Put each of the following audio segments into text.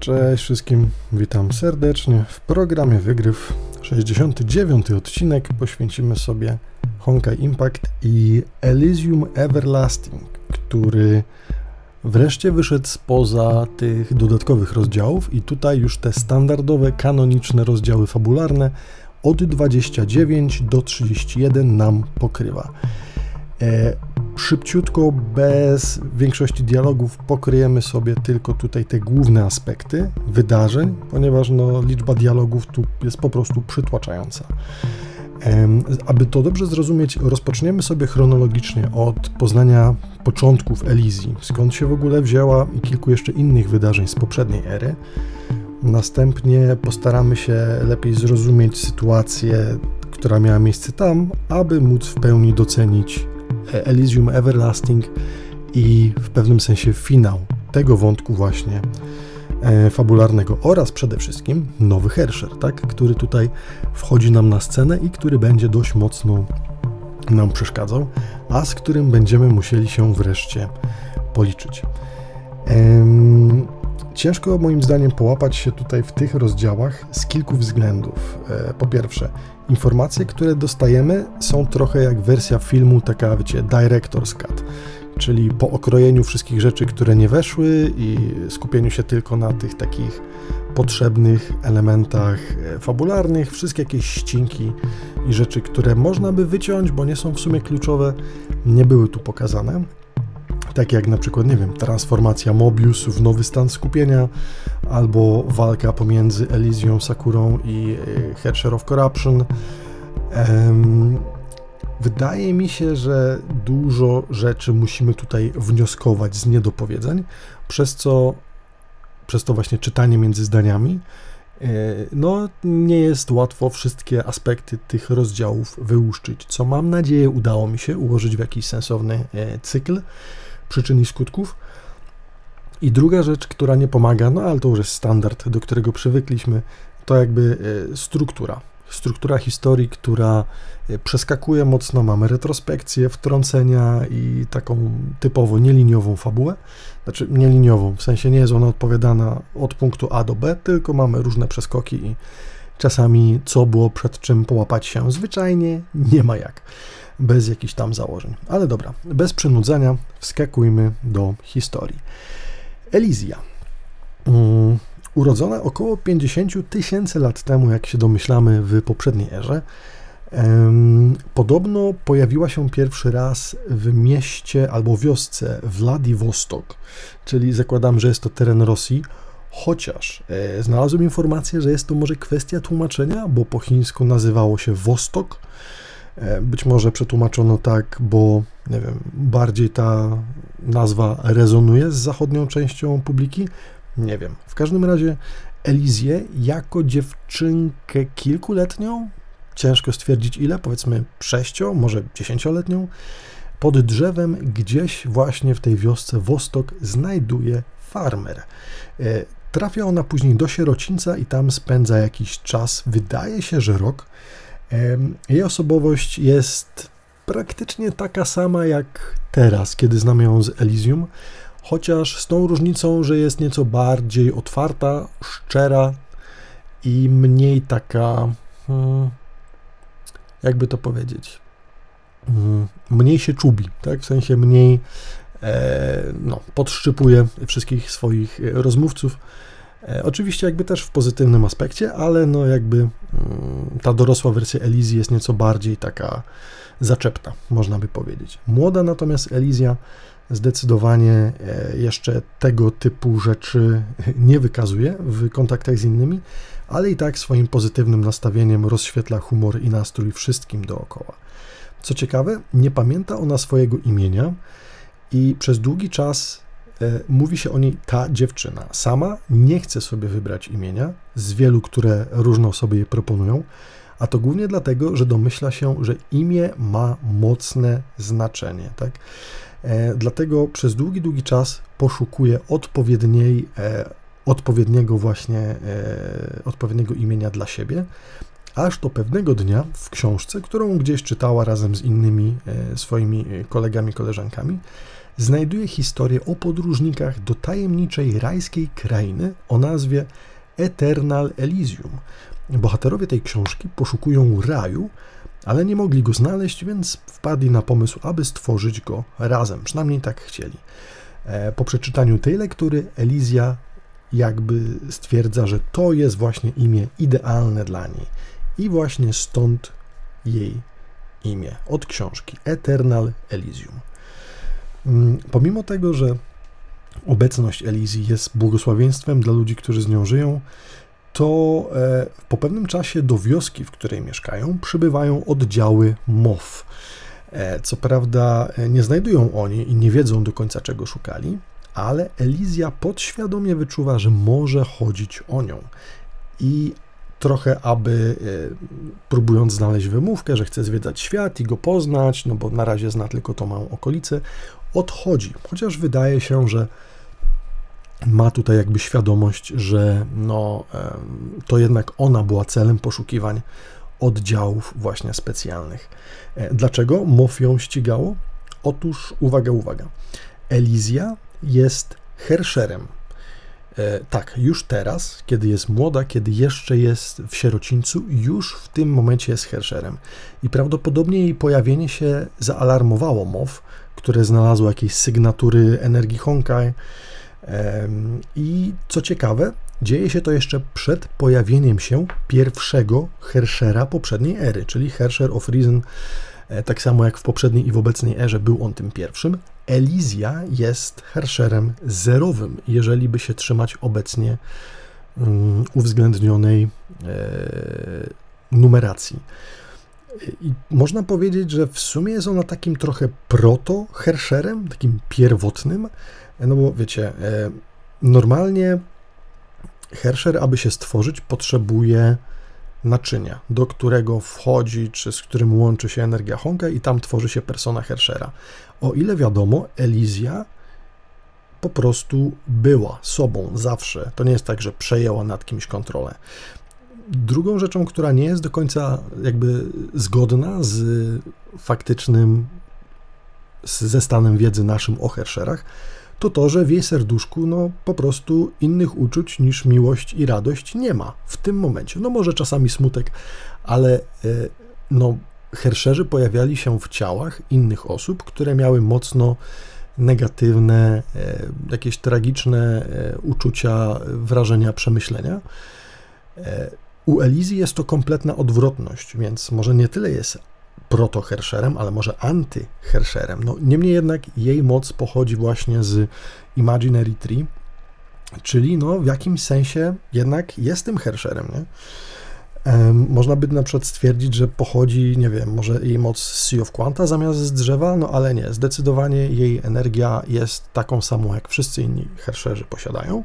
Cześć wszystkim, witam serdecznie. W programie Wygryw 69 odcinek poświęcimy sobie Honkai Impact i Elysium Everlasting, który wreszcie wyszedł spoza tych dodatkowych rozdziałów i tutaj już te standardowe, kanoniczne rozdziały fabularne od 29 do 31 nam pokrywa. E, szybciutko, bez większości dialogów, pokryjemy sobie tylko tutaj te główne aspekty wydarzeń, ponieważ no, liczba dialogów tu jest po prostu przytłaczająca. Aby to dobrze zrozumieć, rozpoczniemy sobie chronologicznie od poznania początków Elizji, skąd się w ogóle wzięła i kilku jeszcze innych wydarzeń z poprzedniej ery. Następnie postaramy się lepiej zrozumieć sytuację, która miała miejsce tam, aby móc w pełni docenić Elysium Everlasting i w pewnym sensie finał tego wątku właśnie e, fabularnego oraz przede wszystkim nowy Hersher, tak, który tutaj wchodzi nam na scenę i który będzie dość mocno nam przeszkadzał, a z którym będziemy musieli się wreszcie policzyć. Ciężko moim zdaniem połapać się tutaj w tych rozdziałach z kilku względów. E, po pierwsze, informacje, które dostajemy są trochę jak wersja filmu, taka wiecie, director's cut, czyli po okrojeniu wszystkich rzeczy, które nie weszły i skupieniu się tylko na tych takich potrzebnych elementach e, fabularnych, wszystkie jakieś ścinki i rzeczy, które można by wyciąć, bo nie są w sumie kluczowe, nie były tu pokazane takie jak na przykład, nie wiem, transformacja Mobius w nowy stan skupienia, albo walka pomiędzy Elysią Sakurą i e, Hersher of Corruption. Wydaje mi się, że dużo rzeczy musimy tutaj wnioskować z niedopowiedzeń, przez co, przez to właśnie czytanie między zdaniami, e, no nie jest łatwo wszystkie aspekty tych rozdziałów wyłuszczyć, co mam nadzieję udało mi się ułożyć w jakiś sensowny e, cykl przyczyn i skutków. I druga rzecz, która nie pomaga, no ale to już jest standard, do którego przywykliśmy, to jakby e, struktura. Struktura historii, która e, przeskakuje mocno, mamy retrospekcję, wtrącenia i taką typowo nieliniową fabułę. Znaczy nieliniową, w sensie nie jest ona odpowiadana od punktu A do B, tylko mamy różne przeskoki i czasami co było przed czym połapać się zwyczajnie nie ma jak bez jakichś tam założeń. Ale dobra, bez przynudzenia wskakujmy do historii. Elizja. Um, urodzona około 50 tysięcy lat temu, jak się domyślamy, w poprzedniej erze, podobno pojawiła się pierwszy raz w mieście albo wiosce Władivostok, czyli zakładam, że jest to teren Rosji, chociaż e, znalazłem informację, że jest to może kwestia tłumaczenia, bo po chińsku nazywało się Wostok, być może przetłumaczono tak, bo nie wiem, bardziej ta nazwa rezonuje z zachodnią częścią publiki. Nie wiem. W każdym razie Elizję jako dziewczynkę kilkuletnią, ciężko stwierdzić ile, powiedzmy sześcio, może dziesięcioletnią, pod drzewem gdzieś właśnie w tej wiosce Wostok znajduje farmer. E, trafia ona później do sierocińca i tam spędza jakiś czas, wydaje się, że rok. Jej osobowość jest praktycznie taka sama jak teraz, kiedy znamy ją z Elysium, chociaż z tą różnicą, że jest nieco bardziej otwarta, szczera i mniej taka, hmm, jakby to powiedzieć, hmm, mniej się czubi, tak? w sensie mniej e, no, podszczypuje wszystkich swoich rozmówców E, oczywiście jakby też w pozytywnym aspekcie, ale no jakby mm, ta dorosła wersja Elizji jest nieco bardziej taka zaczepna, można by powiedzieć. Młoda natomiast Elizja zdecydowanie e, jeszcze tego typu rzeczy nie wykazuje w kontaktach z innymi, ale i tak swoim pozytywnym nastawieniem rozświetla humor i nastrój wszystkim dookoła. Co ciekawe, nie pamięta ona swojego imienia i przez długi czas E, mówi się o niej ta dziewczyna. Sama nie chce sobie wybrać imienia z wielu, które różne osoby jej proponują, a to głównie dlatego, że domyśla się, że imię ma mocne znaczenie. Tak? E, dlatego przez długi, długi czas poszukuje odpowiedniej, e, odpowiedniego właśnie, odpowiedniego imienia dla siebie, aż do pewnego dnia w książce, którą gdzieś czytała razem z innymi swoimi kolegami, koleżankami, znajduje historię o podróżnikach do tajemniczej rajskiej krainy o nazwie Eternal Elysium. Bohaterowie tej książki poszukują raju, ale nie mogli go znaleźć, więc wpadli na pomysł, aby stworzyć go razem. Przynajmniej tak chcieli. E, po przeczytaniu tej lektury Elizja jakby stwierdza, że to jest właśnie imię idealne dla niej. I właśnie stąd jej imię od książki Eternal Elysium. Mm, pomimo tego, że obecność Elizji jest błogosławieństwem dla ludzi, którzy z nią żyją, to e, po pewnym czasie do wioski, w której mieszkają, przybywają oddziały MOW. E, co prawda e, nie znajdują oni i nie wiedzą do końca czego szukali, ale Elizja podświadomie wyczuwa, że może chodzić o nią. I trochę, aby próbując znaleźć wymówkę, że chce zwiedzać świat i go poznać, no bo na razie zna tylko tą małą okolicę, odchodzi. Chociaż wydaje się, że ma tutaj jakby świadomość, że no, to jednak ona była celem poszukiwań oddziałów właśnie specjalnych. E, dlaczego MOF ją ścigało? Otóż, uwaga, uwaga, Elizja jest Herscherem. E, tak, już teraz, kiedy jest młoda, kiedy jeszcze jest w sierocińcu, już w tym momencie jest Herscherem. I prawdopodobnie jej pojawienie się zaalarmowało MOW, które znalazło jakieś sygnatury energii Honkai, i co ciekawe, dzieje się to jeszcze przed pojawieniem się pierwszego Herschera poprzedniej ery, czyli Herscher of Reason, e, tak samo jak w poprzedniej i w obecnej erze był on tym pierwszym. Elizja jest Herscherem zerowym, jeżeli by się trzymać obecnie um, uwzględnionej e, numeracji. I można powiedzieć, że w sumie jest ona takim trochę proto-Herscherem, takim pierwotnym, no bo wiecie, e, normalnie Herscher, aby się stworzyć, potrzebuje naczynia, do którego wchodzi, czy z którym łączy się energia Honka i tam tworzy się persona Herschera. O ile wiadomo, Elizja po prostu była sobą zawsze. To nie jest tak, że przejęła nad kimś kontrolę. Drugą rzeczą, która nie jest do końca jakby zgodna z faktycznym, ze stanem wiedzy naszym o Herscherach, to to, że w jej serduszku no, po prostu innych uczuć niż miłość i radość nie ma w tym momencie. No może czasami smutek, ale e, no, herszerzy pojawiali się w ciałach innych osób, które miały mocno negatywne, e, jakieś tragiczne e, uczucia, wrażenia, przemyślenia. U Elizji jest to kompletna odwrotność, więc może nie tyle jest proto-Herscherem, ale może anty-Herscherem. No, niemniej jednak jej moc pochodzi właśnie z Imaginary Tree, czyli no, w jakimś sensie jednak jest tym Herscherem, nie? Można by na przykład stwierdzić, że pochodzi, nie wiem, może jej moc z Sea of Quanta zamiast z drzewa, no ale nie. Zdecydowanie jej energia jest taką samą, jak wszyscy inni Herscherzy posiadają,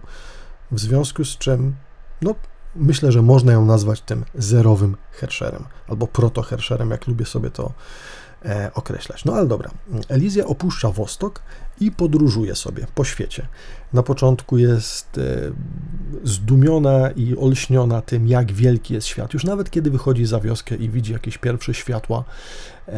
w związku z czym, no, myślę, że można ją nazwać tym zerowym Herscherem, albo proto-Herscherem, jak lubię sobie to e, określać. No ale dobra, Elizja opuszcza Wostok i podróżuje sobie po świecie. Na początku jest e, zdumiona i olśniona tym, jak wielki jest świat. Już nawet kiedy wychodzi za wioskę i widzi jakieś pierwsze światła e,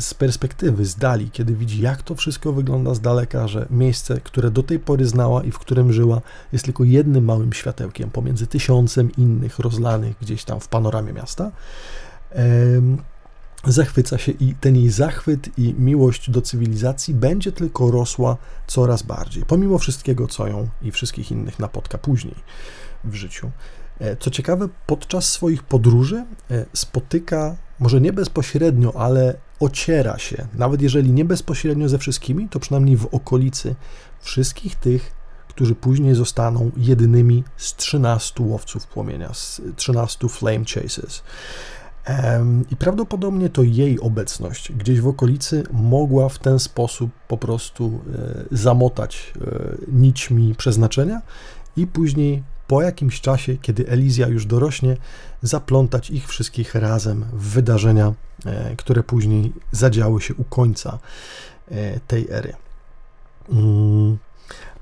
z perspektywy, z dali, kiedy widzi, jak to wszystko wygląda z daleka, że miejsce, które do tej pory znała i w którym żyła, jest tylko jednym małym światełkiem pomiędzy tysiącem innych rozlanych gdzieś tam w panoramie miasta zachwyca się i ten jej zachwyt i miłość do cywilizacji będzie tylko rosła coraz bardziej, pomimo wszystkiego, co ją i wszystkich innych napotka później w życiu. E, co ciekawe, podczas swoich podróży e, spotyka, może nie bezpośrednio, ale ociera się, nawet jeżeli nie bezpośrednio ze wszystkimi, to przynajmniej w okolicy wszystkich tych, którzy później zostaną jedynymi z 13 łowców płomienia, z 13 flame chases. I prawdopodobnie to jej obecność gdzieś w okolicy mogła w ten sposób po prostu e, zamotać e, nićmi przeznaczenia i później po jakimś czasie, kiedy Elizja już dorośnie, zaplątać ich wszystkich razem w wydarzenia, e, które później zadziały się u końca tej ery.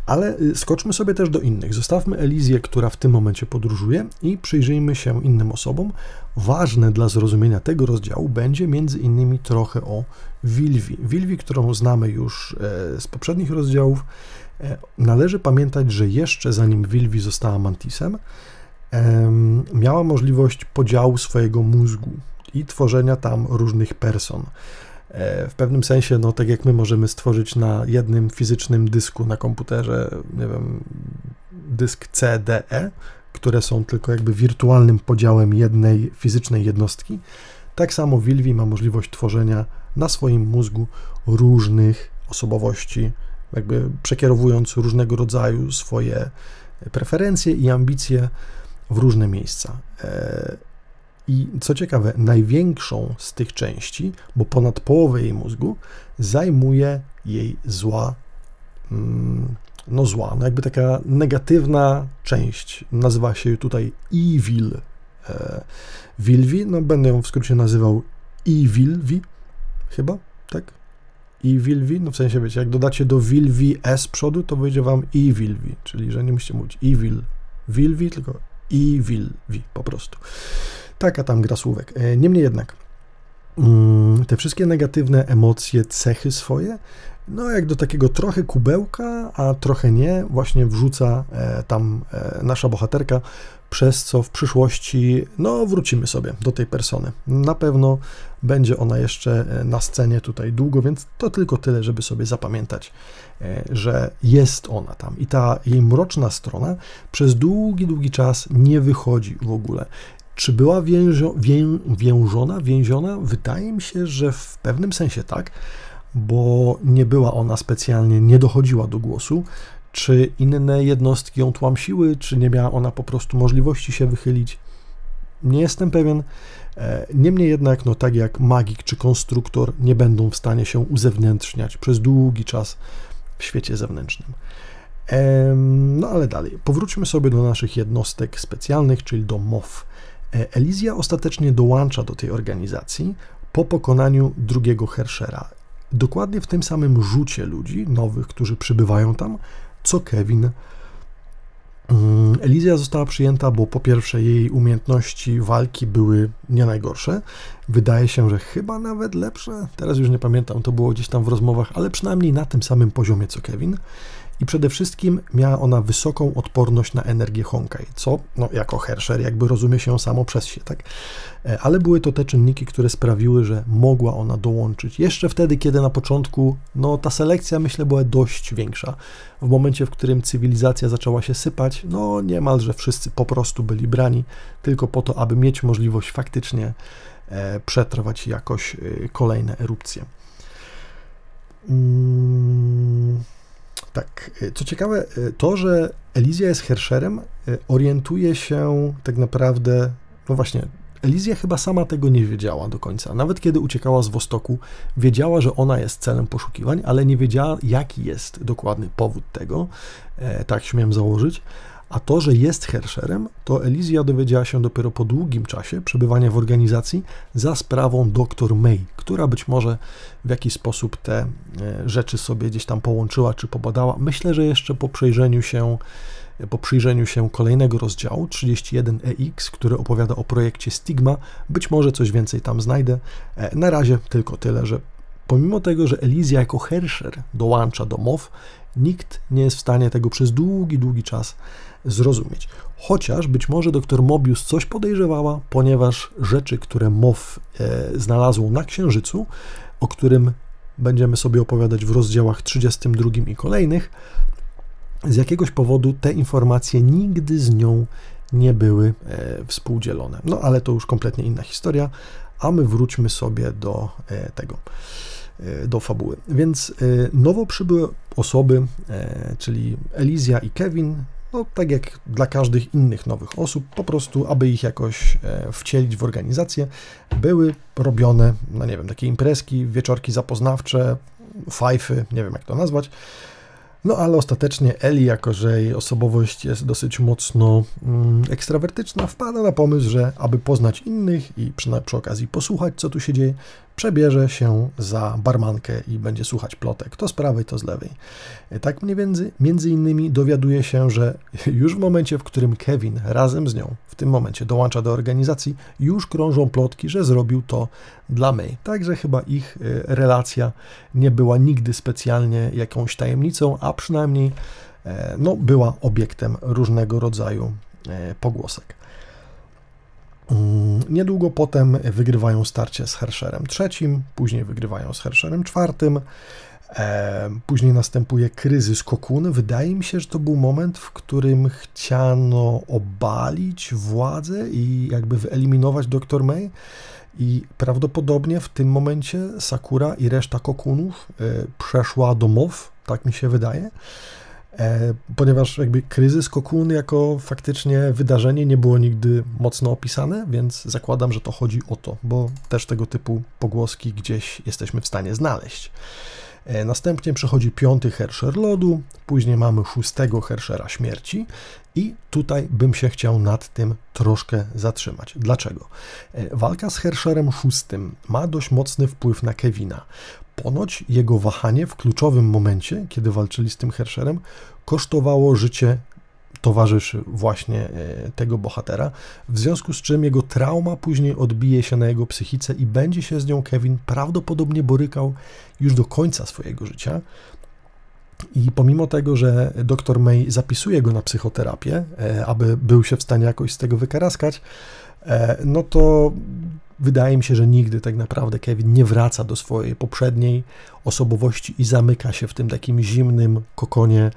Ale y, skoczmy sobie też do innych. Zostawmy Elizję, która w tym momencie podróżuje i przyjrzyjmy się innym osobom. Ważne dla zrozumienia tego rozdziału będzie między innymi trochę o Wilwi. Wilwi, którą znamy już e, z poprzednich rozdziałów. E, należy pamiętać, że jeszcze zanim Wilwi została Mantisem, miała możliwość podziału swojego mózgu i tworzenia tam różnych person. E, w pewnym sensie, no tak jak my możemy stworzyć na jednym fizycznym dysku na komputerze, nie wiem, dysk CDE, które są tylko jakby wirtualnym podziałem jednej fizycznej jednostki, tak samo Wilwi ma możliwość tworzenia na swoim mózgu różnych osobowości, jakby przekierowując różnego rodzaju swoje preferencje i ambicje w różne miejsca. I co ciekawe, największą z tych części, bo ponad połowę jej mózgu, zajmuje jej zła, mm, no zła, no jakby taka negatywna część. Nazywa się tutaj Evil. E, Wilwi, no będę ją w skrócie nazywał Evilvi, chyba, tak? Evilvi, no w sensie wiecie, jak dodacie do Wilwi S przodu, to wyjdzie wam Evilvi, czyli że nie musicie mówić Evil, Wilwi, tylko i Wilwi po prostu. Taka tam gra słówek. E, niemniej jednak, mm, te wszystkie negatywne emocje, cechy swoje, no jak do takiego trochę kubełka, a trochę nie, właśnie wrzuca e, tam e, nasza bohaterka, przez co w przyszłości, no wrócimy sobie do tej persony. Na pewno będzie ona jeszcze na scenie tutaj długo, więc to tylko tyle, żeby sobie zapamiętać, że jest ona tam. I ta jej mroczna strona przez długi, długi czas nie wychodzi w ogóle. Czy była więzio, wię, więżona, więziona? Wydaje mi się, że w pewnym sensie tak, bo nie była ona specjalnie, nie dochodziła do głosu. Czy inne jednostki ją tłamsiły, czy nie miała ona po prostu możliwości się wychylić? Nie jestem pewien. E, niemniej jednak, no tak jak magik czy konstruktor nie będą w stanie się uzewnętrzniać przez długi czas w świecie zewnętrznym. No ale dalej, powróćmy sobie do naszych jednostek specjalnych, czyli do MOF. E, Elizja ostatecznie dołącza do tej organizacji po pokonaniu drugiego Herschera. Dokładnie w tym samym rzucie ludzi nowych, którzy przybywają tam, co Kevin. Mm, Elizja została przyjęta, bo po pierwsze jej umiejętności walki były nie najgorsze. Wydaje się, że chyba nawet lepsze. Teraz już nie pamiętam, to było gdzieś tam w rozmowach, ale przynajmniej na tym samym poziomie co Kevin i przede wszystkim miała ona wysoką odporność na energię Honkai, co no, jako Herscher jakby rozumie się samo przez się, tak? E, ale były to te czynniki, które sprawiły, że mogła ona dołączyć. Jeszcze wtedy, kiedy na początku, no ta selekcja myślę była dość większa. W momencie, w którym cywilizacja zaczęła się sypać, no niemalże wszyscy po prostu byli brani tylko po to, aby mieć możliwość faktycznie e, przetrwać jakoś e, kolejne erupcje. Mm. Tak, y, co ciekawe, y, to, że Elizja jest Herscherem, y, orientuje się tak naprawdę, no właśnie, Elizja chyba sama tego nie wiedziała do końca. Nawet kiedy uciekała z Wostoku, wiedziała, że ona jest celem poszukiwań, ale nie wiedziała, jaki jest dokładny powód tego. E, tak śmiem założyć. A to, że jest Herscherem, to Elizja dowiedziała się dopiero po długim czasie przebywania w organizacji za sprawą dr May, która być może w jakiś sposób te e, rzeczy sobie gdzieś tam połączyła czy pobadała. Myślę, że jeszcze po przejrzeniu się po przyjrzeniu się kolejnego rozdziału 31EX, który opowiada o projekcie Stigma, być może coś więcej tam znajdę. E, na razie tylko tyle, że pomimo tego, że Elizja jako Herscher dołącza do MOW, nikt nie jest w stanie tego przez długi, długi czas zrozumieć. Chociaż być może dr Mobius coś podejrzewała, ponieważ rzeczy, które MOW e, znalazł na Księżycu, o którym będziemy sobie opowiadać w rozdziałach 32 i kolejnych, z jakiegoś powodu te informacje nigdy z nią nie były e, współdzielone. No ale to już kompletnie inna historia, a my wróćmy sobie do e, tego, do fabuły. Więc nowo przybyłe osoby, czyli Elizja i Kevin, no tak jak dla każdych innych nowych osób, po prostu, aby ich jakoś e, wcielić w organizację, były robione, no nie wiem, takie imprezki, wieczorki zapoznawcze, fajfy, nie wiem jak to nazwać. No ale ostatecznie Eli, jako że jej osobowość jest dosyć mocno mm, ekstrawertyczna, wpada na pomysł, że aby poznać innych i przy, przy okazji posłuchać, co tu się dzieje, przebierze się za barmankę i będzie słuchać plotek, to z prawej, to z lewej. Tak mniej więcej, między innymi dowiaduje się, że już w momencie, w którym Kevin razem z nią w tym momencie dołącza do organizacji, już krążą plotki, że zrobił to dla May. Także chyba ich e, relacja nie była nigdy specjalnie jakąś tajemnicą, a przynajmniej e, no, była obiektem różnego rodzaju e, pogłosek. Mm, niedługo potem wygrywają starcie z Hersherem trzecim, później wygrywają z Hersherem czwartym. Później następuje kryzys Kokun. Wydaje mi się, że to był moment, w którym chciano obalić władzę i jakby wyeliminować dr May. I prawdopodobnie w tym momencie Sakura i reszta Kokunów e, przeszła do MOW, tak mi się wydaje. E, ponieważ jakby kryzys Kokun jako faktycznie wydarzenie nie było nigdy mocno opisane, więc zakładam, że to chodzi o to, bo też tego typu pogłoski gdzieś jesteśmy w stanie znaleźć. E, następnie przechodzi piąty Hersher lodu, później mamy szóstego Hershera śmierci i tutaj bym się chciał nad tym troszkę zatrzymać. Dlaczego? E, walka z Hersherem szóstym ma dość mocny wpływ na Kevina. Ponoć jego wahanie w kluczowym momencie, kiedy walczyli z tym Hersherem, kosztowało życie towarzyszy właśnie e, tego bohatera, w związku z czym jego trauma później odbije się na jego psychice i będzie się z nią Kevin prawdopodobnie borykał już do końca swojego życia. I pomimo tego, że dr May zapisuje go na psychoterapię, e, aby był się w stanie jakoś z tego wykaraskać, e, no to wydaje mi się, że nigdy tak naprawdę Kevin nie wraca do swojej poprzedniej osobowości i zamyka się w tym takim zimnym kokonie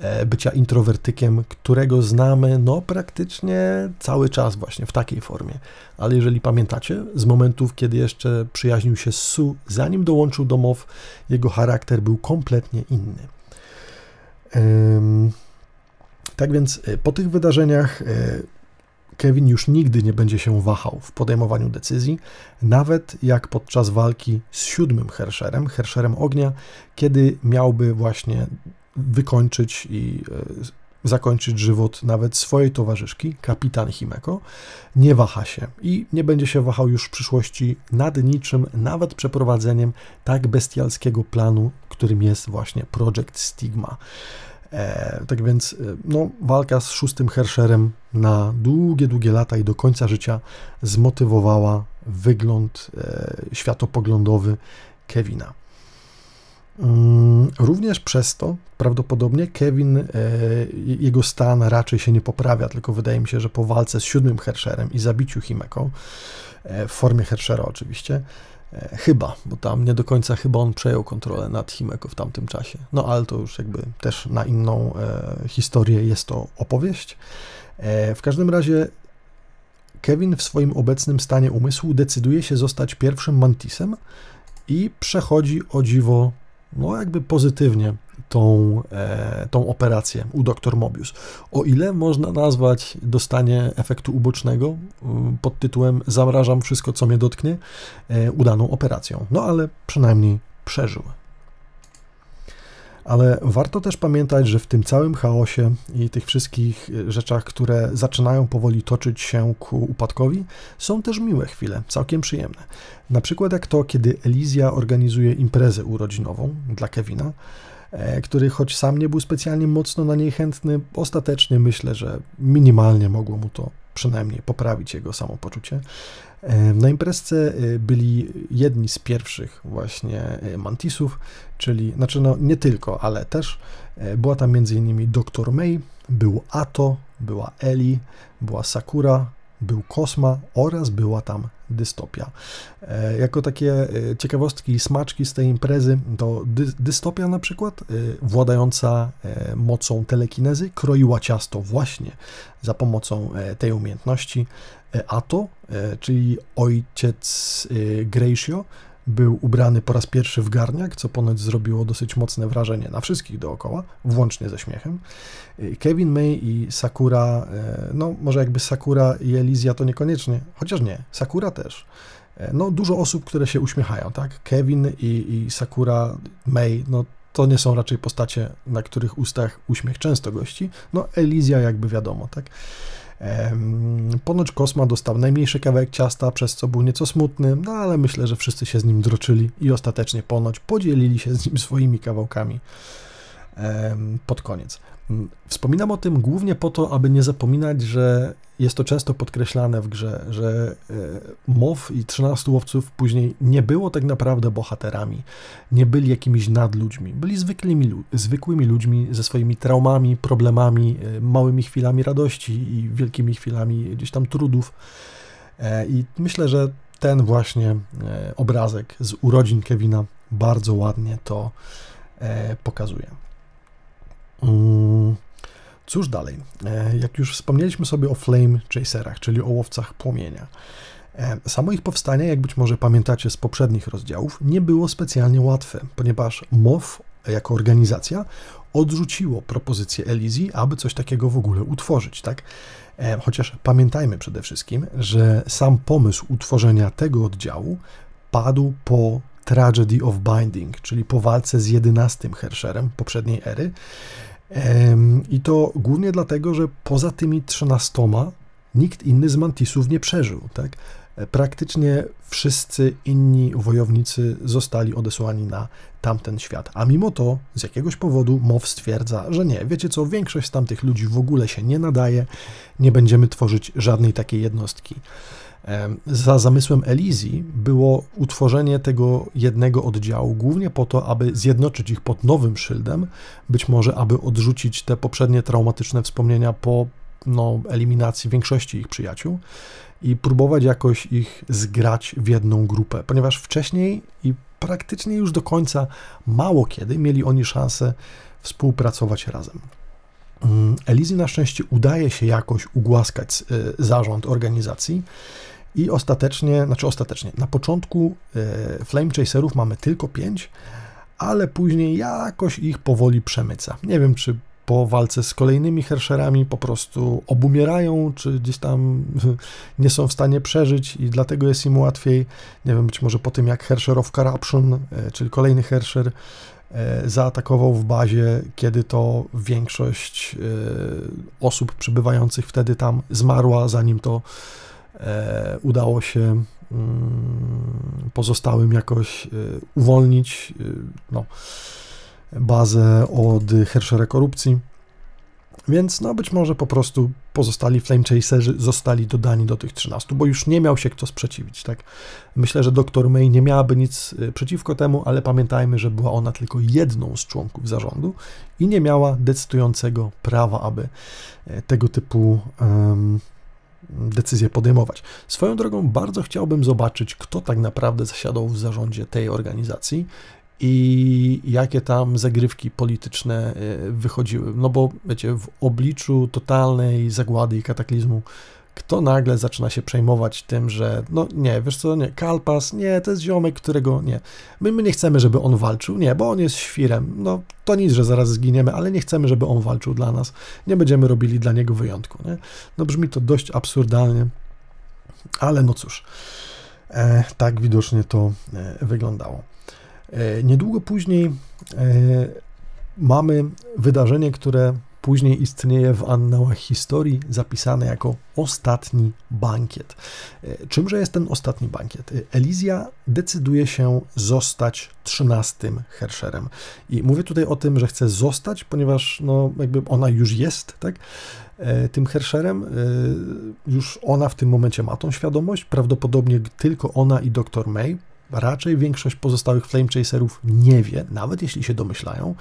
E, bycia introwertykiem, którego znamy no praktycznie cały czas właśnie w takiej formie. Ale jeżeli pamiętacie, z momentów, kiedy jeszcze przyjaźnił się z Su, zanim dołączył do MOW, jego charakter był kompletnie inny. Tak więc e, po tych wydarzeniach e, Kevin już nigdy nie będzie się wahał w podejmowaniu decyzji, nawet jak podczas walki z siódmym Hersherem, Hersherem ognia, kiedy miałby właśnie wykończyć i e, zakończyć żywot nawet swojej towarzyszki, kapitan Himeko, nie waha się i nie będzie się wahał już w przyszłości nad niczym, nawet przeprowadzeniem tak bestialskiego planu, którym jest właśnie Project Stigma. E, tak więc e, no, walka z szóstym Hersherem na długie, długie lata i do końca życia zmotywowała wygląd e, światopoglądowy Kevina. Mm, również przez to prawdopodobnie Kevin, e, jego stan raczej się nie poprawia, tylko wydaje mi się, że po walce z siódmym Hersherem i zabiciu Himeko, e, w formie Hershera oczywiście, chyba, bo tam nie do końca chyba on przejął kontrolę nad Himeko w tamtym czasie. No ale to już jakby też na inną historię jest to opowieść. W każdym razie Kevin w swoim obecnym stanie umysłu decyduje się zostać pierwszym Mantisem i przechodzi o dziwo no jakby pozytywnie tą, e, tą operację u dr Mobius. O ile można nazwać dostanie efektu ubocznego mm, pod tytułem zamrażam wszystko, co mnie dotknie, e, udaną operacją. No ale przynajmniej przeżył. Ale warto też pamiętać, że w tym całym chaosie i tych wszystkich e, rzeczach, które zaczynają powoli toczyć się ku upadkowi, są też miłe chwile, całkiem przyjemne. Na przykład jak to, kiedy Elizja organizuje imprezę urodzinową dla Kevina, który choć sam nie był specjalnie mocno na niej chętny, ostatecznie myślę, że minimalnie mogło mu to przynajmniej poprawić jego samopoczucie. E, na imprezce e, byli jedni z pierwszych właśnie e, mantisów, czyli, znaczy no nie tylko, ale też była tam m.in. Dr. May, był Ato, była Eli, była Sakura, był Kosma oraz była tam dystopia. Jako takie ciekawostki i smaczki z tej imprezy, to dy, dystopia na przykład, władająca mocą telekinezy, kroiła ciasto właśnie za pomocą tej umiejętności. E, Ato, e, czyli ojciec e, Gracio, był ubrany po raz pierwszy w garniak, co ponoć zrobiło dosyć mocne wrażenie na wszystkich dookoła, włącznie ze śmiechem. Kevin May i Sakura, no może jakby Sakura i Elizia to niekoniecznie, chociaż nie, Sakura też. No dużo osób, które się uśmiechają, tak? Kevin i, i Sakura May, no to nie są raczej postacie, na których ustach uśmiech często gości. No Elizia jakby wiadomo, tak? Ponoć Kosma dostał najmniejszy kawałek ciasta, przez co był nieco smutny, no ale myślę, że wszyscy się z nim droczyli i ostatecznie ponoć podzielili się z nim swoimi kawałkami pod koniec. Mm, wspominam o tym głównie po to, aby nie zapominać, że jest to często podkreślane w grze, że e, MOW i 13 łowców później nie było tak naprawdę bohaterami, nie byli jakimiś nadludźmi, byli zwykłymi, zwykłymi ludźmi ze swoimi traumami, problemami, e, małymi chwilami radości i wielkimi chwilami gdzieś tam trudów. E, I myślę, że ten właśnie obrazek z urodzin Kevina bardzo ładnie to pokazuje. Mm, cóż dalej? E, jak już wspomnieliśmy sobie o Flame Chaserach, czyli o łowcach płomienia. E, samo ich powstanie, jak być może pamiętacie z poprzednich rozdziałów, nie było specjalnie łatwe, ponieważ MOW jako organizacja odrzuciło propozycję Elizji, aby coś takiego w ogóle utworzyć, tak? E, chociaż pamiętajmy przede wszystkim, że sam pomysł utworzenia tego oddziału padł po Tragedy of Binding, czyli po walce z jedenastym Hersherem poprzedniej ery, i to głównie dlatego, że poza tymi trzynastoma nikt inny z mantisów nie przeżył. Tak? Praktycznie wszyscy inni wojownicy zostali odesłani na tamten świat. A mimo to, z jakiegoś powodu MOW stwierdza, że nie, wiecie co, większość z tamtych ludzi w ogóle się nie nadaje, nie będziemy tworzyć żadnej takiej jednostki. Za zamysłem Elizji było utworzenie tego jednego oddziału, głównie po to, aby zjednoczyć ich pod nowym szyldem, być może aby odrzucić te poprzednie traumatyczne wspomnienia po no, eliminacji większości ich przyjaciół i próbować jakoś ich zgrać w jedną grupę, ponieważ wcześniej i praktycznie już do końca mało kiedy mieli oni szansę współpracować razem. Mm, Elizji na szczęście udaje się jakoś ugłaskać y, zarząd organizacji i ostatecznie, znaczy ostatecznie, na początku e, Flame Chaserów mamy tylko 5, ale później jakoś ich powoli przemyca. Nie wiem, czy po walce z kolejnymi Hersherami po prostu obumierają, czy gdzieś tam nie są w stanie przeżyć i dlatego jest im łatwiej. Nie wiem, być może po tym jak Hersher of Corruption, e, czyli kolejny Hersher, e, zaatakował w bazie, kiedy to większość osób przybywających wtedy tam zmarła, zanim to udało się mm, pozostałym jakoś e, uwolnić e, no, bazę od Herschera korupcji. Więc no być może po prostu pozostali Flame Chaserzy zostali dodani do tych 13, bo już nie miał się kto sprzeciwić, tak? Myślę, że dr May nie miałaby nic przeciwko temu, ale pamiętajmy, że była ona tylko jedną z członków zarządu i nie miała decydującego prawa, aby tego typu um, decyzje podejmować. Swoją drogą bardzo chciałbym zobaczyć, kto tak naprawdę zasiadał w zarządzie tej organizacji i jakie tam zagrywki polityczne e, wychodziły. No bo wiecie, w obliczu totalnej zagłady i kataklizmu kto nagle zaczyna się przejmować tym, że no nie, wiesz co, nie, Kalpas, nie, to jest ziomek, którego nie, my, my nie chcemy, żeby on walczył, nie, bo on jest świrem, no to nic, że zaraz zginiemy, ale nie chcemy, żeby on walczył dla nas, nie będziemy robili dla niego wyjątku, nie, no brzmi to dość absurdalnie, ale no cóż, e, tak widocznie to e, wyglądało. E, niedługo później e, mamy wydarzenie, które później istnieje w annałach historii zapisane jako ostatni bankiet. E, czymże jest ten ostatni bankiet? E, Elizja decyduje się zostać trzynastym Hersherem. I mówię tutaj o tym, że chce zostać, ponieważ no, jakby ona już jest, tak? E, tym Hersherem. Już ona w tym momencie ma tą świadomość. Prawdopodobnie tylko ona i dr May. Raczej większość pozostałych Flame Chaserów nie wie, nawet jeśli się domyślają.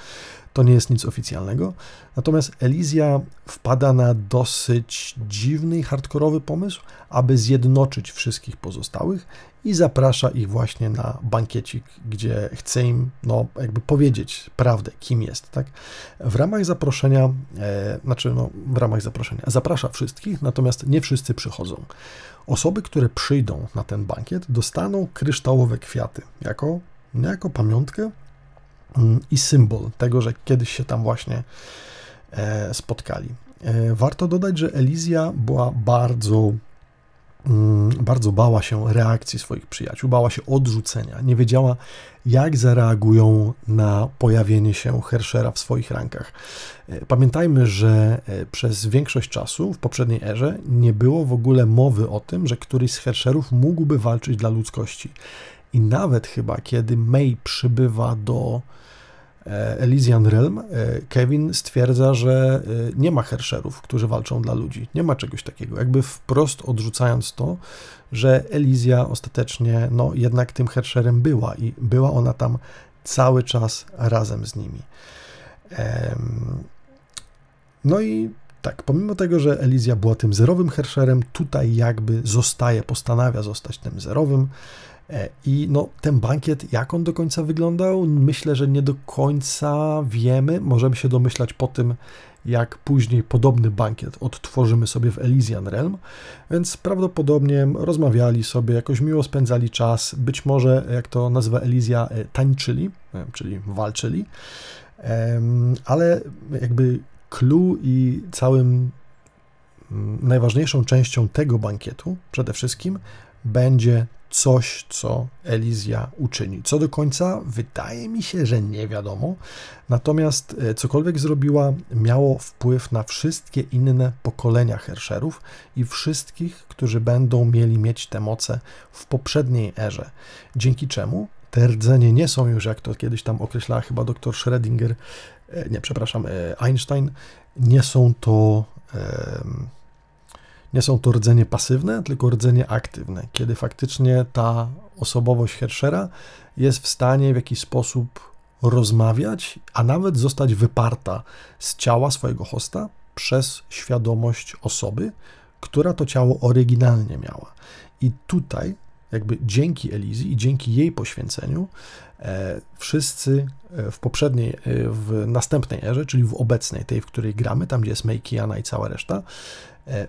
To nie jest nic oficjalnego. Natomiast Elizja wpada na dosyć dziwny i hardkorowy pomysł, aby zjednoczyć wszystkich pozostałych i zaprasza ich właśnie na bankiecik, gdzie chce im, no, jakby powiedzieć prawdę, kim jest, tak? W ramach zaproszenia, e, znaczy, no, w ramach zaproszenia, zaprasza wszystkich, natomiast nie wszyscy przychodzą. Osoby, które przyjdą na ten bankiet, dostaną kryształowe kwiaty jako, jako pamiątkę Mm, i symbol tego, że kiedyś się tam właśnie e, spotkali. E, warto dodać, że Elizja była bardzo bardzo bała się reakcji swoich przyjaciół, bała się odrzucenia, nie wiedziała, jak zareagują na pojawienie się Herschera w swoich rankach. E, pamiętajmy, że e, przez większość czasu w poprzedniej erze nie było w ogóle mowy o tym, że któryś z Herscherów mógłby walczyć dla ludzkości. I nawet chyba, kiedy May przybywa do Elysian Realm, Kevin stwierdza, że nie ma Herscherów, którzy walczą dla ludzi. Nie ma czegoś takiego. Jakby wprost odrzucając to, że Elizja ostatecznie, no jednak tym Herscherem była i była ona tam cały czas razem z nimi. No i tak, pomimo tego, że Elizja była tym zerowym Herscherem, tutaj jakby zostaje, postanawia zostać tym zerowym. E, I no, ten bankiet, jak on do końca wyglądał, myślę, że nie do końca wiemy. Możemy się domyślać po tym, jak później podobny bankiet odtworzymy sobie w Elysian Realm, więc prawdopodobnie rozmawiali sobie, jakoś miło spędzali czas, być może, jak to nazywa Elizja, tańczyli, e, czyli walczyli, ale jakby clue i całym mm, najważniejszą częścią tego bankietu przede wszystkim będzie coś, co Elizja uczyni. Co do końca wydaje mi się, że nie wiadomo. Natomiast e, cokolwiek zrobiła, miało wpływ na wszystkie inne pokolenia Hersherów i wszystkich, którzy będą mieli mieć te moce w poprzedniej erze. Dzięki czemu te rdzenie nie są już, jak to kiedyś tam określała chyba dr Schrödinger, e, nie, przepraszam, e, Einstein, nie są to nie są to rdzenie pasywne, tylko rdzenie aktywne, kiedy faktycznie ta osobowość Herschera jest w stanie w jakiś sposób rozmawiać, a nawet zostać wyparta z ciała swojego hosta przez świadomość osoby, która to ciało oryginalnie miała. I tutaj, jakby dzięki Elizji i dzięki jej poświęceniu, e, wszyscy e, w poprzedniej, e, w następnej erze, czyli w obecnej, tej, w której gramy, tam gdzie jest Meikiana i cała reszta,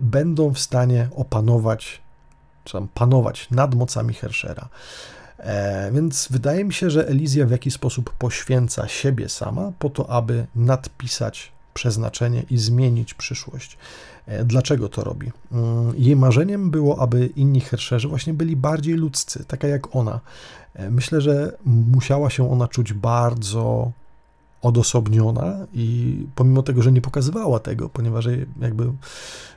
będą w stanie opanować, czy tam panować nad mocami Herschera. E, więc wydaje mi się, że Elizja w jakiś sposób poświęca siebie sama po to, aby nadpisać przeznaczenie i zmienić przyszłość. E, dlaczego to robi? Mm, jej marzeniem było, aby inni Herscherzy właśnie byli bardziej ludzcy, taka jak ona. Myślę, że musiała się ona czuć bardzo odosobniona i pomimo tego, że nie pokazywała tego, ponieważ jakby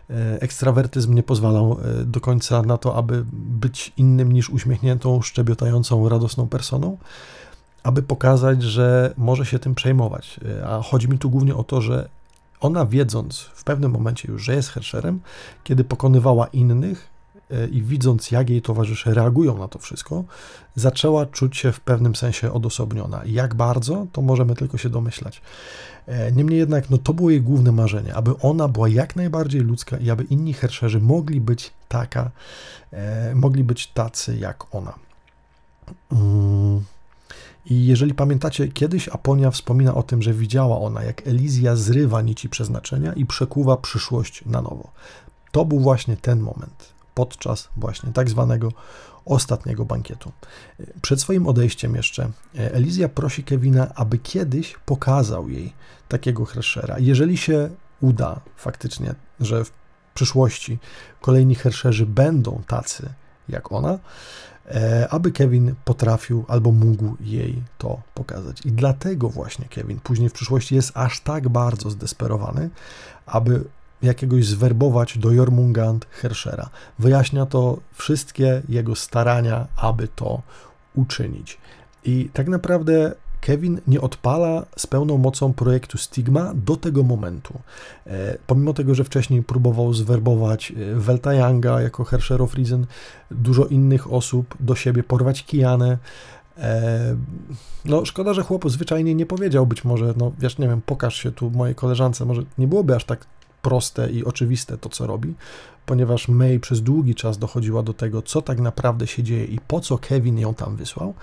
e, ekstrawertyzm nie pozwalał e, do końca na to, aby być innym niż uśmiechniętą, szczebiotającą, radosną personą, aby pokazać, że może się tym przejmować. E, a chodzi mi tu głównie o to, że ona wiedząc w pewnym momencie już, że jest Herscherem, kiedy pokonywała innych, i widząc, jak jej towarzysze reagują na to wszystko, zaczęła czuć się w pewnym sensie odosobniona. Jak bardzo, to możemy tylko się domyślać. E, niemniej jednak, no to było jej główne marzenie, aby ona była jak najbardziej ludzka i aby inni herszerzy mogli być taka, e, mogli być tacy jak ona. Mm. I jeżeli pamiętacie, kiedyś Aponia wspomina o tym, że widziała ona, jak Elizja zrywa nici przeznaczenia i przekuwa przyszłość na nowo. To był właśnie ten moment podczas właśnie tak zwanego ostatniego bankietu. Przed swoim odejściem jeszcze Elizja prosi Kevina, aby kiedyś pokazał jej takiego Herschera. Jeżeli się uda faktycznie, że w przyszłości kolejni Herscherzy będą tacy jak ona, e, aby Kevin potrafił albo mógł jej to pokazać. I dlatego właśnie Kevin później w przyszłości jest aż tak bardzo zdesperowany, aby jakiegoś zwerbować do Jormungand Herschera. Wyjaśnia to wszystkie jego starania, aby to uczynić. I tak naprawdę Kevin nie odpala z pełną mocą projektu Stigma do tego momentu. E, pomimo tego, że wcześniej próbował zwerbować e, Welta Younga jako Herscher of Reason, dużo innych osób do siebie, porwać Kianę, e, no, szkoda, że chłop zwyczajnie nie powiedział, być może, no wiesz, nie wiem, pokaż się tu mojej koleżance, może nie byłoby aż tak proste i oczywiste to, co robi, ponieważ May przez długi czas dochodziła do tego, co tak naprawdę się dzieje i po co Kevin ją tam wysłał.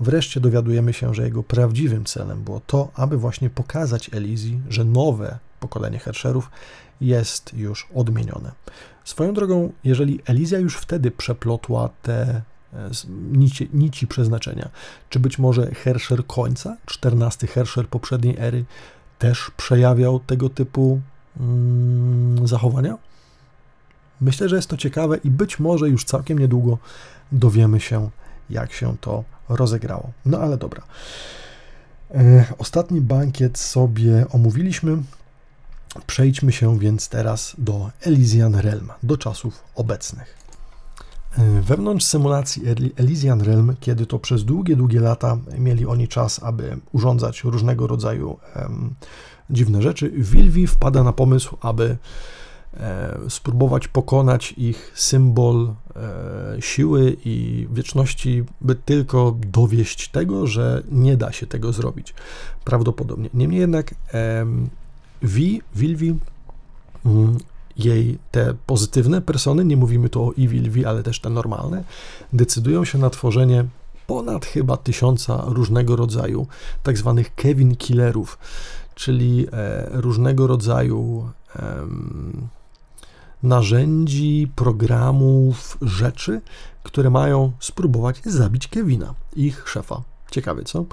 Wreszcie dowiadujemy się, że jego prawdziwym celem było to, aby właśnie pokazać Elizji, że nowe pokolenie Hersherów jest już odmienione. Swoją drogą, jeżeli Elizja już wtedy przeplotła te e, nici, nici przeznaczenia, czy być może Hersher końca, XIV Hersher poprzedniej ery, też przejawiał tego typu zachowania? Myślę, że jest to ciekawe i być może już całkiem niedługo dowiemy się, jak się to rozegrało. No ale dobra. E, ostatni bankiet sobie omówiliśmy. Przejdźmy się więc teraz do Elysian Realm, do czasów obecnych. E, wewnątrz symulacji Elysian Realm, kiedy to przez długie, długie lata mieli oni czas, aby urządzać różnego rodzaju um, dziwne rzeczy, Wilwi wpada na pomysł, aby e, spróbować pokonać ich symbol e, siły i wieczności, by tylko dowieść tego, że nie da się tego zrobić. Prawdopodobnie. Niemniej jednak Vi, Wilwi, mm, jej te pozytywne persony, nie mówimy tu o Evil V, ale też te normalne, decydują się na tworzenie ponad chyba tysiąca różnego rodzaju tak zwanych Kevin Killerów, czyli e, różnego rodzaju narzędzi, programów, rzeczy, które mają spróbować zabić Kevina, ich szefa. Ciekawie, co?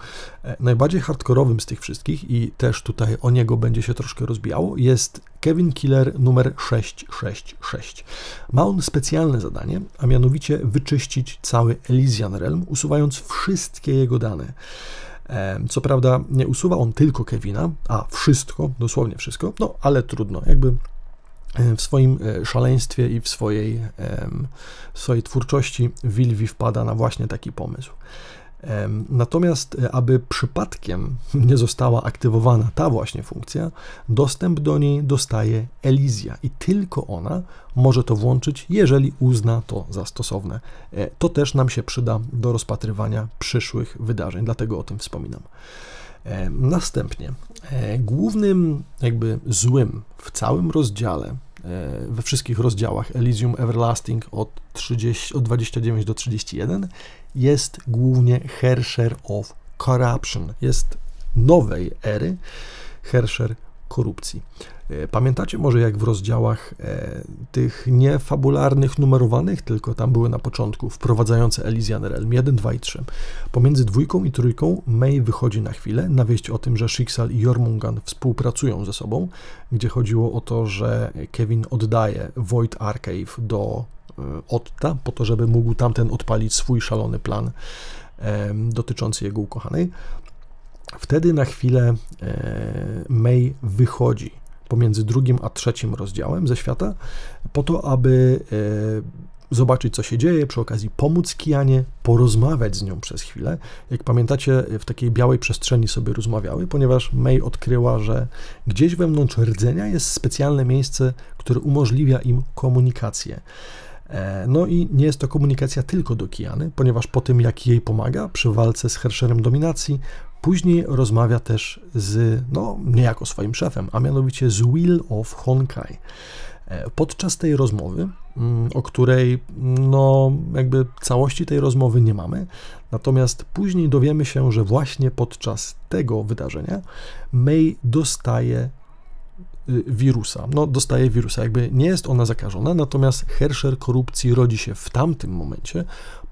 E, najbardziej hardkorowym z tych wszystkich, i też tutaj o niego będzie się troszkę rozbijało, jest Kevin Killer numer 666. Ma on specjalne zadanie, a mianowicie wyczyścić cały Elysian Realm, usuwając wszystkie jego dane. E, co prawda nie usuwa on tylko Kevina, a wszystko, dosłownie wszystko, no ale trudno, jakby e, w swoim szaleństwie i w swojej, w swojej twórczości Wilwi wpada na właśnie taki pomysł. Natomiast, e, aby przypadkiem nie została aktywowana ta właśnie funkcja, dostęp do niej dostaje Elizja i tylko ona może to włączyć, jeżeli uzna to za stosowne. E, to też nam się przyda do rozpatrywania przyszłych wydarzeń, dlatego o tym wspominam. Następnie, e, głównym jakby złym w całym rozdziale we wszystkich rozdziałach Elysium Everlasting od, 30, od 29 do 31 jest głównie Hersher of Corruption. Jest nowej ery Hersher korupcji. E, pamiętacie może, jak w rozdziałach e, tych nie fabularnych, numerowanych, tylko tam były na początku wprowadzające Elysian Realm 1, 2 i 3. Pomiędzy dwójką i trójką May wychodzi na chwilę na wieść o tym, że Schicksal i Jormungan współpracują ze sobą, gdzie chodziło o to, że Kevin oddaje Void Archive do E, Otta, po to, żeby mógł tamten odpalić swój szalony plan dotyczący jego ukochanej. Wtedy na chwilę e, May wychodzi pomiędzy drugim a trzecim rozdziałem ze świata, po to, aby e, zobaczyć, co się dzieje, przy okazji pomóc Kianie, porozmawiać z nią przez chwilę. Jak pamiętacie, w takiej białej przestrzeni sobie rozmawiały, ponieważ May odkryła, że gdzieś wewnątrz rdzenia jest specjalne miejsce, które umożliwia im komunikację. E, no i nie jest to komunikacja tylko do Kiany, ponieważ po tym, jak jej pomaga przy walce z Hersherem dominacji, później rozmawia też z, no, niejako swoim szefem, a mianowicie z Will of Honkai. E, podczas tej rozmowy, mm, o której, no, jakby całości tej rozmowy nie mamy, natomiast później dowiemy się, że właśnie podczas tego wydarzenia May dostaje Y, wirusa. No, dostaje wirusa, jakby nie jest ona zakażona, natomiast Herscher korupcji rodzi się w tamtym momencie,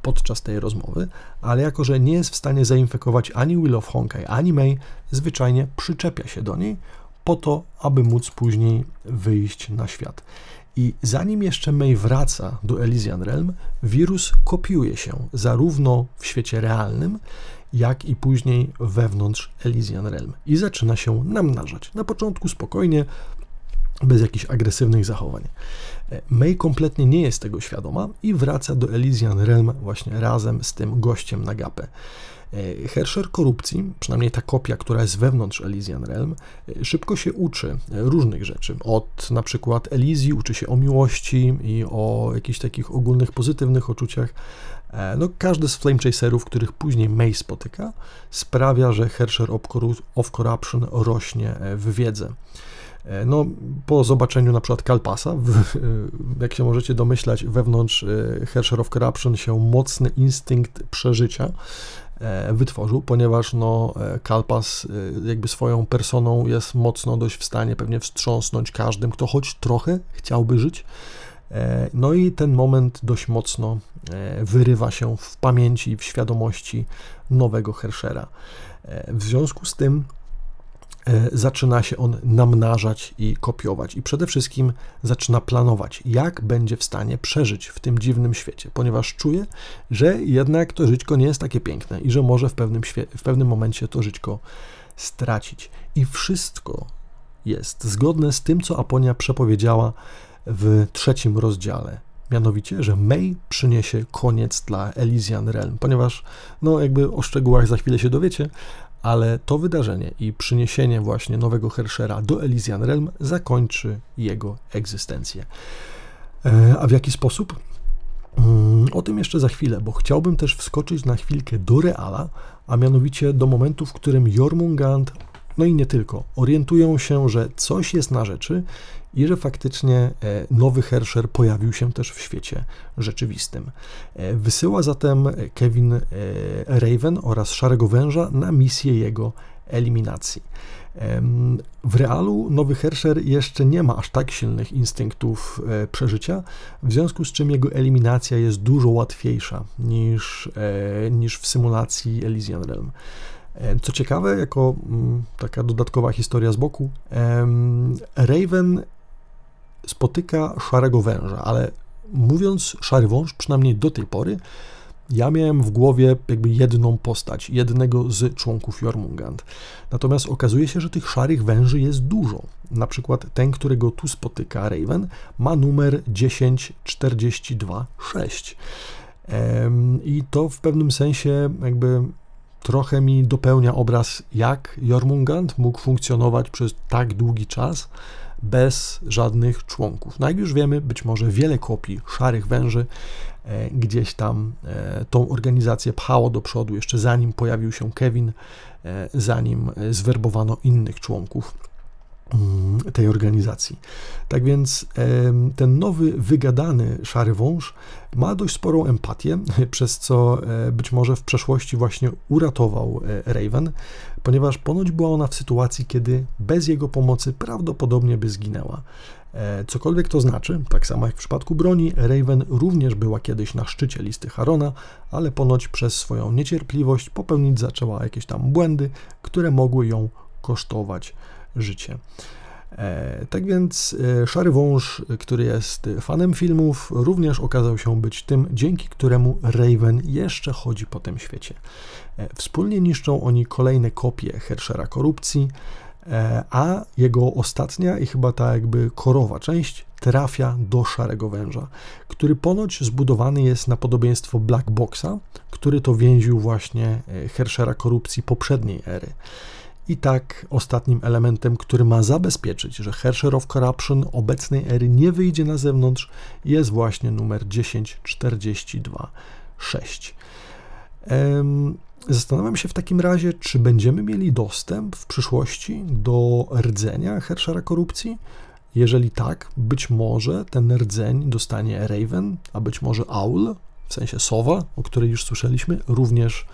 podczas tej rozmowy, ale jako, że nie jest w stanie zainfekować ani Will of Honkai, ani May, zwyczajnie przyczepia się do niej po to, aby móc później wyjść na świat. I zanim jeszcze May wraca do Elysian Realm, wirus kopiuje się zarówno w świecie realnym, jak i później wewnątrz Elysian Realm i zaczyna się namnażać. Na początku spokojnie, bez jakichś agresywnych zachowań. May kompletnie nie jest tego świadoma i wraca do Elysian Realm właśnie razem z tym gościem na gapę. Hersher korupcji, przynajmniej ta kopia, która jest wewnątrz Elysian Realm, szybko się uczy różnych rzeczy. Od na przykład Elizji uczy się o miłości i o jakichś takich ogólnych pozytywnych uczuciach, E, no, każdy z Flame Chaserów, których później May spotyka, sprawia, że Hersher of Corruption rośnie e, w wiedzę. E, no, po zobaczeniu na przykład Kalpasa, jak się możecie domyślać, wewnątrz Hersher of Corruption się mocny instynkt przeżycia wytworzył, ponieważ no, Kalpas jakby swoją personą jest mocno dość w stanie pewnie wstrząsnąć każdym, kto choć trochę chciałby żyć. No i ten moment dość mocno E, wyrywa się w pamięci, w świadomości nowego Herschera. E, w związku z tym E, zaczyna się on namnażać i kopiować, i przede wszystkim zaczyna planować, jak będzie w stanie przeżyć w tym dziwnym świecie, ponieważ czuje, że jednak to żyćko nie jest takie piękne i że może w pewnym, w pewnym momencie to żyćko stracić. I wszystko jest zgodne z tym, co Aponia przepowiedziała w trzecim rozdziale. Mianowicie, że May przyniesie koniec dla Elysian Realm, ponieważ, no, jakby o szczegółach za chwilę się dowiecie, ale to wydarzenie i przyniesienie właśnie nowego Herschera do Elysian Realm zakończy jego egzystencję. E, a w jaki sposób? Mm, o tym jeszcze za chwilę, bo chciałbym też wskoczyć na chwilkę do Reala, a mianowicie do momentu, w którym Jormungand, no i nie tylko, orientują się, że coś jest na rzeczy i że faktycznie e, nowy Hersher pojawił się też w świecie rzeczywistym. E, wysyła zatem Kevin e, Raven oraz Szarego Węża na misję jego eliminacji. W realu nowy Hersher jeszcze nie ma aż tak silnych instynktów przeżycia, w związku z czym jego eliminacja jest dużo łatwiejsza niż, niż w symulacji Elysian Realm. Co ciekawe, jako mm, taka dodatkowa historia z boku, Raven spotyka szarego węża, ale mówiąc szary wąż, przynajmniej do tej pory, ja miałem w głowie jakby jedną postać, jednego z członków Jormungand. Natomiast okazuje się, że tych szarych węży jest dużo. Na przykład ten, którego tu spotyka Raven, ma numer 10426. I to w pewnym sensie jakby trochę mi dopełnia obraz, jak Jormungand mógł funkcjonować przez tak długi czas bez żadnych członków. No jak już wiemy, być może wiele kopii szarych węży e, gdzieś tam e, tą organizację pchało do przodu, jeszcze zanim pojawił się Kevin, e, zanim zwerbowano innych członków tej organizacji. Tak więc ten nowy, wygadany szary wąż ma dość sporą empatię, przez co być może w przeszłości właśnie uratował Raven, ponieważ ponoć była ona w sytuacji, kiedy bez jego pomocy prawdopodobnie by zginęła. E, cokolwiek to znaczy, tak samo jak w przypadku broni, Raven również była kiedyś na szczycie listy Harona, ale ponoć przez swoją niecierpliwość popełnić zaczęła jakieś tam błędy, które mogły ją kosztować życie. E, tak więc e, Szary Wąż, który jest fanem filmów, również okazał się być tym, dzięki któremu Raven jeszcze chodzi po tym świecie. E, wspólnie niszczą oni kolejne kopie Herschera korupcji, a jego ostatnia i chyba ta jakby korowa część trafia do Szarego Węża, który ponoć zbudowany jest na podobieństwo Black Boxa, który to więził właśnie Herschera korupcji poprzedniej ery. I tak ostatnim elementem, który ma zabezpieczyć, że Hersher of Corruption obecnej ery nie wyjdzie na zewnątrz, jest właśnie numer 10426. Zastanawiam się w takim razie, czy będziemy mieli dostęp w przyszłości do rdzenia Herschera korupcji. Jeżeli tak, być może ten rdzeń dostanie Raven, a być może Owl, w sensie sowa, o której już słyszeliśmy, również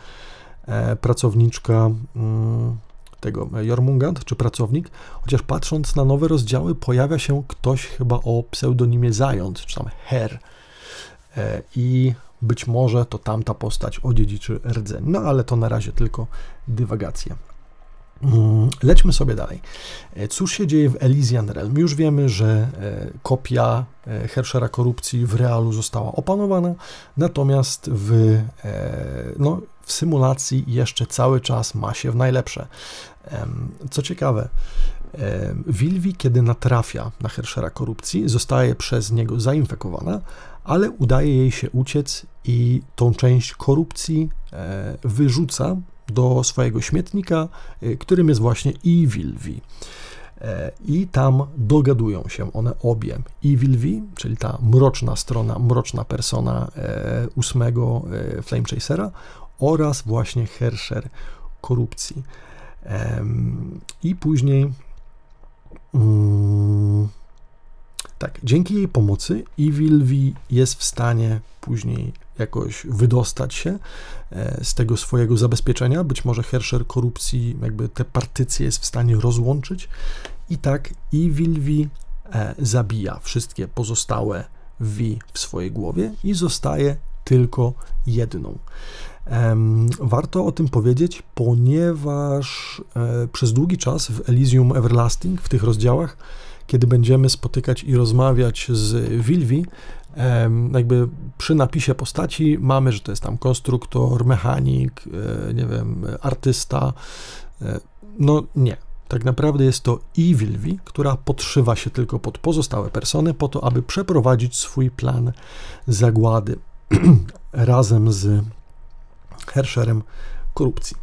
e, pracowniczka. Mm, tego Jormungand, czy pracownik, chociaż patrząc na nowe rozdziały pojawia się ktoś chyba o pseudonimie Zając, czy tam Her. E, I być może to tamta postać odziedziczy rdzeń. No ale to na razie tylko dywagacja. Mm, lećmy sobie dalej. E, cóż się dzieje w Elysian Realm? Już wiemy, że e, kopia Herschera korupcji w realu została opanowana, natomiast w, no, w symulacji jeszcze cały czas ma się w najlepsze. Co ciekawe, Wilwi, kiedy natrafia na Herschera korupcji, zostaje przez niego zainfekowana, ale udaje jej się uciec i tą część korupcji e, wyrzuca do swojego śmietnika, e, którym jest właśnie Evil V. E, I tam dogadują się one obie. Evil V, czyli ta mroczna strona, mroczna persona ósmego Flame Chasera oraz właśnie Herscher korupcji. I później. Mm, tak, dzięki jej pomocy Evil V jest w stanie później jakoś wydostać się e, z tego swojego zabezpieczenia. Być może Herscher korupcji, jakby te partycje jest w stanie rozłączyć. I tak Evil V e, zabija wszystkie pozostałe V w swojej głowie i zostaje tylko jedną. Warto o tym powiedzieć, ponieważ e, przez długi czas w Elysium Everlasting, w tych rozdziałach, kiedy będziemy spotykać i rozmawiać z Wilwi, jakby przy napisie postaci mamy, że to jest tam konstruktor, mechanik, e, nie wiem, artysta. E, no nie. Tak naprawdę jest to Evilvi, która podszywa się tylko pod pozostałe persony po to, aby przeprowadzić swój plan zagłady razem z Herscherem korupcji.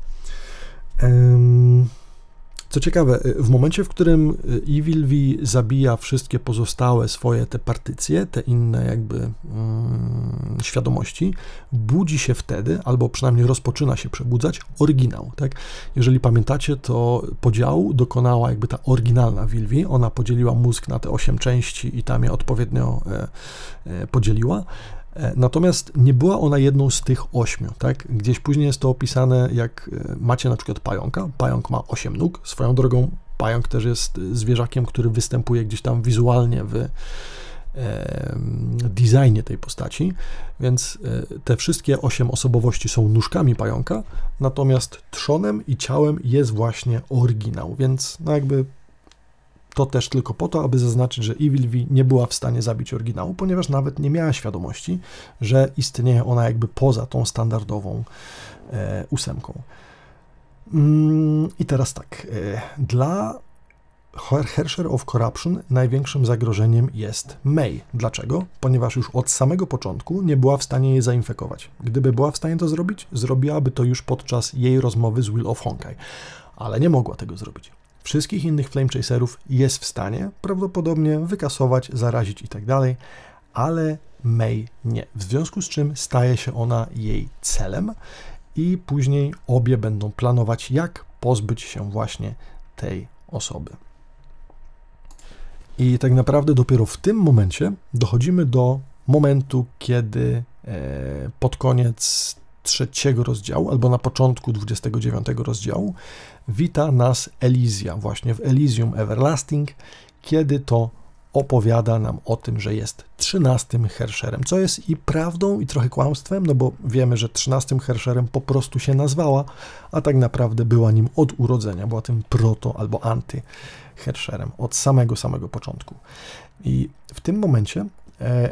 Co ciekawe, w momencie, w którym Evil V zabija wszystkie pozostałe swoje te partycje, te inne jakby mm, świadomości, budzi się wtedy, albo przynajmniej rozpoczyna się przebudzać oryginał. Tak? Jeżeli pamiętacie, to podziału dokonała jakby ta oryginalna Wilwi. Ona podzieliła mózg na te osiem części i tam je odpowiednio e, e, podzieliła. E, natomiast nie była ona jedną z tych ośmiu, tak? Gdzieś później jest to opisane, jak e, macie na przykład pająka. Pająk ma osiem nóg. Swoją drogą pająk też jest zwierzakiem, który występuje gdzieś tam wizualnie w designie tej postaci, więc e, te wszystkie osiem osobowości są nóżkami pająka, natomiast trzonem i ciałem jest właśnie oryginał, więc no jakby to też tylko po to, aby zaznaczyć, że Evil V nie była w stanie zabić oryginału, ponieważ nawet nie miała świadomości, że istnieje ona jakby poza tą standardową e, ósemką. Mm, I teraz tak, e, dla Hersher of Corruption największym zagrożeniem jest May. Dlaczego? Ponieważ już od samego początku nie była w stanie jej zainfekować. Gdyby była w stanie to zrobić, zrobiłaby to już podczas jej rozmowy z Will of Honkai, ale nie mogła tego zrobić. Wszystkich innych Flame Chaserów jest w stanie prawdopodobnie wykasować, zarazić itd., tak ale May nie. W związku z czym staje się ona jej celem i później obie będą planować, jak pozbyć się właśnie tej osoby. I tak naprawdę dopiero w tym momencie dochodzimy do momentu, kiedy e, pod koniec trzeciego rozdziału, albo na początku 29 rozdziału, wita nas Elizja, właśnie w Elysium Everlasting, kiedy to opowiada nam o tym, że jest trzynastym Hersherem, co jest i prawdą, i trochę kłamstwem, no bo wiemy, że trzynastym Hersherem po prostu się nazwała, a tak naprawdę była nim od urodzenia, była tym proto albo anty Hersherem od samego, samego początku. I w tym momencie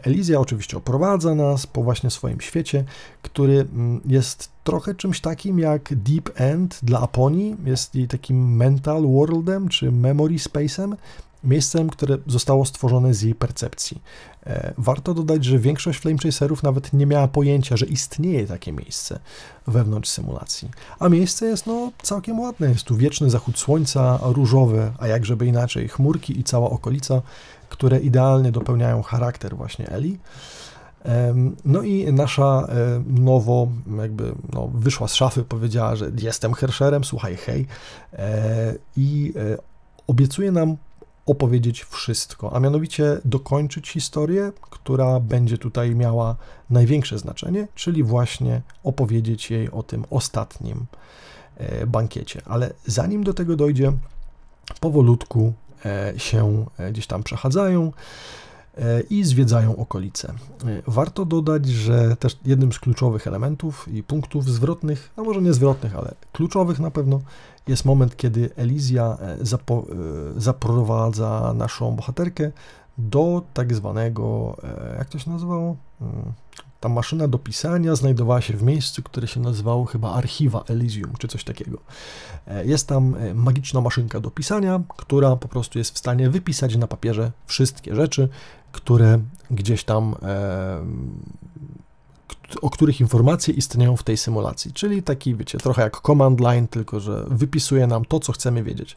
Elizja oczywiście oprowadza nas po właśnie swoim świecie, który mm, jest trochę czymś takim jak Deep End dla Aponii, jest jej takim mental worldem czy memory space'em, miejscem, które zostało stworzone z jej percepcji. E, warto dodać, że większość Flame Chaserów nawet nie miała pojęcia, że istnieje takie miejsce wewnątrz symulacji. A miejsce jest no całkiem ładne. Jest tu wieczny zachód słońca, różowy, a jak żeby inaczej, chmurki i cała okolica które idealnie dopełniają charakter właśnie Eli. No i nasza e, nowo, jakby no, wyszła z szafy, powiedziała, że jestem Hersherem, słuchaj, hej, e, i e, obiecuje nam opowiedzieć wszystko, a mianowicie dokończyć historię, która będzie tutaj miała największe znaczenie, czyli właśnie opowiedzieć jej o tym ostatnim bankiecie. Ale zanim do tego dojdzie, powolutku się e, gdzieś tam przechadzają e, i zwiedzają okolice. Warto dodać, że też jednym z kluczowych elementów i punktów zwrotnych, no może nie zwrotnych, ale kluczowych na pewno, jest moment, kiedy Elizja zapo- zaprowadza naszą bohaterkę do tak zwanego, jak to się nazywało? Ta maszyna do pisania znajdowała się w miejscu, które się nazywało chyba Archiwa Elysium, czy coś takiego. E, jest tam e, magiczna maszynka do pisania, która po prostu jest w stanie wypisać na papierze wszystkie rzeczy, które gdzieś tam e, o których informacje istnieją w tej symulacji. Czyli taki, wiecie, trochę jak command line, tylko że wypisuje nam to, co chcemy wiedzieć.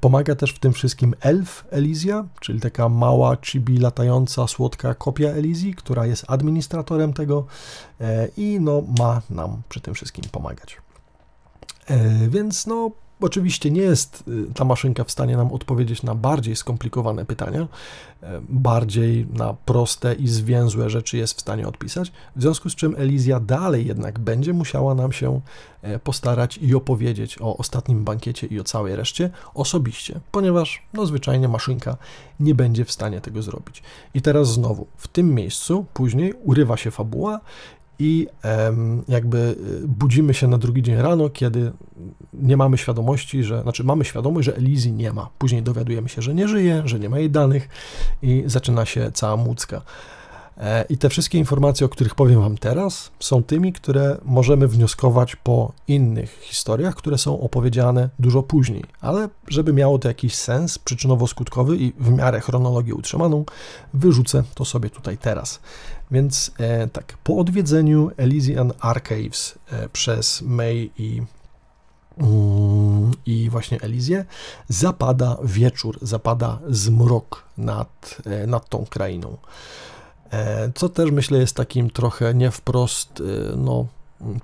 Pomaga też w tym wszystkim Elf Elizja, czyli taka mała chibi latająca, słodka kopia Elizji, która jest administratorem tego e, i no, ma nam przy tym wszystkim pomagać. E, więc no, Oczywiście nie jest y, ta maszynka w stanie nam odpowiedzieć na bardziej skomplikowane pytania, e, bardziej na proste i zwięzłe rzeczy jest w stanie odpisać, w związku z czym Elizja dalej jednak będzie musiała nam się e, postarać i opowiedzieć o ostatnim bankiecie i o całej reszcie osobiście, ponieważ no zwyczajnie maszynka nie będzie w stanie tego zrobić. I teraz znowu, w tym miejscu później urywa się fabuła i jakby y, budzimy się na drugi dzień rano, kiedy nie mamy świadomości, że, znaczy mamy świadomość, że Elizy nie ma. Później dowiadujemy się, że nie żyje, że nie ma jej danych i zaczyna się cała mucka. E, I te wszystkie informacje, o których powiem Wam teraz, są tymi, które możemy wnioskować po innych historiach, które są opowiedziane dużo później. Ale żeby miało to jakiś sens przyczynowo-skutkowy i w miarę chronologię utrzymaną, wyrzucę to sobie tutaj teraz. Więc e, tak, po odwiedzeniu Elysian Archives e, przez May i mm, i właśnie Elizję, zapada wieczór, zapada zmrok nad, e, nad tą krainą. E, co też myślę jest takim trochę nie wprost e, no,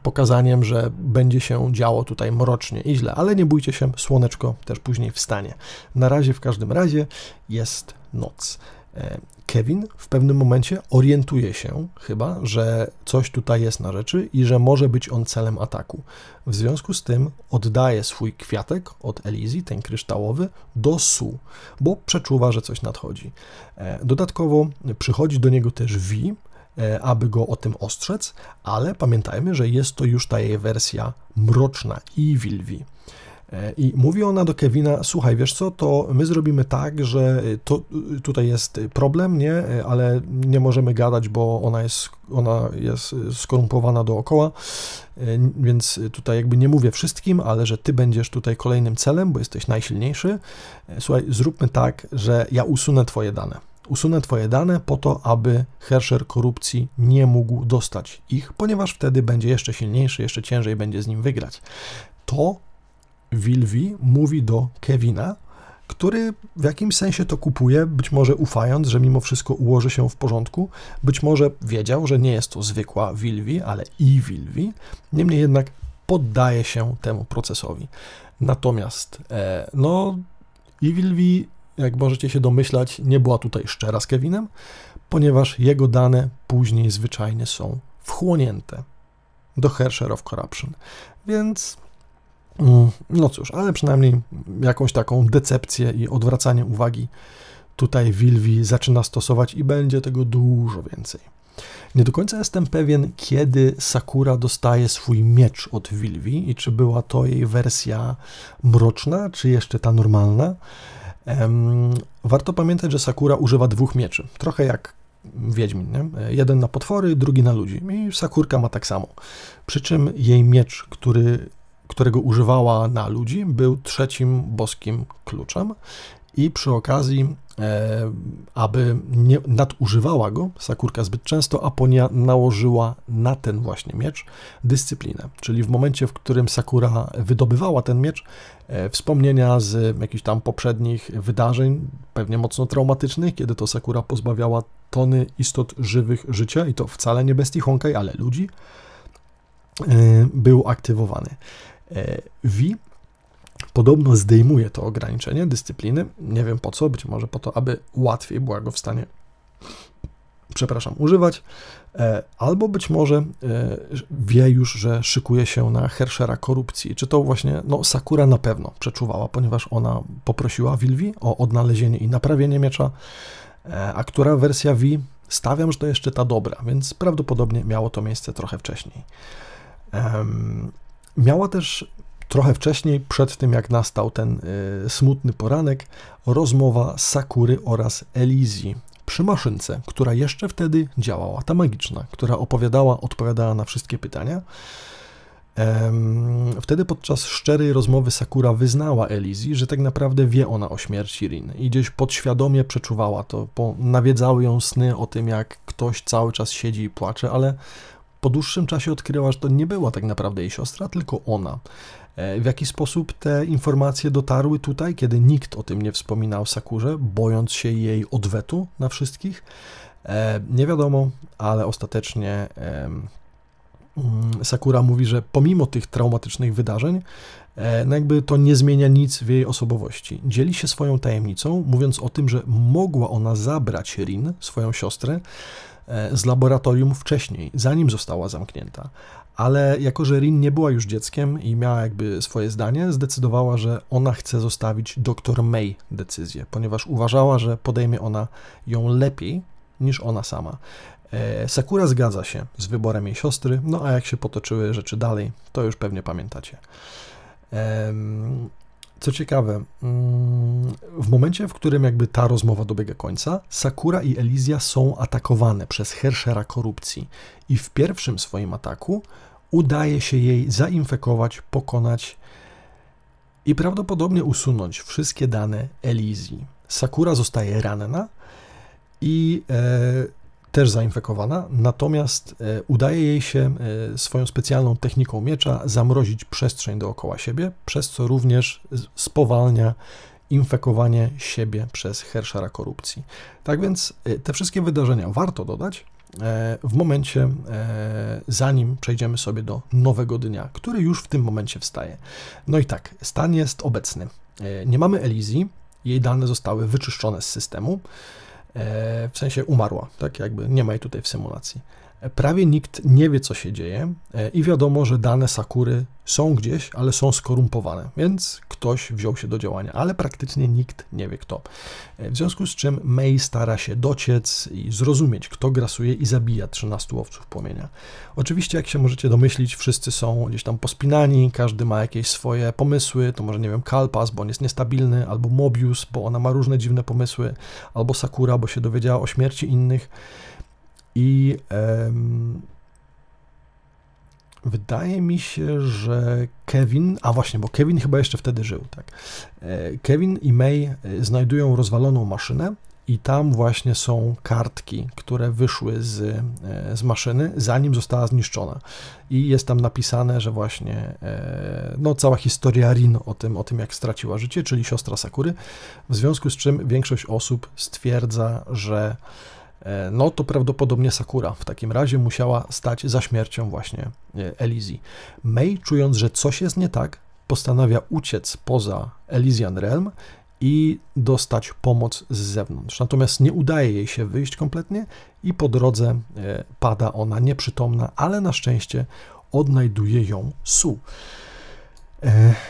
pokazaniem, że będzie się działo tutaj mrocznie i źle, ale nie bójcie się, słoneczko też później wstanie. Na razie w każdym razie jest noc. E, Kevin w pewnym momencie orientuje się chyba, że coś tutaj jest na rzeczy i że może być on celem ataku. W związku z tym oddaje swój kwiatek od Elizy, ten kryształowy, do Su, bo przeczuwa, że coś nadchodzi. E, dodatkowo przychodzi do niego też Vi, e, aby go o tym ostrzec, ale pamiętajmy, że jest to już ta jej wersja mroczna, Evil Vi. E, I mówi ona do Kevina, słuchaj, wiesz co, to my zrobimy tak, że to, tutaj jest problem, nie, e, ale nie możemy gadać, bo ona jest, ona jest skorumpowana dookoła, e, więc tutaj jakby nie mówię wszystkim, ale że ty będziesz tutaj kolejnym celem, bo jesteś najsilniejszy. Słuchaj, zróbmy tak, że ja usunę twoje dane. Usunę Twoje dane po to, aby Hersher korupcji nie mógł dostać ich, ponieważ wtedy będzie jeszcze silniejszy, jeszcze ciężej będzie z nim wygrać. To Wilwi mówi do Kevina, który w jakimś sensie to kupuje, być może ufając, że mimo wszystko ułoży się w porządku, być może wiedział, że nie jest to zwykła Wilwi, ale i Wilwi, niemniej jednak poddaje się temu procesowi. Natomiast, e, no, i Wilwi, jak możecie się domyślać, nie była tutaj szczera z Kevinem, ponieważ jego dane później zwyczajnie są wchłonięte do Hersher of Corruption. Więc no cóż, ale przynajmniej jakąś taką decepcję i odwracanie uwagi tutaj Wilwi zaczyna stosować i będzie tego dużo więcej. Nie do końca jestem pewien, kiedy Sakura dostaje swój miecz od Wilwi i czy była to jej wersja mroczna, czy jeszcze ta normalna. warto pamiętać, że Sakura używa dwóch mieczy, trochę jak Wiedźmin, nie? jeden na potwory, drugi na ludzi. I Sakurka ma tak samo. Przy czym jej miecz, który którego używała na ludzi, był trzecim boskim kluczem i przy okazji, e, aby nie nadużywała go Sakurka zbyt często, Aponia nałożyła na ten właśnie miecz dyscyplinę. Czyli w momencie, w którym Sakura wydobywała ten miecz, e, wspomnienia z jakichś tam poprzednich wydarzeń, pewnie mocno traumatycznych, kiedy to Sakura pozbawiała tony istot żywych życia i to wcale nie bestii Honkai, ale ludzi, e, był aktywowany. Vi e, podobno zdejmuje to ograniczenie dyscypliny. Nie wiem po co, być może po to, aby łatwiej była go w stanie, przepraszam, używać, e, albo być może e, wie już, że szykuje się na Herschera korupcji. Czy to właśnie, no Sakura na pewno przeczuwała, ponieważ ona poprosiła Wilwi o odnalezienie i naprawienie miecza, a która wersja Vi, stawiam, że to jeszcze ta dobra, więc prawdopodobnie miało to miejsce trochę wcześniej. Miała też trochę wcześniej, przed tym jak nastał ten y, smutny poranek, rozmowa Sakury oraz Elizji przy maszynce, która jeszcze wtedy działała, ta magiczna, która opowiadała, odpowiadała na wszystkie pytania. Wtedy podczas szczerej rozmowy Sakura wyznała Elizji, że tak naprawdę wie ona o śmierci Rin i gdzieś podświadomie przeczuwała to, bo nawiedzały ją sny o tym, jak ktoś cały czas siedzi i płacze, ale po dłuższym czasie odkryła, że to nie była tak naprawdę jej siostra, tylko ona. E, w jaki sposób te informacje dotarły tutaj, kiedy nikt o tym nie wspominał Sakurze, bojąc się jej odwetu na wszystkich? E, nie wiadomo, ale ostatecznie mm, Sakura mówi, że pomimo tych traumatycznych wydarzeń, e, no jakby to nie zmienia nic w jej osobowości. Dzieli się swoją tajemnicą, mówiąc o tym, że mogła ona zabrać Rin, swoją siostrę, z laboratorium wcześniej, zanim została zamknięta. Ale jako, że Rin nie była już dzieckiem i miała jakby swoje zdanie, zdecydowała, że ona chce zostawić dr May decyzję, ponieważ uważała, że podejmie ona ją lepiej niż ona sama. E, Sakura zgadza się z wyborem jej siostry, no a jak się potoczyły rzeczy dalej, to już pewnie pamiętacie. Co ciekawe, mm, w momencie, w którym jakby ta rozmowa dobiega końca, Sakura i Elizia są atakowane przez Herschera korupcji i w pierwszym swoim ataku udaje się jej zainfekować, pokonać i prawdopodobnie usunąć wszystkie dane Elizji. Sakura zostaje ranna i e, też zainfekowana, natomiast e, udaje jej się e, swoją specjalną techniką miecza zamrozić przestrzeń dookoła siebie, przez co również spowalnia infekowanie siebie przez Herschera korupcji. Tak więc e, te wszystkie wydarzenia warto dodać w momencie, zanim przejdziemy sobie do nowego dnia, który już w tym momencie wstaje. No i tak, stan jest obecny. Nie mamy Elizji, jej dane zostały wyczyszczone z systemu. E, w sensie umarła, tak jakby nie ma jej tutaj w symulacji. Prawie nikt nie wie, co się dzieje e, i wiadomo, że dane Sakury są gdzieś, ale są skorumpowane, więc ktoś wziął się do działania, ale praktycznie nikt nie wie kto. E, w związku z czym May stara się dociec i zrozumieć, kto grasuje i zabija 13 łowców płomienia. Oczywiście, jak się możecie domyślić, wszyscy są gdzieś tam pospinani, każdy ma jakieś swoje pomysły, to może, nie wiem, Kalpas, bo on jest niestabilny, albo Mobius, bo ona ma różne dziwne pomysły, albo Sakura, bo się dowiedziała o śmierci innych. I um, wydaje mi się, że Kevin, a właśnie, bo Kevin chyba jeszcze wtedy żył, tak. E, Kevin i May e, znajdują rozwaloną maszynę i tam właśnie są kartki, które wyszły z, e, z maszyny, zanim została zniszczona. I jest tam napisane, że właśnie no, cała historia Rin o tym, o tym, jak straciła życie, czyli siostra Sakury, w związku z czym większość osób stwierdza, że no to prawdopodobnie Sakura w takim razie musiała stać za śmiercią właśnie e, Elizji. Mei, czując, że coś jest nie tak, postanawia uciec poza Elysian Realm i dostać pomoc z zewnątrz. Natomiast nie udaje jej się wyjść kompletnie i po drodze e, pada ona nieprzytomna, ale na szczęście odnajduje ją Su.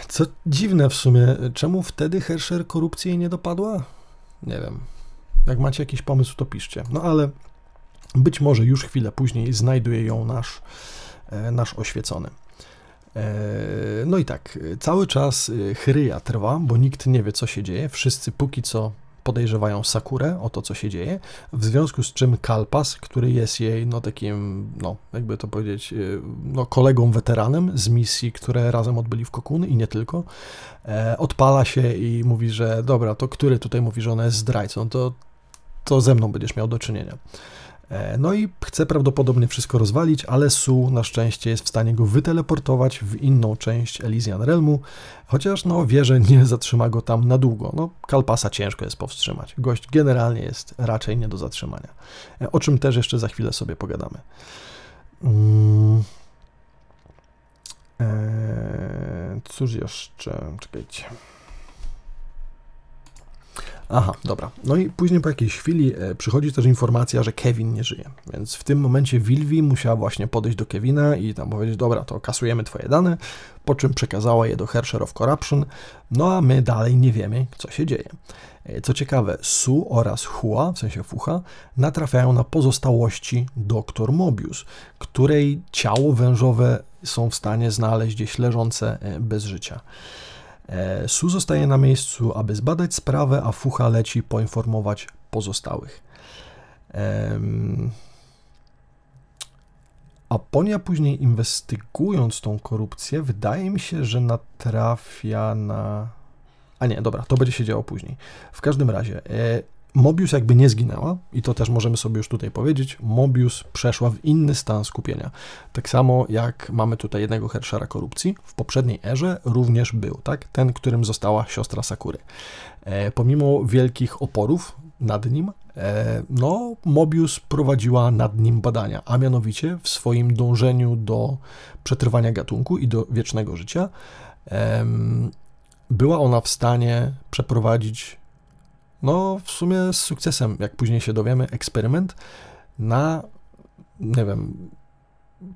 Co dziwne w sumie, czemu wtedy Herscher korupcji nie dopadła? Nie wiem. Jak macie jakiś pomysł, to piszcie. No ale być może już chwilę później znajduje ją nasz, e, nasz oświecony. E, no i tak, cały czas e, chryja trwa, bo nikt nie wie, co się dzieje. Wszyscy póki co podejrzewają Sakurę o to, co się dzieje, w związku z czym Kalpas, który jest jej, no takim, no jakby to powiedzieć, no kolegą weteranem z misji, które razem odbyli w Kokun i nie tylko, odpala się i mówi, że dobra, to który tutaj mówi, że ona jest zdrajcą, to to ze mną będziesz miał do czynienia. E, no i chce prawdopodobnie wszystko rozwalić, ale Su na szczęście jest w stanie go wyteleportować w inną część Elysian Realmu, chociaż no wie, że nie zatrzyma go tam na długo. No Kalpasa ciężko jest powstrzymać. Gość generalnie jest raczej nie do zatrzymania. E, o czym też jeszcze za chwilę sobie pogadamy. Hmm. Eee, cóż jeszcze? Czekajcie. Aha, dobra. No i później po jakiejś chwili e, przychodzi też informacja, że Kevin nie żyje. Więc w tym momencie Wilwi musiała właśnie podejść do Kevina i tam powiedzieć, dobra, to kasujemy twoje dane, po czym przekazała je do Hersher of Corruption, no a my dalej nie wiemy, co się dzieje. E, co ciekawe, Su oraz Hua, w sensie Fucha, natrafiają na pozostałości dr Mobius, której ciało wężowe są w stanie znaleźć gdzieś leżące e, bez życia. E, Su zostaje na miejscu, aby zbadać sprawę, a Fucha leci poinformować pozostałych. Aponia później inwestygując tą korupcję, wydaje mi się, że natrafia na. A nie, dobra, to będzie się działo później. W każdym razie, e, Mobius jakby nie zginęła, i to też możemy sobie już tutaj powiedzieć, Mobius przeszła w inny stan skupienia. Tak samo jak mamy tutaj jednego Herschera korupcji, w poprzedniej erze również był, tak? Ten, którym została siostra Sakury. E, pomimo wielkich oporów nad nim, e, no, Mobius prowadziła nad nim badania, a mianowicie w swoim dążeniu do przetrwania gatunku i do wiecznego życia, e, była ona w stanie przeprowadzić no w sumie z sukcesem, jak później się dowiemy, eksperyment na, nie wiem,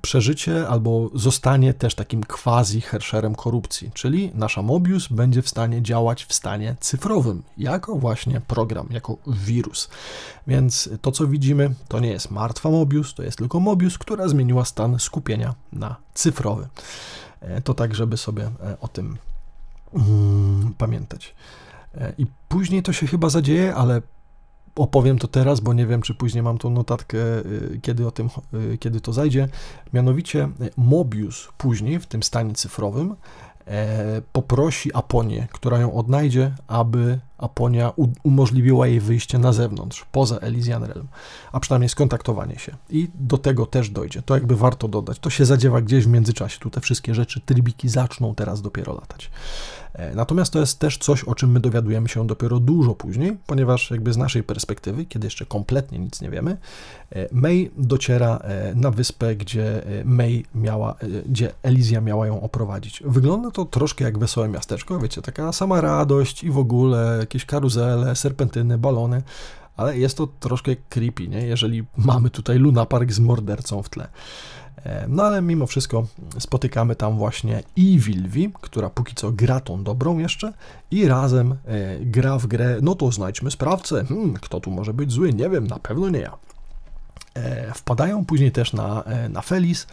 przeżycie albo zostanie też takim quasi-hersherem korupcji, czyli nasza Mobius będzie w stanie działać w stanie cyfrowym, jako właśnie program, jako wirus. Więc to, co widzimy, to nie jest martwa Mobius, to jest tylko Mobius, która zmieniła stan skupienia na cyfrowy. E, to tak, żeby sobie e, o tym mm, pamiętać. I później to się chyba zadzieje, ale opowiem to teraz, bo nie wiem, czy później mam tą notatkę, y, kiedy o tym, y, kiedy to zajdzie. Mianowicie y, Mobius później w tym stanie cyfrowym e, poprosi Aponię, która ją odnajdzie, aby Aponia umożliwiła jej wyjście na zewnątrz, poza Elysian Realm, a przynajmniej skontaktowanie się. I do tego też dojdzie. To jakby warto dodać. To się zadziewa gdzieś w międzyczasie. Tu te wszystkie rzeczy, trybiki zaczną teraz dopiero latać. E, natomiast to jest też coś, o czym my dowiadujemy się dopiero dużo później, ponieważ jakby z naszej perspektywy, kiedy jeszcze kompletnie nic nie wiemy, e, May dociera e, na wyspę, gdzie May miała, gdzie Elizja miała ją oprowadzić. Wygląda to troszkę jak wesołe miasteczko, wiecie, taka sama radość i w ogóle jakieś karuzele, serpentyny, balony, ale jest to troszkę creepy, nie? jeżeli mamy tutaj Luna Park z mordercą w tle. E, no ale mimo wszystko spotykamy tam właśnie i Wilwi, która póki co gra tą dobrą jeszcze i razem e, gra w grę, no to znajdźmy sprawcę, hmm, kto tu może być zły, nie wiem, na pewno nie ja. E, wpadają później też na, na Felis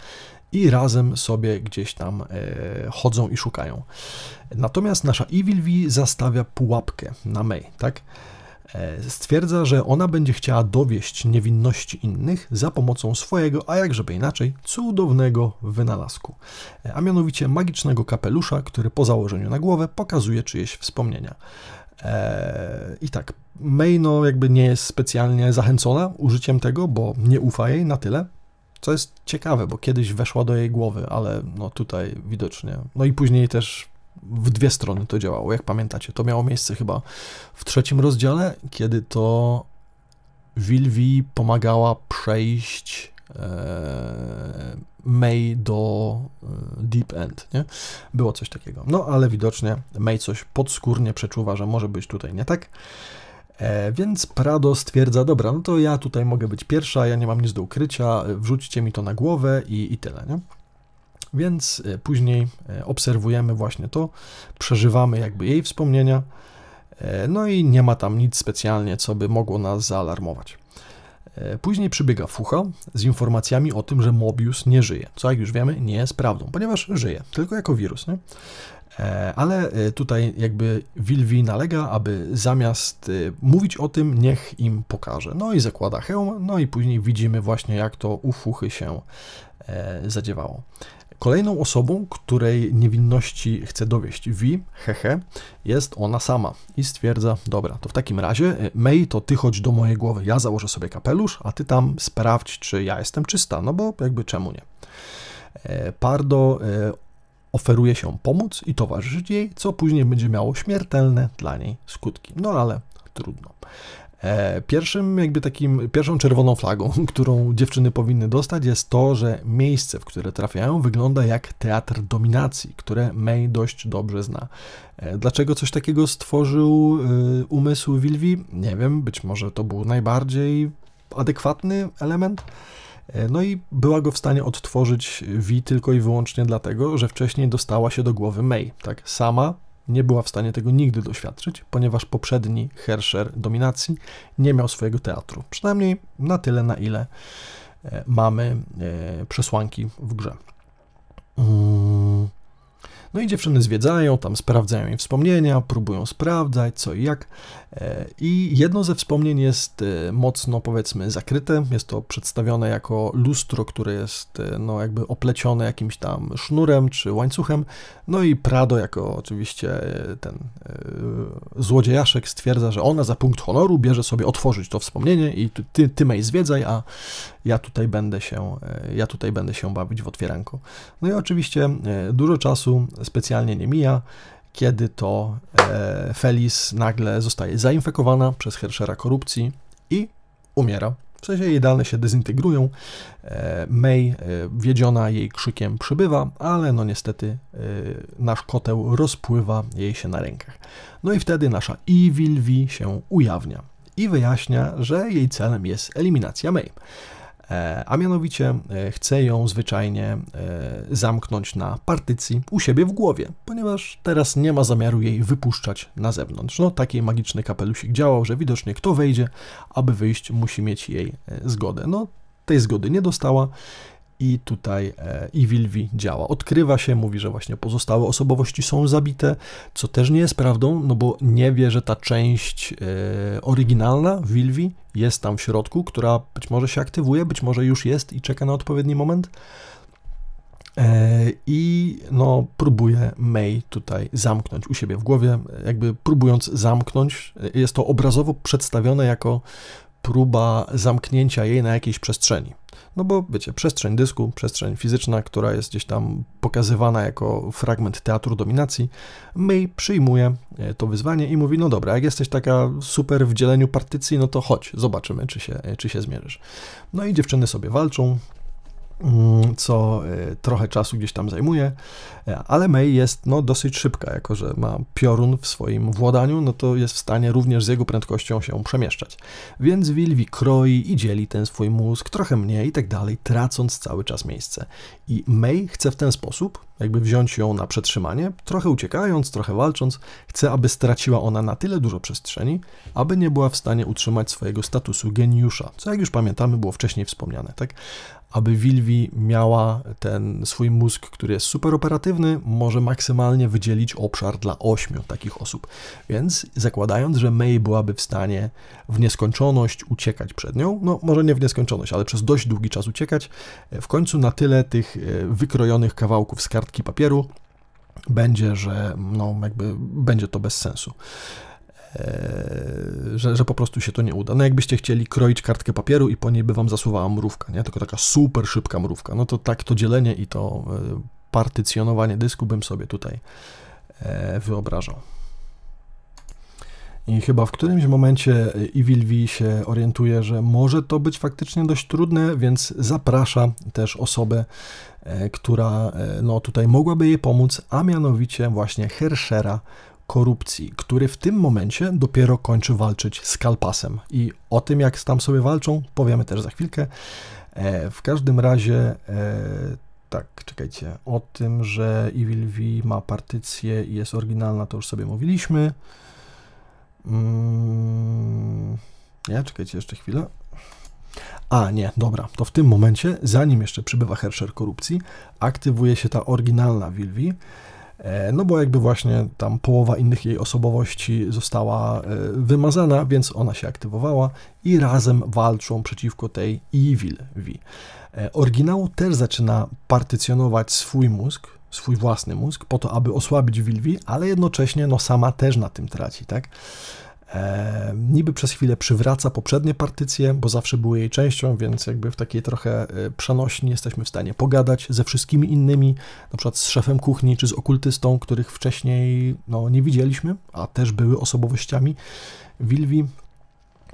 i razem sobie gdzieś tam chodzą i szukają. Natomiast nasza Evilvi zastawia pułapkę na May, tak? E, stwierdza, że ona będzie chciała dowieść niewinności innych za pomocą swojego, a jakżeby inaczej, cudownego wynalazku, e, a mianowicie magicznego kapelusza, który po założeniu na głowę pokazuje czyjeś wspomnienia. E, I tak, May no jakby nie jest specjalnie zachęcona użyciem tego, bo nie ufa jej na tyle, co jest ciekawe, bo kiedyś weszła do jej głowy, ale no tutaj widocznie. No i później też w dwie strony to działało, jak pamiętacie. To miało miejsce chyba w trzecim rozdziale, kiedy to Wilwi pomagała przejść e, May do e, Deep End, nie? Było coś takiego. No, ale widocznie May coś podskórnie przeczuwa, że może być tutaj nie tak. E, więc Prado stwierdza, dobra, no to ja tutaj mogę być pierwsza, ja nie mam nic do ukrycia, wrzućcie mi to na głowę i, i tyle, nie? Więc e, później e, obserwujemy właśnie to, przeżywamy jakby jej wspomnienia, e, no i nie ma tam nic specjalnie, co by mogło nas zaalarmować. Później przybiega Fucha z informacjami o tym, że Mobius nie żyje, co jak już wiemy nie jest prawdą, ponieważ żyje, tylko jako wirus. Nie? Ale tutaj jakby Wilwi nalega, aby zamiast mówić o tym, niech im pokaże. No i zakłada hełm, no i później widzimy właśnie jak to u Fuchy się zadziewało. Kolejną osobą, której niewinności chce dowieść Vi, hehe, jest ona sama i stwierdza, dobra, to w takim razie e, May, to ty chodź do mojej głowy, ja założę sobie kapelusz, a ty tam sprawdź, czy ja jestem czysta, no bo jakby czemu nie. E, Pardo e, oferuje się pomóc i towarzyszyć jej, co później będzie miało śmiertelne dla niej skutki. No ale trudno. E, pierwszym, jakby takim, pierwszą czerwoną flagą, którą dziewczyny powinny dostać, jest to, że miejsce, w które trafiają, wygląda jak teatr dominacji, które May dość dobrze zna. E, dlaczego coś takiego stworzył e, umysł Wilwi? Nie wiem, być może to był najbardziej adekwatny element. No i była go w stanie odtworzyć Vi tylko i wyłącznie dlatego, że wcześniej dostała się do głowy May. Tak, sama nie była w stanie tego nigdy doświadczyć, ponieważ poprzedni Herscher dominacji nie miał swojego teatru. Przynajmniej na tyle, na ile e, mamy e, przesłanki w grze. No i dziewczyny zwiedzają, tam sprawdzają jej wspomnienia, próbują sprawdzać co i jak. E, I jedno ze wspomnień jest e, mocno, powiedzmy, zakryte. Jest to przedstawione jako lustro, które jest e, no, jakby oplecione jakimś tam sznurem czy łańcuchem. No i Prado, jako oczywiście ten złodziejaszek, stwierdza, że ona za punkt honoru bierze sobie otworzyć to wspomnienie i ty, ty May zwiedzaj, a ja tutaj będę się, ja tutaj będę się bawić w otwieranku. No i oczywiście dużo czasu specjalnie nie mija kiedy to e, Felis nagle zostaje zainfekowana przez Herschera korupcji i umiera. W sensie jej dane się dezintegrują. E, May, e, wiedziona jej krzykiem, przybywa, ale no niestety nasz koteł rozpływa jej się na rękach. No i wtedy nasza Evil V się ujawnia i wyjaśnia, że jej celem jest eliminacja May. E, a mianowicie e, chce ją zwyczajnie zamknąć na partycji u siebie w głowie, ponieważ teraz nie ma zamiaru jej wypuszczać na zewnątrz. No, taki magiczny kapelusik działał, że widocznie kto wejdzie, aby wyjść, musi mieć jej zgodę. No, tej zgody nie dostała i tutaj e, Evil V działa. Odkrywa się, mówi, że właśnie pozostałe osobowości są zabite, co też nie jest prawdą, no bo nie wie, że ta część e, oryginalna Wilvi jest tam w środku, która być może się aktywuje, być może już jest i czeka na odpowiedni moment. E, I no, próbuje May tutaj zamknąć u siebie w głowie, jakby próbując zamknąć. Jest to obrazowo przedstawione jako próba zamknięcia jej na jakiejś przestrzeni. No bo wiecie, przestrzeń dysku, przestrzeń fizyczna, która jest gdzieś tam pokazywana jako fragment teatru dominacji, May przyjmuje e, to wyzwanie i mówi, no dobra, jak jesteś taka super w dzieleniu partycji, no to chodź, zobaczymy, czy się, czy się zmierzysz. No i dziewczyny sobie walczą, co e, trochę czasu gdzieś tam zajmuje, e, ale May jest no, dosyć szybka, jako że ma piorun w swoim władaniu, no to jest w stanie również z jego prędkością się przemieszczać. Więc Wilwi kroi i dzieli ten swój mózg trochę mniej i tak dalej, tracąc cały czas miejsce. I May chce w ten sposób jakby wziąć ją na przetrzymanie, trochę uciekając, trochę walcząc, chce, aby straciła ona na tyle dużo przestrzeni, aby nie była w stanie utrzymać swojego statusu geniusza, co jak już pamiętamy było wcześniej wspomniane, tak? Aby Wilwi miała ten swój mózg, który jest super operatywny, może maksymalnie wydzielić obszar dla ośmiu takich osób. Więc zakładając, że May byłaby w stanie w nieskończoność uciekać przed nią, no może nie w nieskończoność, ale przez dość długi czas uciekać, w końcu na tyle tych e, wykrojonych kawałków z kartki papieru będzie, że no jakby będzie to bez sensu. E, że, że po prostu się to nie uda. No jakbyście chcieli kroić kartkę papieru i po niej by wam zasuwała mrówka, nie? Tylko taka super szybka mrówka. No to tak to dzielenie i to e, partycjonowanie dysku bym sobie tutaj e, wyobrażał. I chyba w którymś momencie Evil V się orientuje, że może to być faktycznie dość trudne, więc zaprasza też osobę, która no, tutaj mogłaby jej pomóc, a mianowicie właśnie Herschera, korupcji, który w tym momencie dopiero kończy walczyć z Kalpasem. I o tym, jak tam sobie walczą, powiemy też za chwilkę. E, w każdym razie, e, tak, czekajcie, o tym, że Evil V ma partycję i jest oryginalna, to już sobie mówiliśmy. Mm, nie, czekajcie jeszcze chwilę. A, nie, dobra, to w tym momencie, zanim jeszcze przybywa Herscher korupcji, aktywuje się ta oryginalna Wilvi, E, no bo jakby właśnie tam połowa innych jej osobowości została e, wymazana, więc ona się aktywowała i razem walczą przeciwko tej Evil V. E, oryginał też zaczyna partycjonować swój mózg, swój własny mózg, po to, aby osłabić Wilwi, ale jednocześnie no sama też na tym traci, tak? E, niby przez chwilę przywraca poprzednie partycje, bo zawsze były jej częścią, więc jakby w takiej trochę e, przenośni jesteśmy w stanie pogadać ze wszystkimi innymi, na przykład z szefem kuchni czy z okultystą, których wcześniej no, nie widzieliśmy, a też były osobowościami Wilwi.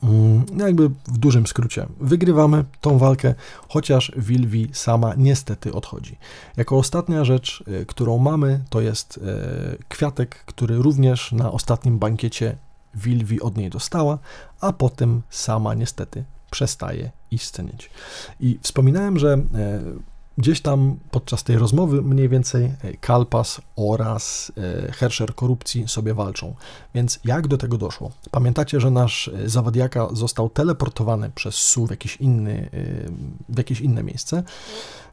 Mm, no jakby w dużym skrócie, wygrywamy tą walkę, chociaż Wilwi sama niestety odchodzi. Jako ostatnia rzecz, e, którą mamy, to jest e, kwiatek, który również na ostatnim bankiecie Wilwi od niej dostała, a potem sama niestety przestaje istnieć. I wspominałem, że e, gdzieś tam podczas tej rozmowy mniej więcej e, Kalpas oraz e, Herscher korupcji sobie walczą. Więc jak do tego doszło? Pamiętacie, że nasz zawadiaka został teleportowany przez SU w jakieś, inny, w jakieś inne miejsce?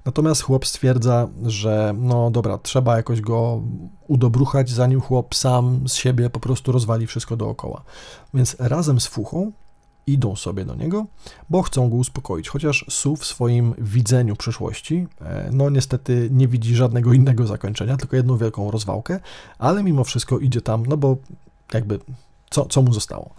Natomiast chłop stwierdza, że no dobra, trzeba jakoś go udobruchać, zanim chłop sam z siebie po prostu rozwali wszystko dookoła. Więc razem z Fuchą idą sobie do niego, bo chcą go uspokoić. Chociaż Su w swoim widzeniu przyszłości, e, no niestety nie widzi żadnego innego zakończenia, tylko jedną wielką rozwałkę, ale mimo wszystko idzie tam, no bo jakby co, co mu zostało.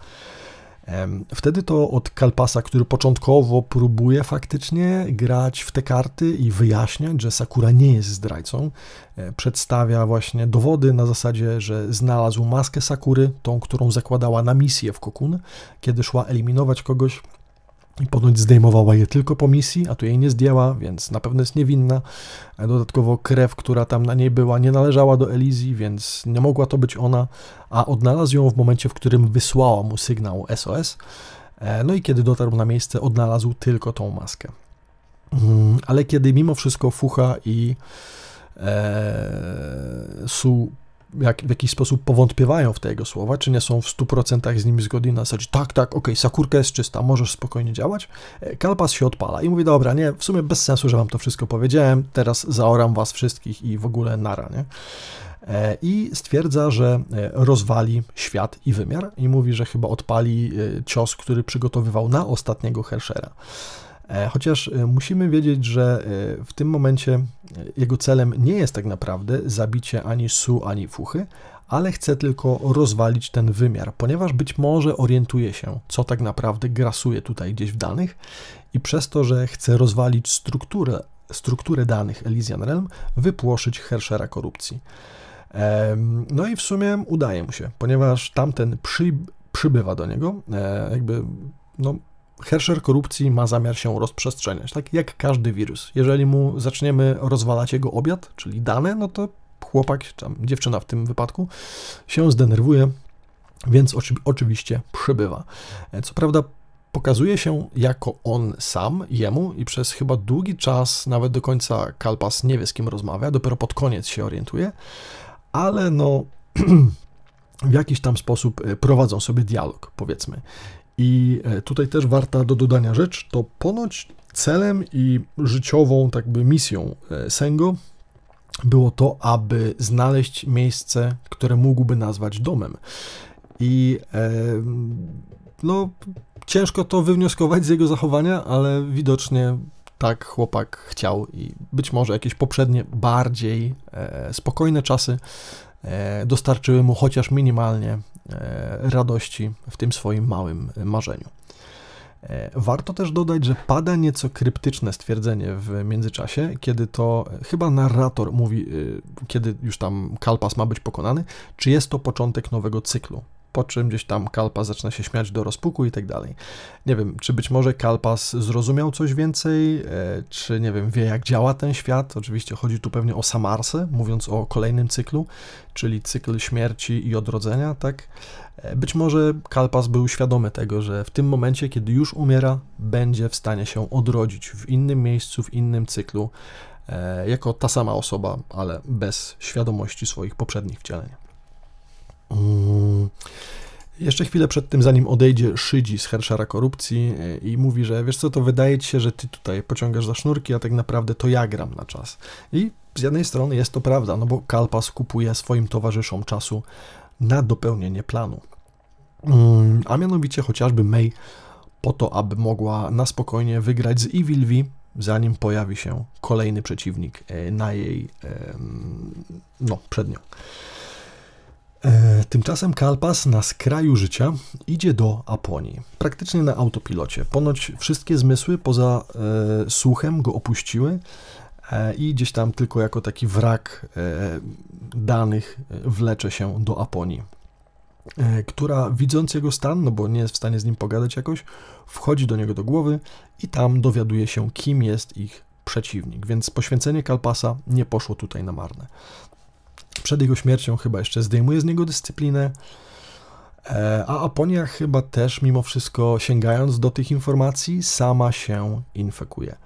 Wtedy to od Kalpasa, który początkowo próbuje faktycznie grać w te karty i wyjaśniać, że Sakura nie jest zdrajcą, e, przedstawia właśnie dowody na zasadzie, że znalazł maskę Sakury, tą, którą zakładała na misję w Kokun, kiedy szła eliminować kogoś i ponoć zdejmowała je tylko po misji, a tu jej nie zdjęła, więc na pewno jest niewinna. Dodatkowo krew, która tam na niej była, nie należała do Elizji, więc nie mogła to być ona, a odnalazł ją w momencie, w którym wysłała mu sygnał SOS. E, no i kiedy dotarł na miejsce, odnalazł tylko tą maskę. Mm, ale kiedy mimo wszystko Fucha i e, Su jak, w jakiś sposób powątpiewają w te jego słowa, czy nie są w 100% z nimi zgodni na zasadzie tak, tak, okej, okay, Sakurka jest czysta, możesz spokojnie działać. E, Kalpas się odpala i mówi, dobra, nie, w sumie bez sensu, że wam to wszystko powiedziałem, teraz zaoram was wszystkich i w ogóle nara, nie? E, I stwierdza, że e, rozwali świat i wymiar i mówi, że chyba odpali cios, który przygotowywał na ostatniego Herschera. Chociaż musimy wiedzieć, że w tym momencie jego celem nie jest tak naprawdę zabicie ani Su, ani Fuchy, ale chce tylko rozwalić ten wymiar, ponieważ być może orientuje się, co tak naprawdę grasuje tutaj gdzieś w danych i przez to, że chce rozwalić strukturę, strukturę danych Elysian Realm, wypłoszyć Herschera korupcji. No i w sumie udaje mu się, ponieważ tamten przy, przybywa do niego, e, jakby no, Hersher korupcji ma zamiar się rozprzestrzeniać, tak jak każdy wirus. Jeżeli mu zaczniemy rozwalać jego obiad, czyli dane, no to chłopak, tam dziewczyna w tym wypadku, się zdenerwuje, więc oczy, oczywiście przybywa. E, co prawda pokazuje się jako on sam, jemu i przez chyba długi czas, nawet do końca Kalpas nie wie z kim rozmawia, dopiero pod koniec się orientuje, ale no w jakiś tam sposób e, prowadzą sobie dialog, powiedzmy. I e, tutaj też warta do dodania rzecz, to ponoć celem i życiową tak by misją e, Sengo było to, aby znaleźć miejsce, które mógłby nazwać domem. I e, no, ciężko to wywnioskować z jego zachowania, ale widocznie tak chłopak chciał i być może jakieś poprzednie, bardziej e, spokojne czasy e, dostarczyły mu chociaż minimalnie radości w tym swoim małym marzeniu. E, warto też dodać, że pada nieco kryptyczne stwierdzenie w międzyczasie, kiedy to chyba narrator mówi, e, kiedy już tam Kalpas ma być pokonany, czy jest to początek nowego cyklu po czym gdzieś tam Kalpas zaczyna się śmiać do rozpuku i tak dalej. Nie wiem, czy być może Kalpas zrozumiał coś więcej, e, czy nie wiem, wie jak działa ten świat. Oczywiście chodzi tu pewnie o Samarsę, mówiąc o kolejnym cyklu, czyli cykl śmierci i odrodzenia, tak? E, być może Kalpas był świadomy tego, że w tym momencie, kiedy już umiera, będzie w stanie się odrodzić w innym miejscu, w innym cyklu, e, jako ta sama osoba, ale bez świadomości swoich poprzednich wcieleń. Mm. Jeszcze chwilę przed tym, zanim odejdzie, szydzi z Herszara korupcji e, i mówi, że wiesz co, to wydaje ci się, że ty tutaj pociągasz za sznurki, a tak naprawdę to ja gram na czas. I z jednej strony jest to prawda, no bo Kalpas kupuje swoim towarzyszom czasu na dopełnienie planu. Mm, a mianowicie chociażby May po to, aby mogła na spokojnie wygrać z Evil V, zanim pojawi się kolejny przeciwnik e, na jej, no, przed nią. E, tymczasem Kalpas na skraju życia idzie do Aponii, praktycznie na autopilocie. Ponoć wszystkie zmysły poza e, słuchem go opuściły e, i gdzieś tam tylko jako taki wrak e, danych wlecze się do Aponii, e, która widząc jego stan, no bo nie jest w stanie z nim pogadać jakoś, wchodzi do niego do głowy i tam dowiaduje się, kim jest ich przeciwnik, więc poświęcenie Kalpasa nie poszło tutaj na marne. Przed jego śmiercią chyba jeszcze zdejmuje z niego dyscyplinę. E, a Aponia chyba też, mimo wszystko, sięgając do tych informacji, sama się infekuje.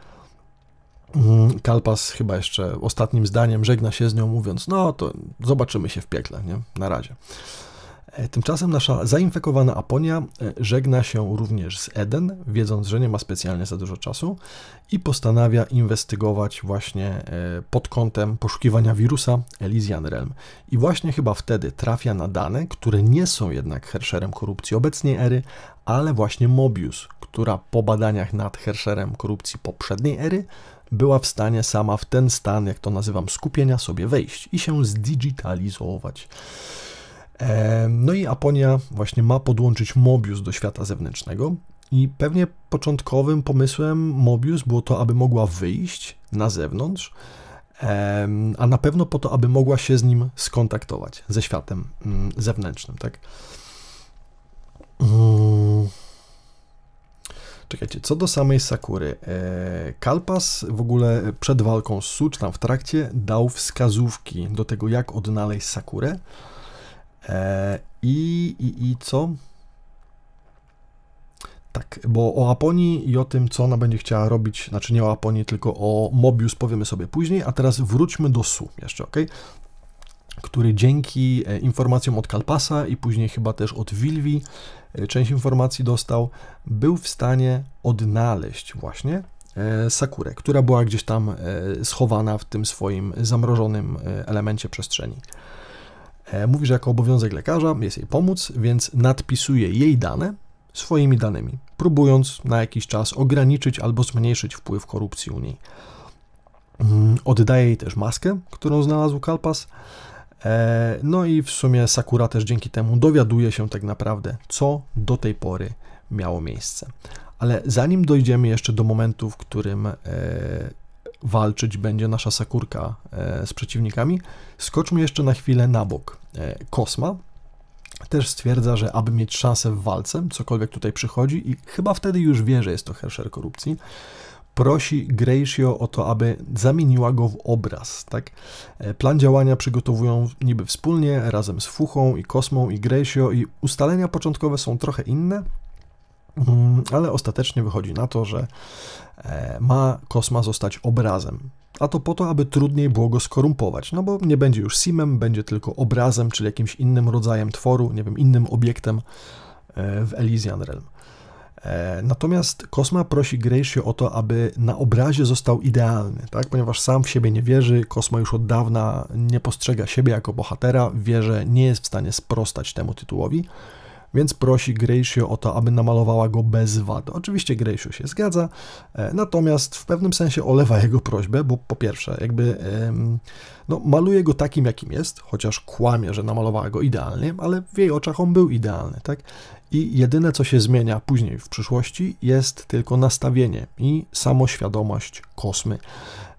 Mm, Kalpas chyba jeszcze ostatnim zdaniem żegna się z nią, mówiąc: No, to zobaczymy się w piekle, nie? Na razie. Tymczasem nasza zainfekowana Aponia e, żegna się również z Eden, wiedząc, że nie ma specjalnie za dużo czasu i postanawia inwestygować właśnie e, pod kątem poszukiwania wirusa Elysian Realm. I właśnie chyba wtedy trafia na dane, które nie są jednak Hersherem korupcji obecnej ery, ale właśnie Mobius, która po badaniach nad Hersherem korupcji poprzedniej ery była w stanie sama w ten stan, jak to nazywam, skupienia sobie wejść i się zdigitalizować. No i Aponia właśnie ma podłączyć Mobius do świata zewnętrznego i pewnie początkowym pomysłem Mobius było to, aby mogła wyjść na zewnątrz, a na pewno po to, aby mogła się z nim skontaktować, ze światem mm, zewnętrznym, tak? Mm. Czekajcie, co do samej Sakury. E, Kalpas w ogóle przed walką z Su, w trakcie, dał wskazówki do tego, jak odnaleźć Sakurę. E, I, i, I co? Tak, bo o Aponii i o tym, co ona będzie chciała robić, znaczy nie o Aponii, tylko o Mobius powiemy sobie później, a teraz wróćmy do Su jeszcze, ok? Który dzięki e, informacjom od Kalpasa i później chyba też od Wilwi, e, część informacji dostał, był w stanie odnaleźć właśnie Sakurę, która była gdzieś tam schowana w tym swoim zamrożonym elemencie przestrzeni. Mówi, że jako obowiązek lekarza jest jej pomóc, więc nadpisuje jej dane swoimi danymi, próbując na jakiś czas ograniczyć albo zmniejszyć wpływ korupcji u niej. Mm, oddaje jej też maskę, którą znalazł Kalpas. E, no i w sumie Sakura też dzięki temu dowiaduje się tak naprawdę, co do tej pory miało miejsce. Ale zanim dojdziemy jeszcze do momentu, w którym e, walczyć będzie nasza Sakurka e, z przeciwnikami, skoczmy jeszcze na chwilę na bok. Kosma, też stwierdza, że aby mieć szansę w walce, cokolwiek tutaj przychodzi, i chyba wtedy już wie, że jest to hersher korupcji, prosi Gracio o to, aby zamieniła go w obraz. Tak? E, plan działania przygotowują niby wspólnie, razem z Fuchą i Kosmą i Gracio i ustalenia początkowe są trochę inne, mm, ale ostatecznie wychodzi na to, że e, ma Kosma zostać obrazem a to po to, aby trudniej było go skorumpować, no bo nie będzie już simem, będzie tylko obrazem, czyli jakimś innym rodzajem tworu, nie wiem, innym obiektem e, w Elysian Realm. E, natomiast Kosma prosi Gracie o to, aby na obrazie został idealny, tak? ponieważ sam w siebie nie wierzy, Kosma już od dawna nie postrzega siebie jako bohatera, wie, że nie jest w stanie sprostać temu tytułowi, więc prosi Gracio o to, aby namalowała go bez wad. Oczywiście Gracio się zgadza, e, natomiast w pewnym sensie olewa jego prośbę, bo po pierwsze, jakby no, maluje go takim, jakim jest, chociaż kłamie, że namalowała go idealnie, ale w jej oczach on był idealny, tak? I jedyne, co się zmienia później w przyszłości, jest tylko nastawienie i samoświadomość kosmy.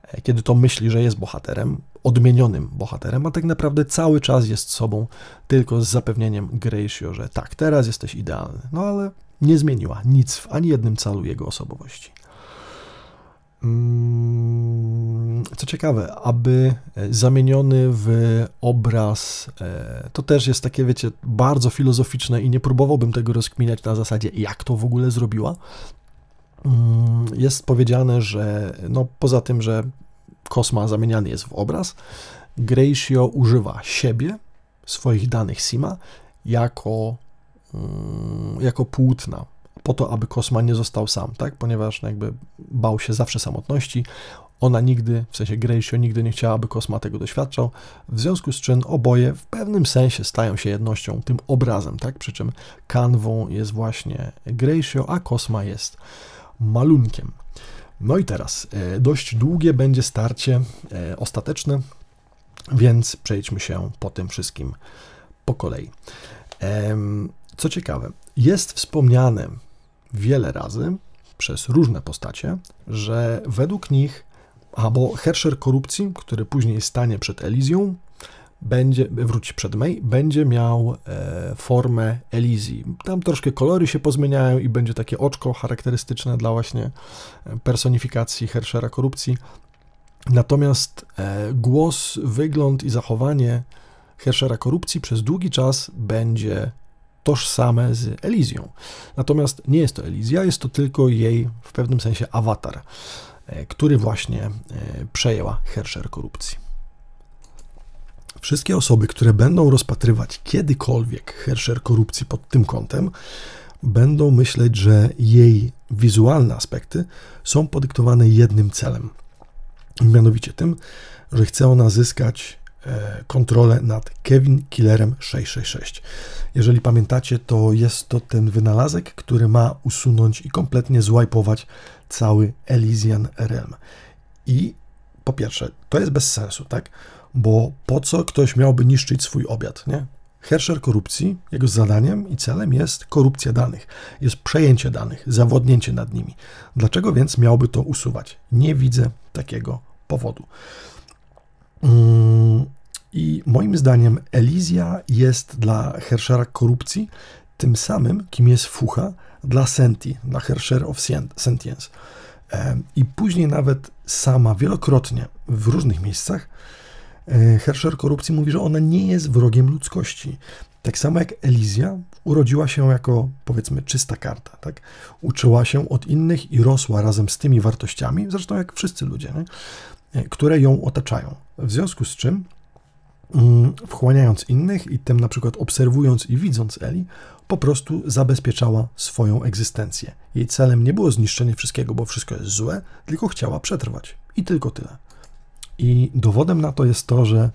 E, kiedy to myśli, że jest bohaterem, odmienionym bohaterem, a tak naprawdę cały czas jest sobą, tylko z zapewnieniem Gracio, że tak, teraz jesteś idealny. No ale nie zmieniła nic w ani jednym calu jego osobowości. Mm, co ciekawe, aby e, zamieniony w obraz, e, to też jest takie, wiecie, bardzo filozoficzne i nie próbowałbym tego rozkminiać na zasadzie, jak to w ogóle zrobiła. Mm, jest powiedziane, że no, poza tym, że Kosma zamieniany jest w obraz, Gracio używa siebie, swoich danych SIMA, jako, mm, jako płótna, po to, aby Kosma nie został sam, tak? Ponieważ no, jakby bał się zawsze samotności. Ona nigdy, w sensie Gracio nigdy nie chciała, aby Kosma tego doświadczał, w związku z czym oboje w pewnym sensie stają się jednością, tym obrazem, tak? Przy czym kanwą jest właśnie Gracio, a Kosma jest malunkiem. No i teraz e, dość długie będzie starcie e, ostateczne, więc przejdźmy się po tym wszystkim po kolei. Co ciekawe, jest wspomniane wiele razy przez różne postacie, że według nich, albo Herscher korupcji, który później stanie przed Elizją, będzie, wróci przed May, będzie miał e, formę Elizji. Tam troszkę kolory się pozmieniają i będzie takie oczko charakterystyczne dla właśnie e, personifikacji Herschera korupcji. Natomiast e, głos, wygląd i zachowanie Herschera korupcji przez długi czas będzie tożsame z Elizją. Natomiast nie jest to Elizja, jest to tylko jej w pewnym sensie awatar, e, który właśnie e, przejęła Herscher korupcji. Wszystkie osoby, które będą rozpatrywać kiedykolwiek Herscher korupcji pod tym kątem, będą myśleć, że jej wizualne aspekty są podyktowane jednym celem. Mianowicie tym, że chce ona zyskać e, kontrolę nad Kevin Killerem 666. Jeżeli pamiętacie, to jest to ten wynalazek, który ma usunąć i kompletnie zwipować cały Elysian Realm. I po pierwsze, to jest bez sensu, tak? Bo po co ktoś miałby niszczyć swój obiad, nie? Herscher korupcji, jego zadaniem i celem jest korupcja danych, jest przejęcie danych, zawodnięcie nad nimi. Dlaczego więc miałby to usuwać? Nie widzę takiego powodu. Mm, I moim zdaniem Elizja jest dla Herschera korupcji tym samym, kim jest Fucha dla Senti, dla Herscher of Sentience. I później nawet sama wielokrotnie w różnych miejscach Herscher korupcji mówi, że ona nie jest wrogiem ludzkości, Tak samo jak Elizja urodziła się jako, powiedzmy, czysta karta, tak? Uczyła się od innych i rosła razem z tymi wartościami, zresztą jak wszyscy ludzie, nie? które ją otaczają. W związku z czym, mm, wchłaniając innych i tym na przykład obserwując i widząc Eli, po prostu zabezpieczała swoją egzystencję. Jej celem nie było zniszczenie wszystkiego, bo wszystko jest złe, tylko chciała przetrwać. I tylko tyle. I dowodem na to jest to, że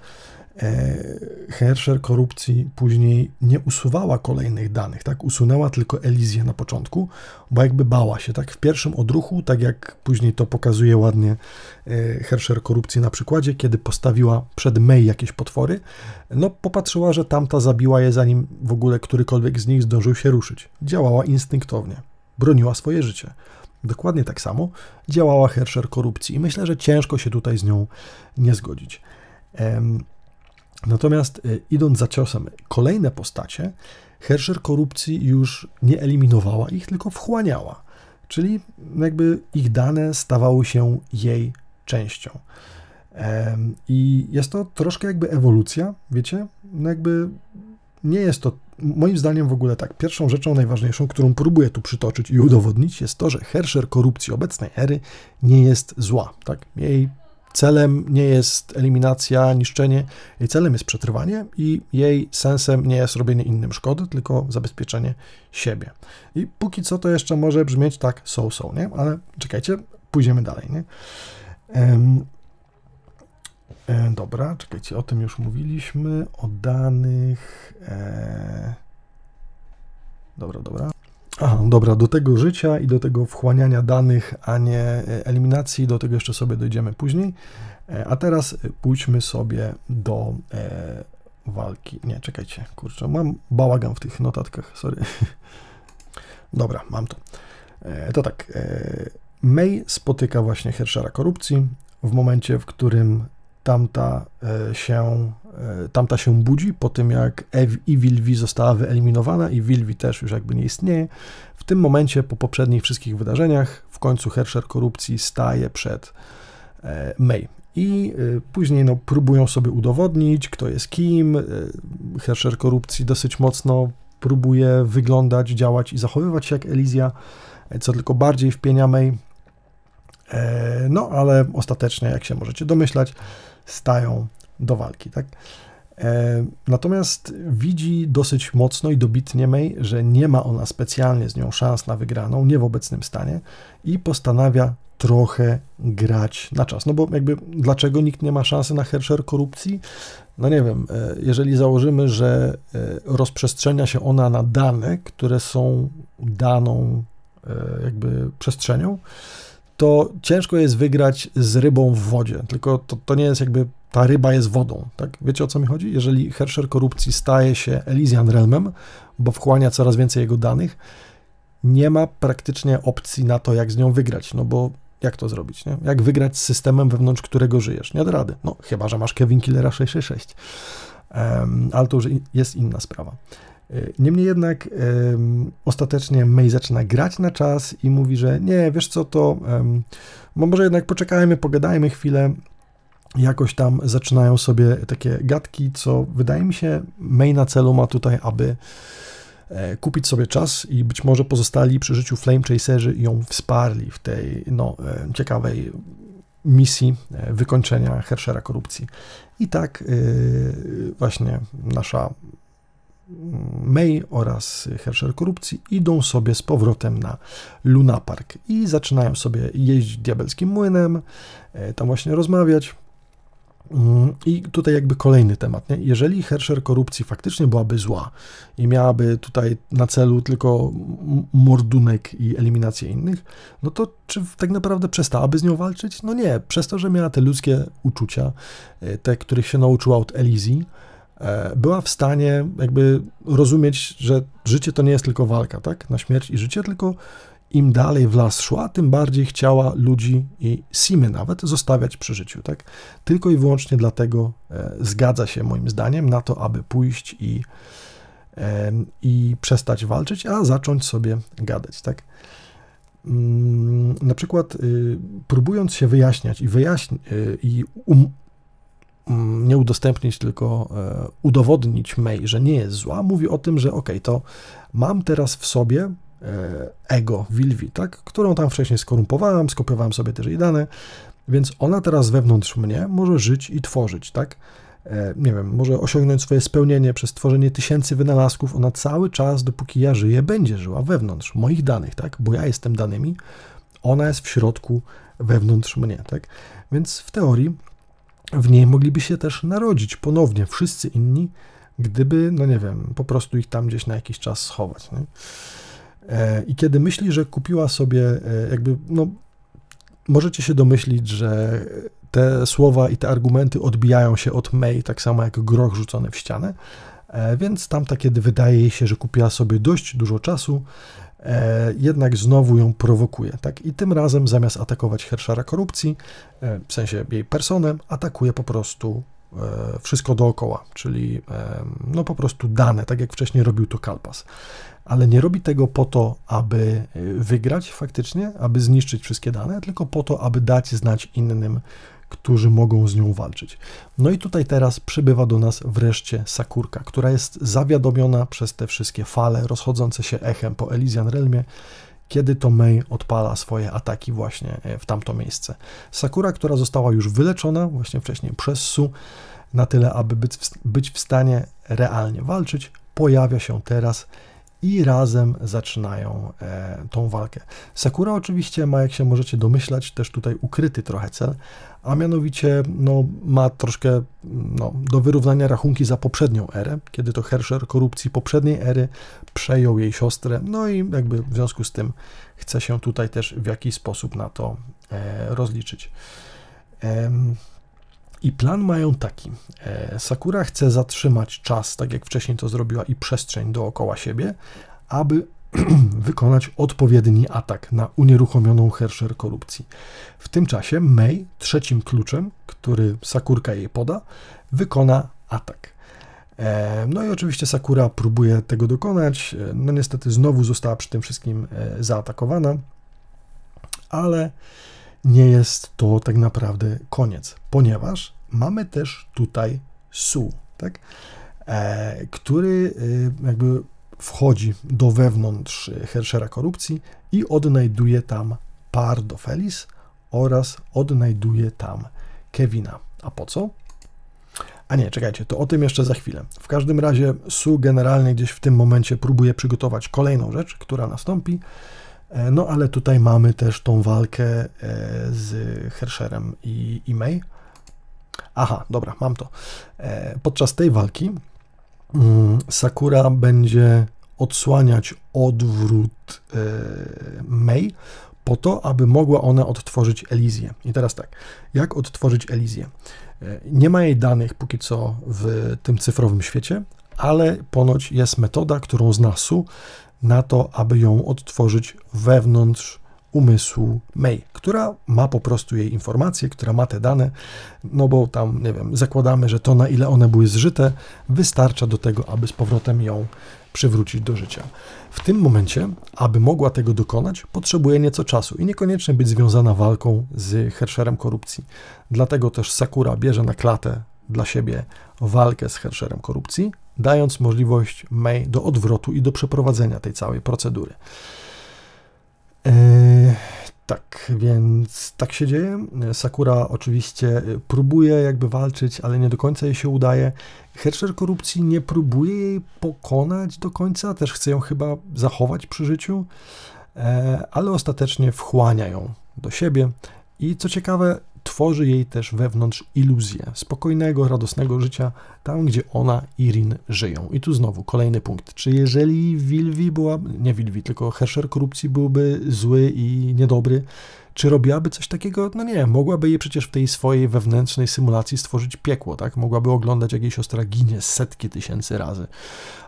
e, Herscher korupcji później nie usuwała kolejnych danych, tak? Usunęła tylko Elizję na początku, bo jakby bała się, tak? W pierwszym odruchu, tak jak później to pokazuje ładnie e, Herscher korupcji na przykładzie, kiedy postawiła przed May jakieś potwory, no popatrzyła, że tamta zabiła je zanim w ogóle którykolwiek z nich zdążył się ruszyć. Działała instynktownie, broniła swoje życie. Dokładnie tak samo działała Herscher korupcji i myślę, że ciężko się tutaj z nią nie zgodzić. Natomiast e, idąc za ciosem, kolejne postacie, Herscher korupcji już nie eliminowała ich, tylko wchłaniała. Czyli jakby ich dane stawały się jej częścią. I jest to troszkę jakby ewolucja, wiecie? No jakby nie jest to, moim zdaniem w ogóle tak, pierwszą rzeczą najważniejszą, którą próbuję tu przytoczyć i udowodnić, jest to, że Herscher korupcji obecnej ery nie jest zła. Tak? Jej celem nie jest eliminacja, niszczenie, jej celem jest przetrwanie i jej sensem nie jest robienie innym szkody, tylko zabezpieczenie siebie. I póki co to jeszcze może brzmieć tak so-so, nie? Ale czekajcie, pójdziemy dalej, nie? Um, E, dobra, czekajcie, o tym już mówiliśmy, o danych. E... Dobra, dobra. Aha, dobra, do tego życia i do tego wchłaniania danych, a nie e, eliminacji, do tego jeszcze sobie dojdziemy później. E, a teraz pójdźmy sobie do e, walki. Nie, czekajcie, kurczę, mam bałagan w tych notatkach, sorry. Dobra, mam to. E, to tak, e, May spotyka właśnie Herschera korupcji w momencie, w którym tamta e, się, e, tamta się budzi po tym, jak Ev i Wilwi została wyeliminowana i Wilwi też już jakby nie istnieje. W tym momencie, po poprzednich wszystkich wydarzeniach, w końcu Herscher korupcji staje przed e, May. I później no, próbują sobie udowodnić, kto jest kim. Herscher korupcji dosyć mocno próbuje wyglądać, działać i zachowywać się jak Elizja, co tylko bardziej wpienia May. No, ale ostatecznie, jak się możecie domyślać, stają do walki, tak? E, natomiast widzi dosyć mocno i dobitnie May, że nie ma ona specjalnie z nią szans na wygraną, nie w obecnym stanie i postanawia trochę grać na czas. No bo jakby dlaczego nikt nie ma szansy na Herscher korupcji? No nie wiem, e, jeżeli założymy, że e, rozprzestrzenia się ona na dane, które są daną jakby przestrzenią, to ciężko jest wygrać z rybą w wodzie, tylko to, to nie jest jakby, ta ryba jest wodą, tak? Wiecie o co mi chodzi? Jeżeli Herscher korupcji staje się Elysian Realmem, bo wchłania coraz więcej jego danych, nie ma praktycznie opcji na to, jak z nią wygrać, no bo jak to zrobić, nie? Jak wygrać z systemem, wewnątrz którego żyjesz? Nie da rady, no chyba, że masz Kevin Killera 666, um, ale to już jest inna sprawa. Niemniej jednak um, ostatecznie May zaczyna grać na czas i mówi, że nie, wiesz co, to um, może jednak poczekajmy, pogadajmy chwilę. Jakoś tam zaczynają sobie takie gadki, co wydaje mi się May na celu ma tutaj, aby e, kupić sobie czas i być może pozostali przy życiu Flame Chaserzy ją wsparli w tej no, e, ciekawej misji e, wykończenia Herschera korupcji. I tak właśnie nasza May oraz Herscher Korupcji idą sobie z powrotem na Luna Park i zaczynają sobie jeździć diabelskim młynem, e, tam właśnie rozmawiać. Mm, I tutaj jakby kolejny temat. Nie? Jeżeli Herscher korupcji faktycznie byłaby zła i miałaby tutaj na celu tylko mordunek i eliminację innych, no to czy tak naprawdę przestałaby z nią walczyć? No nie, przez to, że miała te ludzkie uczucia, e, te, których się nauczyła od Elizji, była w stanie jakby rozumieć, że życie to nie jest tylko walka, tak, na śmierć i życie, tylko im dalej w las szła, tym bardziej chciała ludzi i Simy nawet zostawiać przy życiu, tak. Tylko i wyłącznie dlatego e, zgadza się moim zdaniem na to, aby pójść i, e, i przestać walczyć, a zacząć sobie gadać, tak. Mm, na przykład y, próbując się wyjaśniać i, wyjaśni, y, i um, nie udostępnić, tylko e, udowodnić May, że nie jest zła, mówi o tym, że ok, to mam teraz w sobie e, ego Wilwi, tak, którą tam wcześniej skorumpowałem, skopiowałem sobie też jej dane, więc ona teraz wewnątrz mnie może żyć i tworzyć, tak? E, nie wiem, może osiągnąć swoje spełnienie przez tworzenie tysięcy wynalazków. Ona cały czas, dopóki ja żyję, będzie żyła wewnątrz moich danych, tak? Bo ja jestem danymi, ona jest w środku, wewnątrz mnie, tak? Więc w teorii w niej mogliby się też narodzić ponownie wszyscy inni, gdyby, no nie wiem, po prostu ich tam gdzieś na jakiś czas schować. Nie? E, I kiedy myśli, że kupiła sobie, e, jakby, no, możecie się domyślić, że te słowa i te argumenty odbijają się od May, tak samo jak groch rzucony w ścianę. E, więc tamta, kiedy wydaje jej się, że kupiła sobie dość dużo czasu, jednak znowu ją prowokuje. Tak? I tym razem zamiast atakować Herszara korupcji, e, w sensie jej personę, atakuje po prostu e, wszystko dookoła, czyli no po prostu dane, tak jak wcześniej robił to Kalpas. Ale nie robi tego po to, aby wygrać faktycznie, aby zniszczyć wszystkie dane, tylko po to, aby dać znać innym, którzy mogą z nią walczyć. No i tutaj teraz przybywa do nas wreszcie Sakurka, która jest zawiadomiona przez te wszystkie fale rozchodzące się echem po Elysian Realmie, kiedy to Mei odpala swoje ataki właśnie e, w tamto miejsce. Sakura, która została już wyleczona właśnie wcześniej przez Su, na tyle, aby być w stanie realnie walczyć, pojawia się teraz i razem zaczynają e, tą walkę. Sakura oczywiście ma, jak się możecie domyślać, też tutaj ukryty trochę cel, a mianowicie no, ma troszkę no, do wyrównania rachunki za poprzednią erę, kiedy to Herscher korupcji poprzedniej ery przejął jej siostrę, no i jakby w związku z tym chce się tutaj też w jakiś sposób na to e, rozliczyć. I plan mają taki. E, Sakura chce zatrzymać czas, tak jak wcześniej to zrobiła, i przestrzeń dookoła siebie, aby wykonać odpowiedni atak na unieruchomioną Herscher korupcji. W tym czasie Mei, trzecim kluczem, który Sakurka jej poda, wykona atak. E, no i oczywiście Sakura próbuje tego dokonać. E, no niestety znowu została przy tym wszystkim zaatakowana, ale nie jest to tak naprawdę koniec, ponieważ mamy też tutaj Su, tak? E, który e, jakby wchodzi do wewnątrz Herschera korupcji i odnajduje tam Pardo Felis oraz odnajduje tam Kevina. A po co? A nie, czekajcie, to o tym jeszcze za chwilę. W każdym razie Su generalnie gdzieś w tym momencie próbuje przygotować kolejną rzecz, która nastąpi, no ale tutaj mamy też tą walkę e, z Herscherem i, i May. Aha, dobra, mam to. E, podczas tej walki mm, Sakura będzie odsłaniać odwrót May po to, aby mogła ona odtworzyć Elizję. I teraz tak, jak odtworzyć Elizję? Nie ma jej danych póki co w tym cyfrowym świecie, ale ponoć jest metoda, którą zna Su, na to, aby ją odtworzyć wewnątrz umysłu May, która ma po prostu jej informacje, która ma te dane, no bo tam, nie wiem, zakładamy, że to na ile one były zżyte, wystarcza do tego, aby z powrotem ją przywrócić do życia. W tym momencie, aby mogła tego dokonać, potrzebuje nieco czasu i niekoniecznie być związana walką z Herscherem korupcji. Dlatego też Sakura bierze na klatę dla siebie walkę z Herscherem korupcji, dając możliwość May do odwrotu i do przeprowadzenia tej całej procedury. Yy, tak, więc tak się dzieje. Sakura oczywiście próbuje jakby walczyć, ale nie do końca jej się udaje. Herscher korupcji nie próbuje jej pokonać do końca, też chce ją chyba zachować przy życiu, e, ale ostatecznie wchłania ją do siebie. I co ciekawe, tworzy jej też wewnątrz iluzję spokojnego, radosnego życia tam, gdzie ona i Rin żyją. I tu znowu kolejny punkt. Czy jeżeli Wilwi była, nie Wilwi, tylko Herscher korupcji byłby zły i niedobry, czy robiłaby coś takiego? No nie, mogłaby jej przecież w tej swojej wewnętrznej symulacji stworzyć piekło, tak? Mogłaby oglądać, jak jej siostra ginie setki tysięcy razy,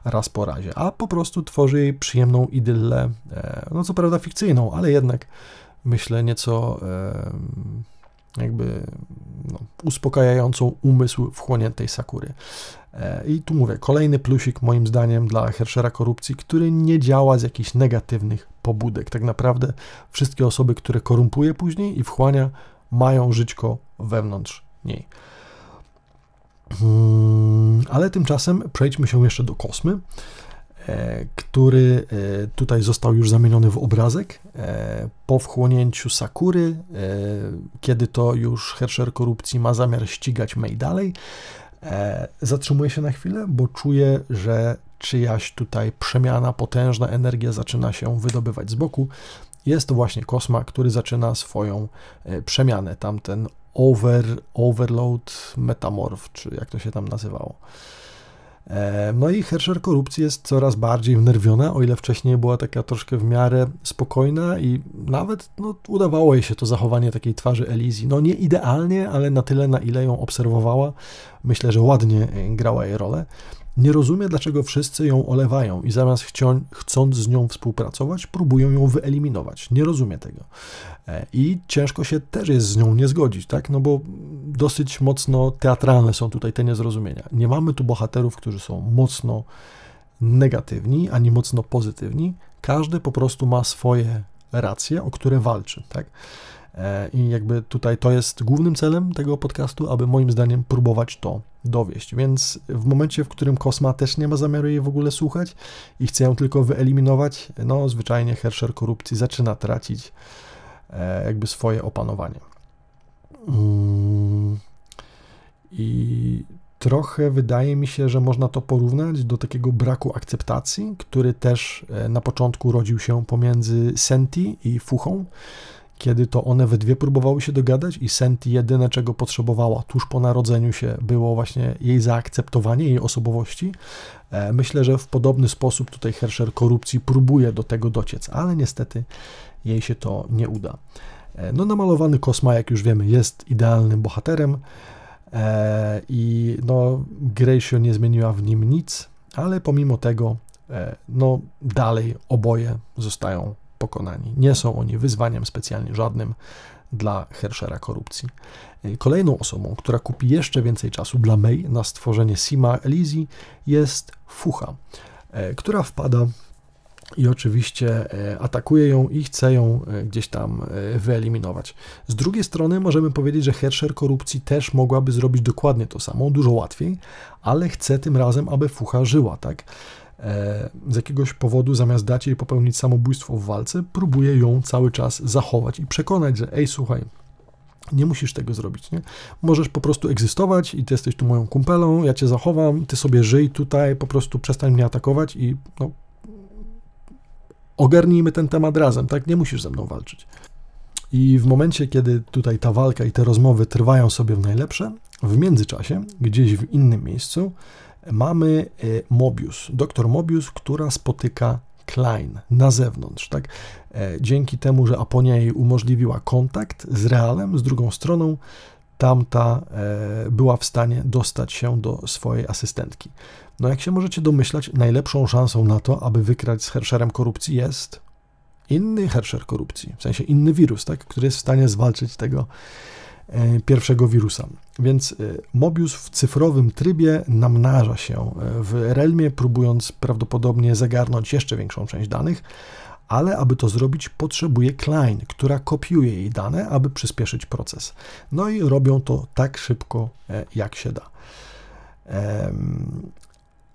raz po razie, a po prostu tworzy jej przyjemną idyllę, e, no co prawda fikcyjną, ale jednak myślę nieco jakby no, uspokajającą umysł wchłoniętej Sakury. E, I tu mówię, kolejny plusik moim zdaniem dla Herschera korupcji, który nie działa z jakichś negatywnych pobudek. Tak naprawdę wszystkie osoby, które korumpuje później i wchłania, mają żyćko wewnątrz niej. Hmm, ale tymczasem przejdźmy się jeszcze do Kosmy, który e, tutaj został już zamieniony w obrazek e, po wchłonięciu Sakury, kiedy to już Hersher korupcji ma zamiar ścigać Mei dalej. Zatrzymuję się na chwilę, bo czuję, że czyjaś tutaj przemiana, potężna energia zaczyna się wydobywać z boku. Jest to właśnie Kosma, który zaczyna swoją przemianę. Tamten over, Overload Metamorph, czy jak to się tam nazywało. E, no i Hersher korupcji jest coraz bardziej wnerwiona, o ile wcześniej była taka troszkę w miarę spokojna i nawet no, udawało jej się to zachowanie takiej twarzy Elizji. No nie idealnie, ale na tyle, na ile ją obserwowała, myślę, że ładnie grała jej rolę. Nie rozumie, dlaczego wszyscy ją olewają i zamiast chcią, chcąc z nią współpracować, próbują ją wyeliminować. Nie rozumie tego. E, I ciężko się też jest z nią nie zgodzić, tak? No bo dosyć mocno teatralne są tutaj te niezrozumienia. Nie mamy tu bohaterów, którzy są mocno negatywni, ani mocno pozytywni. Każdy po prostu ma swoje racje, o które walczy, tak? E, I jakby tutaj to jest głównym celem tego podcastu, aby moim zdaniem próbować to dowieść. Więc w momencie, w którym Kosma też nie ma zamiaru jej w ogóle słuchać i chce ją tylko wyeliminować, no zwyczajnie Hersher korupcji zaczyna tracić e, jakby swoje opanowanie. Mm. I trochę wydaje mi się, że można to porównać do takiego braku akceptacji, który też e, na początku rodził się pomiędzy Senti i Fuchą kiedy to one we dwie próbowały się dogadać i Senti jedyne, czego potrzebowała tuż po narodzeniu się, było właśnie jej zaakceptowanie, jej osobowości. E, myślę, że w podobny sposób tutaj Hersher korupcji próbuje do tego dociec, ale niestety jej się to nie uda. E, no, namalowany Kosma, jak już wiemy, jest idealnym bohaterem e, i no, Gracio nie zmieniła w nim nic, ale pomimo tego, no, dalej oboje zostają pokonani. Nie są oni wyzwaniem specjalnie żadnym dla Herschera korupcji. Kolejną osobą, która kupi jeszcze więcej czasu dla May na stworzenie Sima Elizji jest Fucha, e, która wpada i oczywiście e, atakuje ją i chce ją e, gdzieś tam wyeliminować. Z drugiej strony możemy powiedzieć, że Herscher korupcji też mogłaby zrobić dokładnie to samo, dużo łatwiej, ale chce tym razem, aby Fucha żyła, tak? E, z jakiegoś powodu zamiast dać jej popełnić samobójstwo w walce, próbuje ją cały czas zachować i przekonać, że ej, słuchaj, nie musisz tego zrobić, nie? Możesz po prostu egzystować i ty jesteś tu moją kumpelą, ja cię zachowam, ty sobie żyj tutaj, po prostu przestań mnie atakować i no, ogarnijmy ten temat razem, tak? Nie musisz ze mną walczyć. I w momencie, kiedy tutaj ta walka i te rozmowy trwają sobie w najlepsze, w międzyczasie, gdzieś w innym miejscu, mamy e, Mobius, doktor Mobius, która spotyka Klein na zewnątrz, tak? E, dzięki temu, że Aponia jej umożliwiła kontakt z realem, z drugą stroną, tamta e, była w stanie dostać się do swojej asystentki. No jak się możecie domyślać, najlepszą szansą na to, aby wykrać z Hersherem korupcji jest inny Hersher korupcji, w sensie inny wirus, tak? który jest w stanie zwalczyć tego pierwszego wirusa. Więc e, Mobius w cyfrowym trybie namnaża się e, w Realmie, próbując prawdopodobnie zagarnąć jeszcze większą część danych, ale aby to zrobić, potrzebuje Klein, która kopiuje jej dane, aby przyspieszyć proces. No i robią to tak szybko, jak się da.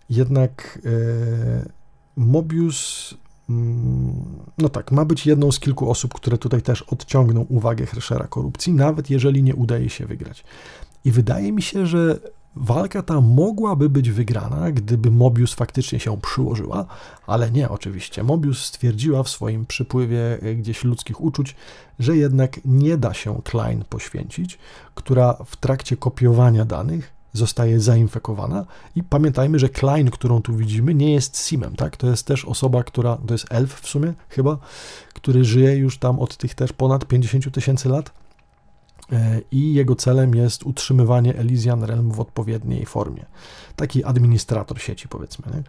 Jednak Mobius no tak, ma być jedną z kilku osób, które tutaj też odciągną uwagę Herschera korupcji, nawet jeżeli nie udaje się wygrać. I wydaje mi się, że walka ta mogłaby być wygrana, gdyby Mobius faktycznie się przyłożyła, ale nie oczywiście. Mobius stwierdziła w swoim przypływie e, gdzieś ludzkich uczuć, że jednak nie da się Klein poświęcić, która w trakcie kopiowania danych zostaje zainfekowana. I pamiętajmy, że Klein, którą tu widzimy, nie jest Simem, tak? To jest też osoba, która, to jest elf w sumie chyba, który żyje już tam od tych też ponad 50 tysięcy lat. E, I jego celem jest utrzymywanie Elysian Realm w odpowiedniej formie. Taki administrator sieci, powiedzmy. Nie?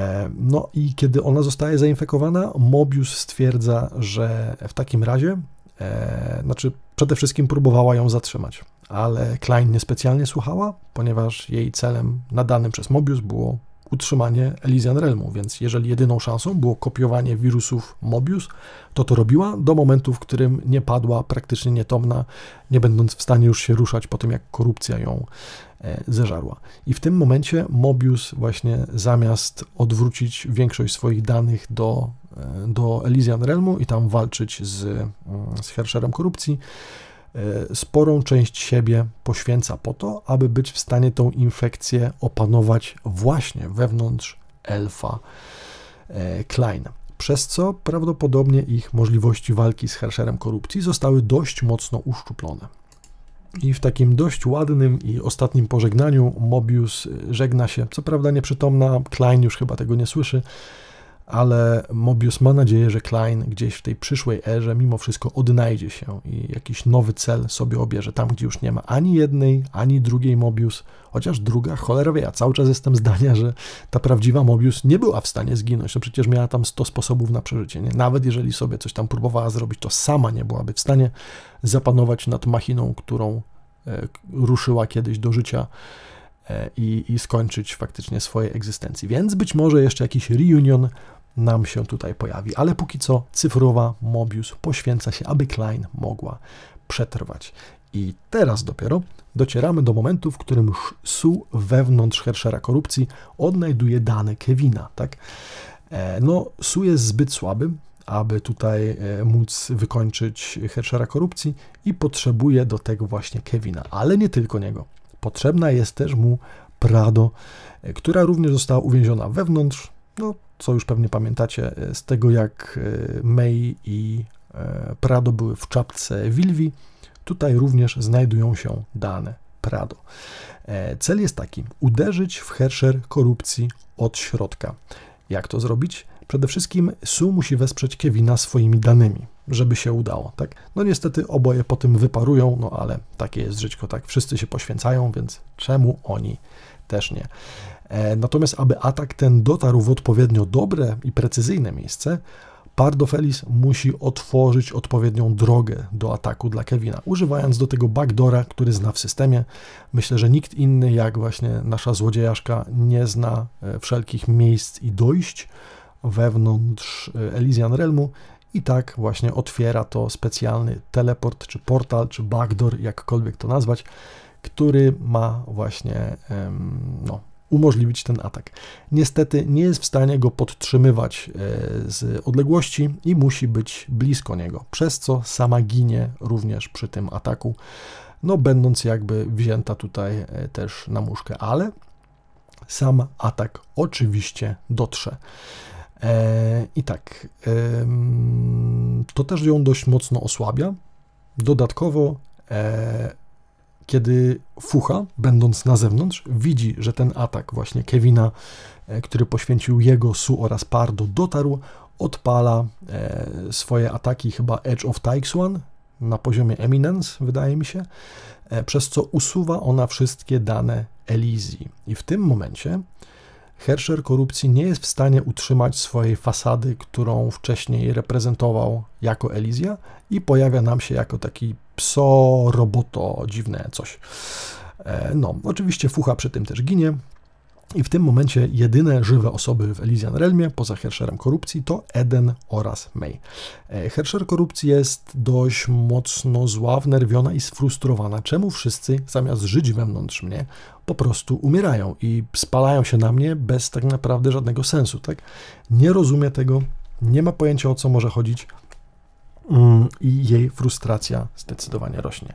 E, no i kiedy ona zostaje zainfekowana, Mobius stwierdza, że w takim razie, e, znaczy przede wszystkim próbowała ją zatrzymać ale Klein niespecjalnie słuchała, ponieważ jej celem nadanym przez Mobius było utrzymanie Elysian Realmu, więc jeżeli jedyną szansą było kopiowanie wirusów Mobius, to to robiła do momentu, w którym nie padła praktycznie nietomna, nie będąc w stanie już się ruszać po tym, jak korupcja ją e, zeżarła. I w tym momencie Mobius właśnie zamiast odwrócić większość swoich danych do, e, do Elysian Realmu i tam walczyć z, mm, z korupcji, sporą część siebie poświęca po to, aby być w stanie tą infekcję opanować właśnie wewnątrz elfa e, Klein. Przez co prawdopodobnie ich możliwości walki z Hersherem korupcji zostały dość mocno uszczuplone. I w takim dość ładnym i ostatnim pożegnaniu Mobius żegna się, co prawda nieprzytomna, Klein już chyba tego nie słyszy, ale Mobius ma nadzieję, że Klein gdzieś w tej przyszłej erze mimo wszystko odnajdzie się i jakiś nowy cel sobie obierze, tam gdzie już nie ma ani jednej, ani drugiej Mobius, chociaż druga, cholera wie, ja cały czas jestem zdania, że ta prawdziwa Mobius nie była w stanie zginąć, no przecież miała tam 100 sposobów na przeżycie, nie? nawet jeżeli sobie coś tam próbowała zrobić, to sama nie byłaby w stanie zapanować nad machiną, którą e, ruszyła kiedyś do życia i, i skończyć faktycznie swojej egzystencji. Więc być może jeszcze jakiś reunion nam się tutaj pojawi. Ale póki co cyfrowa Mobius poświęca się, aby Klein mogła przetrwać. I teraz dopiero docieramy do momentu, w którym Su wewnątrz Herschera korupcji odnajduje dane Kevina. Tak? E, no, Su jest zbyt słaby, aby tutaj e, móc wykończyć Herschera korupcji i potrzebuje do tego właśnie Kevina, ale nie tylko niego. Potrzebna jest też mu Prado, e, która również została uwięziona wewnątrz, no, co już pewnie pamiętacie e, z tego, jak e, May i Prado były w czapce Wilwi, tutaj również znajdują się dane Prado. Cel jest taki: uderzyć w Hersher korupcji od środka. Jak to zrobić? Przede wszystkim Su musi wesprzeć Kevina swoimi danymi, żeby się udało, tak? No niestety oboje po tym wyparują, no ale takie jest żyćko, tak? Wszyscy się poświęcają, więc czemu oni też nie? E, natomiast, aby atak ten dotarł w odpowiednio dobre i precyzyjne miejsce, Pardofelis musi otworzyć odpowiednią drogę do ataku dla Kevina, używając do tego backdora, który zna w systemie. Myślę, że nikt inny jak właśnie nasza złodziejaszka nie zna e, wszelkich miejsc i dojść wewnątrz e, Elysian Realmu i tak właśnie otwiera to specjalny teleport, czy portal, czy backdoor, jakkolwiek to nazwać, który ma właśnie no, umożliwić ten atak. Niestety nie jest w stanie go podtrzymywać e, z odległości i musi być blisko niego, przez co sama ginie również przy tym ataku, no będąc jakby wzięta tutaj e, też na muszkę, ale sam atak oczywiście dotrze. E, I tak, to też ją dość mocno osłabia. Dodatkowo kiedy Fucha, będąc na zewnątrz, widzi, że ten atak właśnie Kevina, e, który poświęcił jego Su oraz Pardo, dotarł, odpala e, swoje ataki, chyba Edge of Taixuan na poziomie Eminence, wydaje mi się, e, przez co usuwa ona wszystkie dane Elizji. I w tym momencie Herscher korupcji nie jest w stanie utrzymać swojej fasady, którą wcześniej reprezentował jako Elizja i pojawia nam się jako taki pso, roboto, dziwne coś. E, no, oczywiście Fucha przy tym też ginie. I w tym momencie jedyne żywe osoby w Elysian Realmie, poza Hersherem korupcji, to Eden oraz May. E, Hersher korupcji jest dość mocno zła, wnerwiona i sfrustrowana. Czemu wszyscy, zamiast żyć wewnątrz mnie, po prostu umierają i spalają się na mnie bez tak naprawdę żadnego sensu, tak? Nie rozumie tego, nie ma pojęcia o co może chodzić mm, i jej frustracja zdecydowanie rośnie.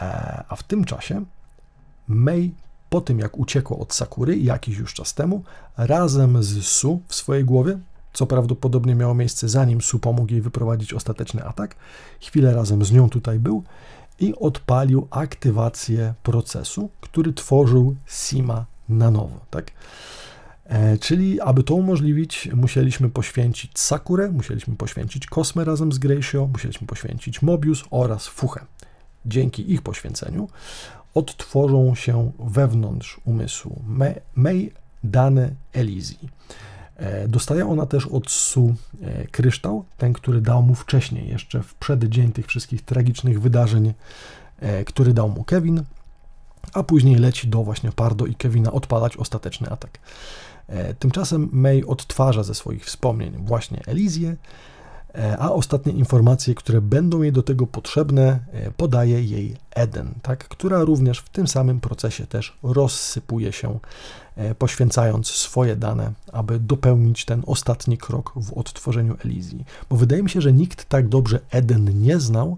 E, a w tym czasie May po tym jak uciekło od Sakury jakiś już czas temu, razem z Su w swojej głowie, co prawdopodobnie miało miejsce zanim Su pomógł jej wyprowadzić ostateczny atak, chwilę razem z nią tutaj był i odpalił aktywację procesu, który tworzył Sima na nowo, tak? E, czyli, aby to umożliwić, musieliśmy poświęcić Sakurę, musieliśmy poświęcić Kosmę razem z Gracio, musieliśmy poświęcić Mobius oraz Fuchę. Dzięki ich poświęceniu odtworzą się wewnątrz umysłu May dane Elizji. E, dostaje ona też od Su e, kryształ, ten, który dał mu wcześniej, jeszcze w przeddzień tych wszystkich tragicznych wydarzeń, e, który dał mu Kevin, a później leci do właśnie Pardo i Kevina odpalać ostateczny atak. Tymczasem May odtwarza ze swoich wspomnień właśnie Elizję, a ostatnie informacje, które będą jej do tego potrzebne, e, podaje jej Eden, tak, która również w tym samym procesie też rozsypuje się, e, poświęcając swoje dane, aby dopełnić ten ostatni krok w odtworzeniu Elizji. Bo wydaje mi się, że nikt tak dobrze Eden nie znał,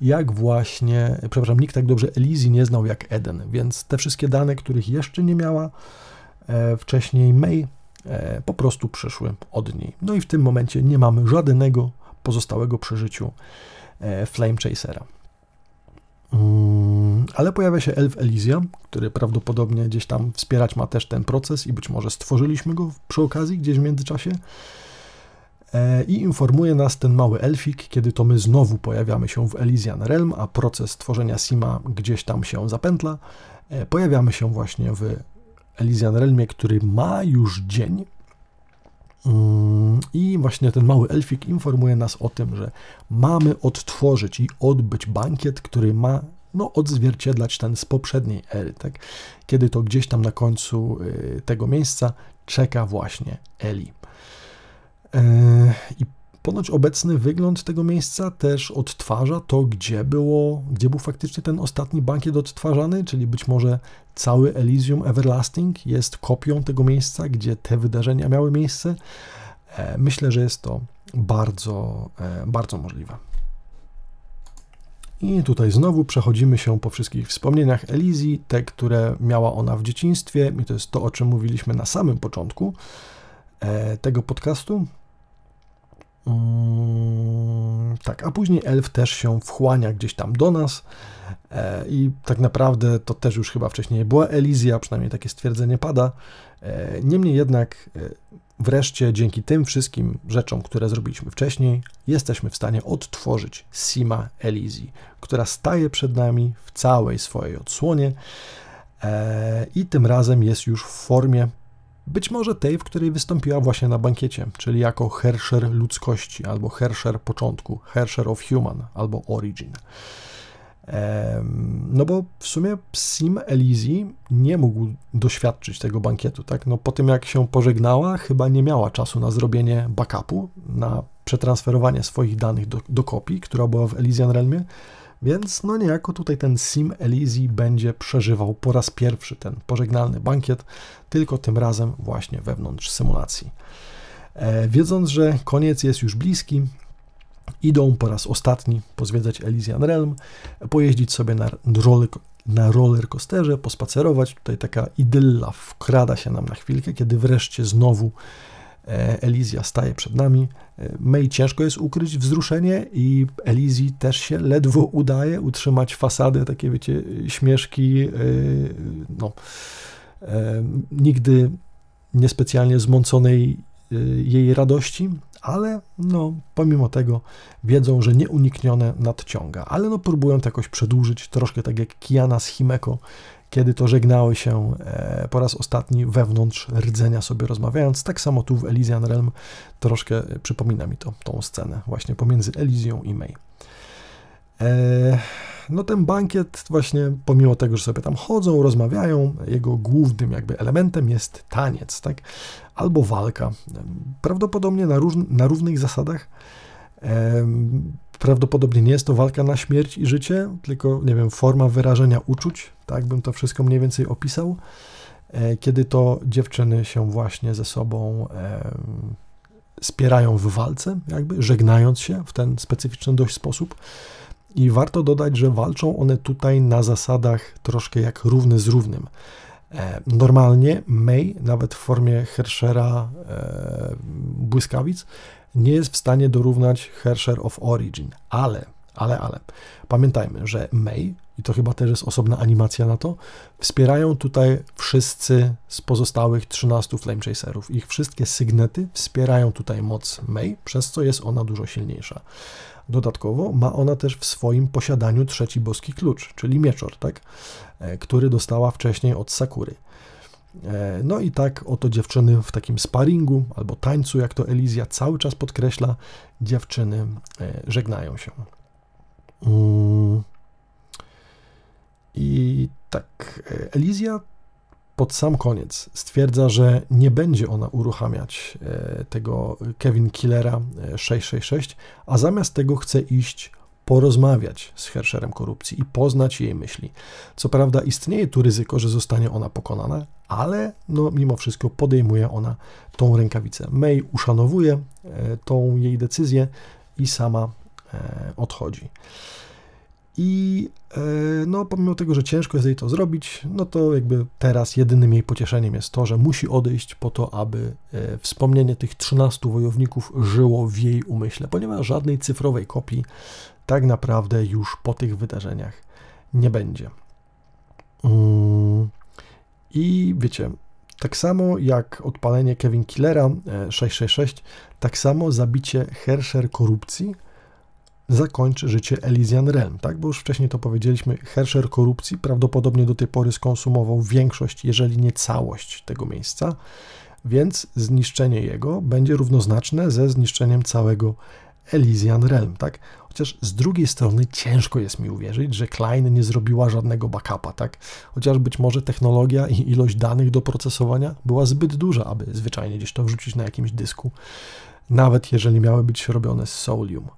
jak właśnie, przepraszam, nikt tak dobrze Elizji nie znał jak Eden, więc te wszystkie dane, których jeszcze nie miała wcześniej May, E, po prostu przyszły od niej. No i w tym momencie nie mamy żadnego pozostałego przeżyciu e, Flame Chasera. Mm, ale pojawia się Elf Elysia, który prawdopodobnie gdzieś tam wspierać ma też ten proces i być może stworzyliśmy go przy okazji, gdzieś w międzyczasie. E, I informuje nas ten mały elfik, kiedy to my znowu pojawiamy się w Elysian Realm, a proces tworzenia Sima gdzieś tam się zapętla. Pojawiamy się właśnie w Elysian Realmie, który ma już dzień. Mm, I właśnie ten mały elfik informuje nas o tym, że mamy odtworzyć i odbyć bankiet, który ma no, odzwierciedlać ten z poprzedniej ery, tak? kiedy to gdzieś tam na końcu y, tego miejsca czeka właśnie Eli. E, I Ponoć obecny wygląd tego miejsca też odtwarza to, gdzie, było, gdzie był faktycznie ten ostatni bankiet odtwarzany, czyli być może cały Elysium Everlasting jest kopią tego miejsca, gdzie te wydarzenia miały miejsce. E, myślę, że jest to bardzo, e, bardzo możliwe. I tutaj znowu przechodzimy się po wszystkich wspomnieniach Elizji, te, które miała ona w dzieciństwie, i to jest to, o czym mówiliśmy na samym początku e, tego podcastu. Mm, tak, a później elf też się wchłania gdzieś tam do nas e, i tak naprawdę to też już chyba wcześniej była Elizja, przynajmniej takie stwierdzenie pada. E, niemniej jednak e, wreszcie dzięki tym wszystkim rzeczom, które zrobiliśmy wcześniej, jesteśmy w stanie odtworzyć Sima Elizji, która staje przed nami w całej swojej odsłonie i tym razem jest już w formie być może tej, w której wystąpiła właśnie na bankiecie, czyli jako Hersher ludzkości, albo Hersher początku, Hersher of Human, albo Origin. No bo w sumie Sim Elizji nie mógł doświadczyć tego bankietu, tak? No po tym jak się pożegnała, chyba nie miała czasu na zrobienie backupu, na przetransferowanie swoich danych do, do kopii, która była w Elysian Realmie, więc no niejako tutaj ten Sim Elizji będzie przeżywał po raz pierwszy ten pożegnalny bankiet, tylko tym razem właśnie wewnątrz symulacji. E, wiedząc, że koniec jest już bliski, idą po raz ostatni pozwiedzać Elysian Realm, pojeździć sobie na roller, na coasterze, pospacerować. Tutaj taka idylla wkrada się nam na chwilkę, kiedy wreszcie znowu Elizja staje przed nami. E, May ciężko jest ukryć wzruszenie i Elizji też się ledwo udaje utrzymać fasadę, takie wiecie, śmieszki, e, no, nigdy niespecjalnie zmąconej jej radości, ale no, pomimo tego wiedzą, że nieuniknione nadciąga, ale no, próbują to jakoś przedłużyć, troszkę tak jak Kiana z Himeko, kiedy to żegnały się e, po raz ostatni wewnątrz rdzenia sobie rozmawiając. Tak samo tu w Elysian Realm troszkę przypomina mi to, tą scenę właśnie pomiędzy Elizją i May. E, no ten bankiet właśnie, pomimo tego, że sobie tam chodzą, rozmawiają, jego głównym jakby elementem jest taniec, tak? Albo walka. Prawdopodobnie na, róż, na równych zasadach. Prawdopodobnie nie jest to walka na śmierć i życie, tylko, nie wiem, forma wyrażenia uczuć, tak bym to wszystko mniej więcej opisał, e, kiedy to dziewczyny się właśnie ze sobą spierają w walce, jakby żegnając się w ten specyficzny dość sposób. I warto dodać, że walczą one tutaj na zasadach troszkę jak równy z równym. E, normalnie May, nawet w formie Herschera e, błyskawic, nie jest w stanie dorównać Hersher of Origin, ale, ale, ale pamiętajmy, że May, i to chyba też jest osobna animacja na to, wspierają tutaj wszyscy z pozostałych 13 Flame Chaserów. Ich wszystkie sygnety wspierają tutaj moc May, przez co jest ona dużo silniejsza. Dodatkowo ma ona też w swoim posiadaniu trzeci boski klucz, czyli mieczor, tak? E, który dostała wcześniej od Sakury. E, no i tak oto dziewczyny w takim sparingu albo tańcu, jak to Elizja cały czas podkreśla, dziewczyny e, żegnają się. Mm. I tak, Elizja pod sam koniec stwierdza, że nie będzie ona uruchamiać e, tego Kevin Killera 666, e, a zamiast tego chce iść porozmawiać z Herscherem korupcji i poznać jej myśli. Co prawda istnieje tu ryzyko, że zostanie ona pokonana, ale no, mimo wszystko podejmuje ona tą rękawicę. May uszanowuje e, tą jej decyzję i sama odchodzi. I e, no, pomimo tego, że ciężko jest jej to zrobić, no to jakby teraz jedynym jej pocieszeniem jest to, że musi odejść po to, aby e, wspomnienie tych 13 wojowników żyło w jej umyśle, ponieważ żadnej cyfrowej kopii tak naprawdę już po tych wydarzeniach nie będzie. Mm. I wiecie, tak samo jak odpalenie Kevin Killera 666, e, tak samo zabicie Hersher korupcji zakończy życie Elysian Realm, tak? Bo już wcześniej to powiedzieliśmy, Hersher korupcji prawdopodobnie do tej pory skonsumował większość, jeżeli nie całość tego miejsca, więc zniszczenie jego będzie równoznaczne ze zniszczeniem całego Elysian Realm, tak? Chociaż z drugiej strony ciężko jest mi uwierzyć, że Klein nie zrobiła żadnego backupa, tak? Chociaż być może technologia i ilość danych do procesowania była zbyt duża, aby zwyczajnie gdzieś to wrzucić na jakimś dysku, nawet jeżeli miały być robione z Solium.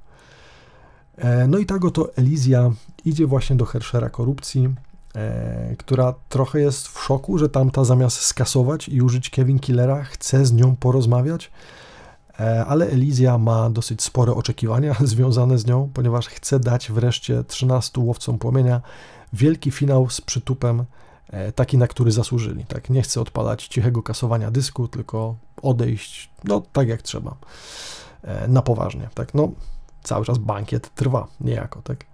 E, no i tak oto Elizja idzie właśnie do Herschera korupcji, e, która trochę jest w szoku, że tamta zamiast skasować i użyć Kevin Killera, chce z nią porozmawiać, ale Elizja ma dosyć spore oczekiwania związane z nią, ponieważ chce dać wreszcie 13 łowcom płomienia wielki finał z przytupem, taki, na który zasłużyli. Tak? Nie chce odpalać cichego kasowania dysku, tylko odejść, no tak jak trzeba, na poważnie. Tak? No, cały czas bankiet trwa niejako, tak?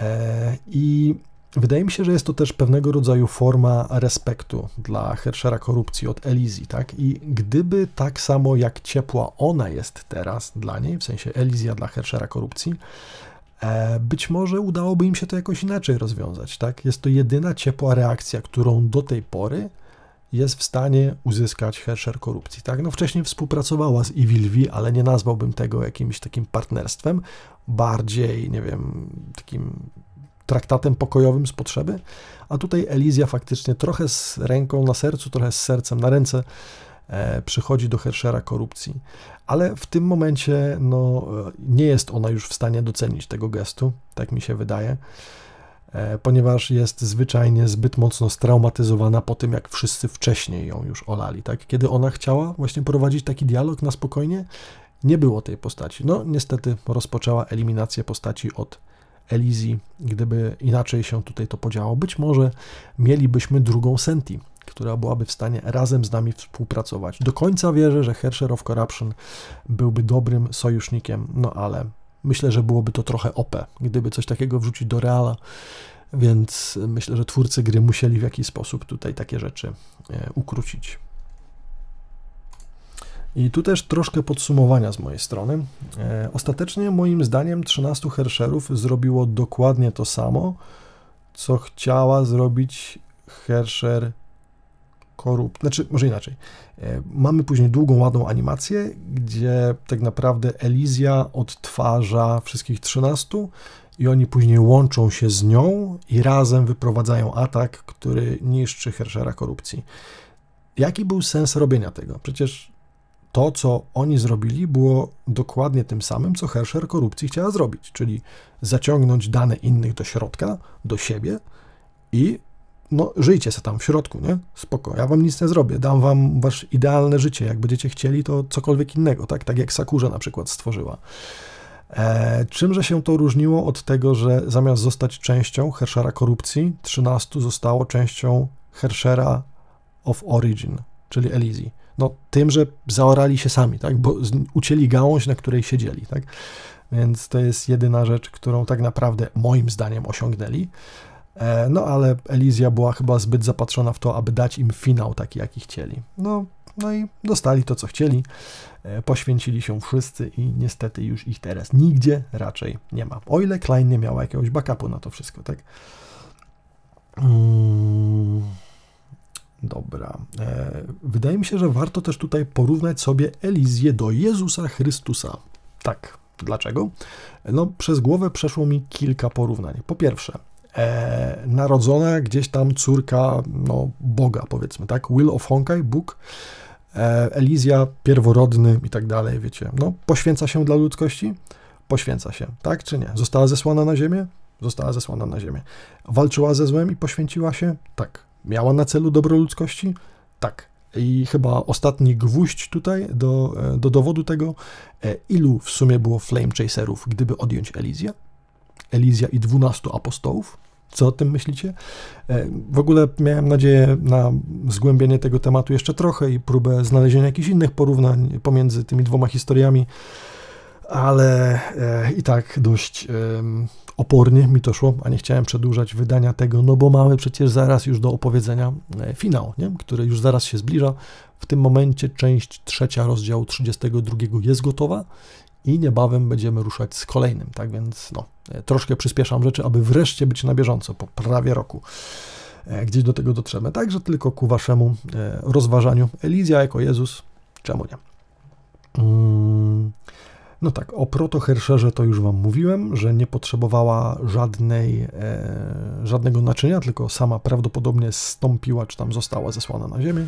E, I wydaje mi się, że jest to też pewnego rodzaju forma respektu dla Herschera korupcji od Elizji, tak? I gdyby tak samo jak ciepła ona jest teraz dla niej, w sensie Elizja dla Herschera korupcji, e, być może udałoby im się to jakoś inaczej rozwiązać, tak? Jest to jedyna ciepła reakcja, którą do tej pory jest w stanie uzyskać Herscher korupcji. Tak? No wcześniej współpracowała z Evil V, ale nie nazwałbym tego jakimś takim partnerstwem, bardziej, nie wiem, takim traktatem pokojowym z potrzeby, a tutaj Elizja faktycznie trochę z ręką na sercu, trochę z sercem na ręce e, przychodzi do Herschera korupcji. Ale w tym momencie no, nie jest ona już w stanie docenić tego gestu, tak mi się wydaje. E, ponieważ jest zwyczajnie zbyt mocno straumatyzowana po tym, jak wszyscy wcześniej ją już olali. Tak? Kiedy ona chciała właśnie prowadzić taki dialog na spokojnie, nie było tej postaci. No, niestety rozpoczęła eliminację postaci od Elizji. Gdyby inaczej się tutaj to podziało, być może mielibyśmy drugą Senti, która byłaby w stanie razem z nami współpracować. Do końca wierzę, że Hersher of Corruption byłby dobrym sojusznikiem, no ale Myślę, że byłoby to trochę OP, gdyby coś takiego wrzucić do Reala, więc myślę, że twórcy gry musieli w jakiś sposób tutaj takie rzeczy e, ukrócić. I tu też troszkę podsumowania z mojej strony. E, ostatecznie, moim zdaniem, 13 Hersherów zrobiło dokładnie to samo, co chciała zrobić Hersher korup... Znaczy, może inaczej. E, mamy później długą, ładną animację, gdzie tak naprawdę Elizja odtwarza wszystkich 13 i oni później łączą się z nią i razem wyprowadzają atak, który niszczy Herschera korupcji. Jaki był sens robienia tego? Przecież to, co oni zrobili, było dokładnie tym samym, co Herscher korupcji chciała zrobić, czyli zaciągnąć dane innych do środka, do siebie i no żyjcie se tam w środku, nie? Spoko, ja wam nic nie zrobię, dam wam wasz idealne życie, jak będziecie chcieli, to cokolwiek innego, tak? Tak jak Sakurze na przykład stworzyła. E, czymże się to różniło od tego, że zamiast zostać częścią Herschera korupcji, 13 zostało częścią Herschera of Origin, czyli Elizji. No tym, że zaorali się sami, tak? Bo ucięli gałąź, na której siedzieli, tak? Więc to jest jedyna rzecz, którą tak naprawdę moim zdaniem osiągnęli. E, no ale Elizja była chyba zbyt zapatrzona w to, aby dać im finał taki, jaki chcieli. No, no i dostali to, co chcieli. E, poświęcili się wszyscy i niestety już ich teraz nigdzie raczej nie ma. O ile Klein nie miała jakiegoś backupu na to wszystko, tak? Mm, dobra. E, wydaje mi się, że warto też tutaj porównać sobie Elizję do Jezusa Chrystusa. Tak. Dlaczego? No, przez głowę przeszło mi kilka porównań. Po pierwsze, e, narodzona gdzieś tam córka no, Boga, powiedzmy, tak? Will of Honkai, Bóg, e, Elizja, pierworodny i tak dalej, wiecie. No, poświęca się dla ludzkości? Poświęca się, tak czy nie? Została zesłana na ziemię? Została zesłana na ziemię. Walczyła ze złem i poświęciła się? Tak. Miała na celu dobro ludzkości? Tak. I chyba ostatni gwóźdź tutaj do, e, do dowodu tego, e, ilu w sumie było Flame Chaserów, gdyby odjąć Elizję? Elizja i 12 apostołów? Co o tym myślicie? E, w ogóle miałem nadzieję na zgłębienie tego tematu jeszcze trochę i próbę znalezienia jakichś innych porównań pomiędzy tymi dwoma historiami, ale i tak dość opornie mi to szło, a nie chciałem przedłużać wydania tego, no bo mamy przecież zaraz już do opowiedzenia e, finał, nie? który już zaraz się zbliża. W tym momencie część trzecia rozdziału 32 jest gotowa i niebawem będziemy ruszać z kolejnym, tak więc no, e, troszkę przyspieszam rzeczy, aby wreszcie być na bieżąco po prawie roku. E, gdzieś do tego dotrzemy. Także tylko ku waszemu rozważaniu. Elizja jako Jezus, czemu nie? Hmm. No tak, o protohersherze to już Wam mówiłem, że nie potrzebowała żadnej, e, żadnego naczynia, tylko sama prawdopodobnie stąpiła, czy tam została zesłana na ziemię.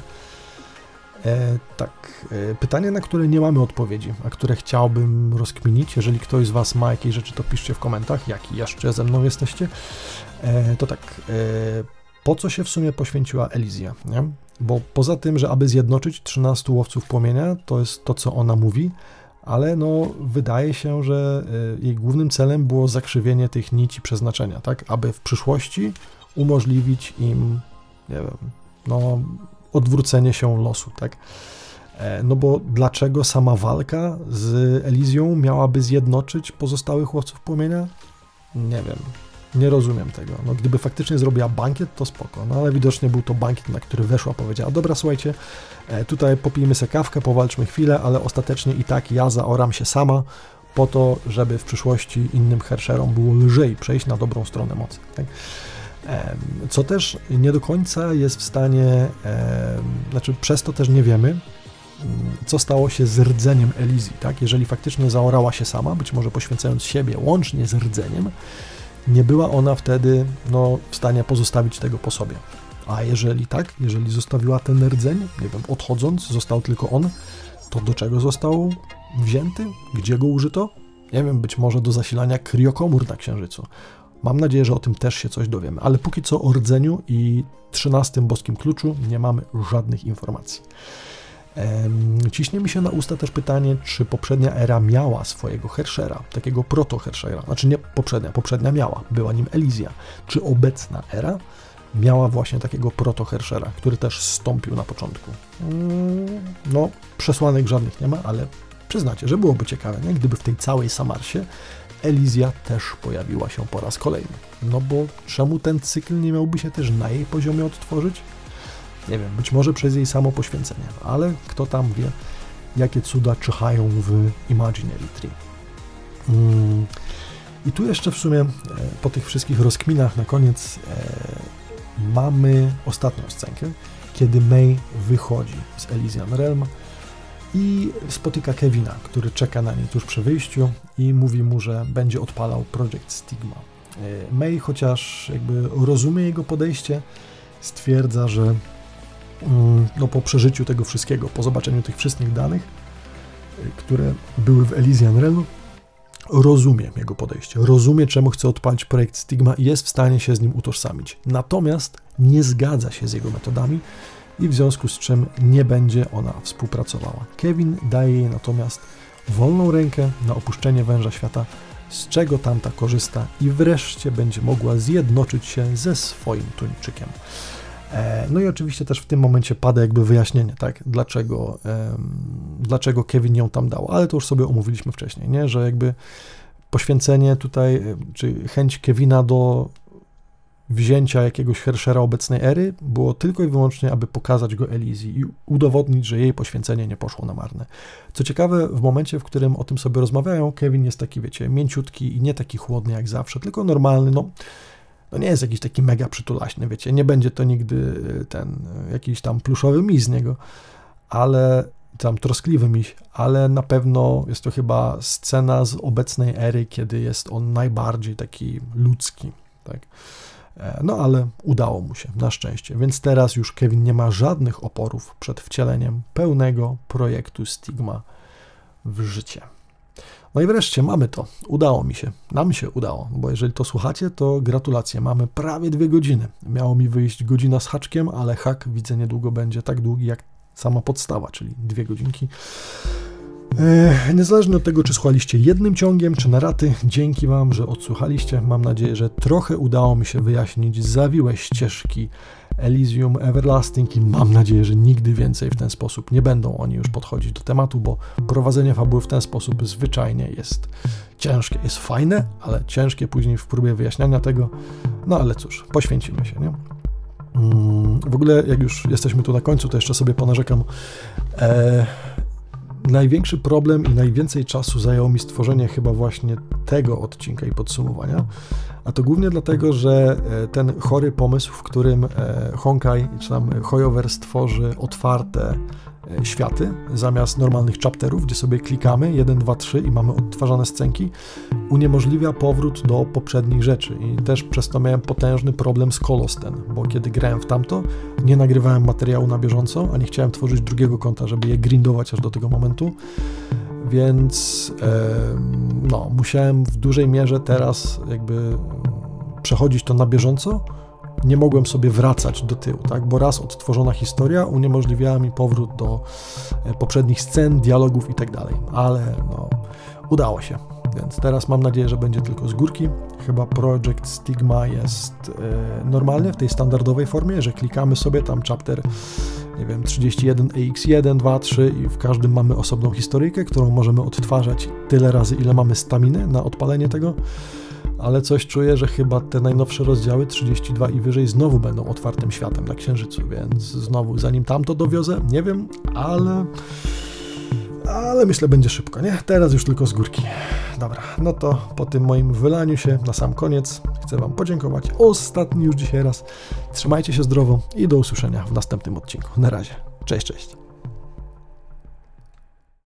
E, tak, e, pytanie, na które nie mamy odpowiedzi, a które chciałbym rozkminić, jeżeli ktoś z Was ma jakieś rzeczy, to piszcie w komentarzach, jaki jeszcze ze mną jesteście. E, to tak, e, po co się w sumie poświęciła Elizja? Bo poza tym, że aby zjednoczyć 13 łowców płomienia, to jest to, co ona mówi, ale no, wydaje się, że y, jej głównym celem było zakrzywienie tych nici przeznaczenia, tak, aby w przyszłości umożliwić im, nie wiem, no, odwrócenie się losu, tak. E, no bo dlaczego sama walka z Elizją miałaby zjednoczyć pozostałych łowców płomienia? Nie wiem. Nie rozumiem tego. No, gdyby faktycznie zrobiła bankiet, to spoko. No ale widocznie był to bankiet, na który weszła, powiedziała, dobra, słuchajcie, e, tutaj popijmy se kawkę, powalczmy chwilę, ale ostatecznie i tak ja zaoram się sama po to, żeby w przyszłości innym herszerom było lżej przejść na dobrą stronę mocy. Tak? Co też nie do końca jest w stanie, znaczy przez to też nie wiemy, mm, co stało się z rdzeniem Elizji, tak? Jeżeli faktycznie zaorała się sama, być może poświęcając siebie łącznie z rdzeniem, nie była ona wtedy no, w stanie pozostawić tego po sobie. A jeżeli tak, jeżeli zostawiła ten rdzeń, nie wiem, odchodząc, został tylko on, to do czego został wzięty? Gdzie go użyto? Nie wiem, być może do zasilania kriokomór na Księżycu. Mam nadzieję, że o tym też się coś dowiemy, ale póki co o rdzeniu i trzynastym boskim kluczu nie mamy żadnych informacji. Ciśnie mi się na usta też pytanie, czy poprzednia era miała swojego Herschera, takiego proto-Herschera. Znaczy nie poprzednia, poprzednia miała, była nim Elizja. Czy obecna era miała właśnie takiego proto-Herschera, który też stąpił na początku? Mm, no, przesłanek żadnych nie ma, ale przyznacie, że byłoby ciekawe, nie? gdyby w tej całej Samarsie Elizja też pojawiła się po raz kolejny. No bo czemu ten cykl nie miałby się też na jej poziomie odtworzyć? Nie wiem, być może przez jej samo poświęcenie, ale kto tam wie, jakie cuda czyhają w Imaginary Tree. Mm. I tu jeszcze w sumie e, po tych wszystkich rozkminach na koniec e, mamy ostatnią scenkę, kiedy May wychodzi z Elysian Realm i spotyka Kevina, który czeka na niej tuż przy wyjściu i mówi mu, że będzie odpalał Project Stigma. E, May, chociaż jakby rozumie jego podejście, stwierdza, że no, po przeżyciu tego wszystkiego, po zobaczeniu tych wszystkich danych, y, które były w Elysian Realm, rozumie jego podejście, rozumie, czemu chce odpalić projekt Stigma i jest w stanie się z nim utożsamić. Natomiast nie zgadza się z jego metodami i w związku z czym nie będzie ona współpracowała. Kevin daje jej natomiast wolną rękę na opuszczenie węża świata, z czego tamta korzysta i wreszcie będzie mogła zjednoczyć się ze swoim tuńczykiem. E, no i oczywiście też w tym momencie pada jakby wyjaśnienie, tak, dlaczego, dlaczego Kevin ją tam dał, ale to już sobie omówiliśmy wcześniej, nie, że jakby poświęcenie tutaj, czy chęć Kevina do wzięcia jakiegoś Herschera obecnej ery było tylko i wyłącznie, aby pokazać go Elizji i udowodnić, że jej poświęcenie nie poszło na marne. Co ciekawe, w momencie, w którym o tym sobie rozmawiają, Kevin jest taki, wiecie, mięciutki i nie taki chłodny jak zawsze, tylko normalny, no no nie jest jakiś taki mega przytulaśny, wiecie, nie będzie to nigdy e, ten e, jakiś tam pluszowy miś z niego, ale tam troskliwy miś, ale na pewno jest to chyba scena z obecnej ery, kiedy jest on najbardziej taki ludzki, tak. E, no ale udało mu się, na szczęście. Więc teraz już Kevin nie ma żadnych oporów przed wcieleniem pełnego projektu Stigma w życie. No i wreszcie mamy to. Udało mi się. Nam się udało, bo jeżeli to słuchacie, to gratulacje. Mamy prawie dwie godziny. Miało mi wyjść godzina z haczkiem, ale hak widzę niedługo będzie tak długi jak sama podstawa, czyli dwie godzinki. Niezależnie od tego, czy słuchaliście jednym ciągiem, czy na raty, dzięki Wam, że odsłuchaliście. Mam nadzieję, że trochę udało mi się wyjaśnić zawiłe ścieżki Elysium Everlasting i mam nadzieję, że nigdy więcej w ten sposób nie będą oni już podchodzić do tematu, bo prowadzenie fabuły w ten sposób zwyczajnie jest ciężkie. Jest fajne, ale ciężkie później w próbie wyjaśniania tego. No ale cóż, poświęcimy się, nie? Mm, w ogóle, jak już jesteśmy tu na końcu, to jeszcze sobie ponarzekam. E, największy problem i najwięcej czasu zajęło mi stworzenie chyba właśnie tego odcinka i podsumowania. A to głównie dlatego, że e, ten chory pomysł, w którym e, Honkai czy tam Hoyover stworzy otwarte światy zamiast normalnych chapterów, gdzie sobie klikamy 1, 2, 3 i mamy odtwarzane scenki, uniemożliwia powrót do poprzednich rzeczy. I też przez to miałem potężny problem z Kolosten, bo kiedy grałem w tamto, nie nagrywałem materiału na bieżąco, a nie chciałem tworzyć drugiego konta, żeby je grindować aż do tego momentu więc no, musiałem w dużej mierze teraz jakby przechodzić to na bieżąco. Nie mogłem sobie wracać do tyłu, tak? bo raz odtworzona historia uniemożliwiała mi powrót do e, poprzednich scen, dialogów i tak ale no, udało się. Więc teraz mam nadzieję, że będzie tylko z górki. Chyba Project Stigma jest e, normalny w tej standardowej formie, że klikamy sobie tam chapter nie wiem, 31 AX1, 2, 3 i w każdym mamy osobną historyjkę, którą możemy odtwarzać tyle razy, ile mamy staminy na odpalenie tego. Ale coś czuję, że chyba te najnowsze rozdziały 32 i wyżej znowu będą otwartym światem na Księżycu, więc znowu zanim tamto dowiozę, nie wiem, ale ale myślę będzie szybko, nie? Teraz już tylko z górki. Dobra, no to po tym moim wylaniu się na sam koniec chcę Wam podziękować ostatni już dzisiaj raz. Trzymajcie się zdrowo i do usłyszenia w następnym odcinku. Na razie. Cześć, cześć.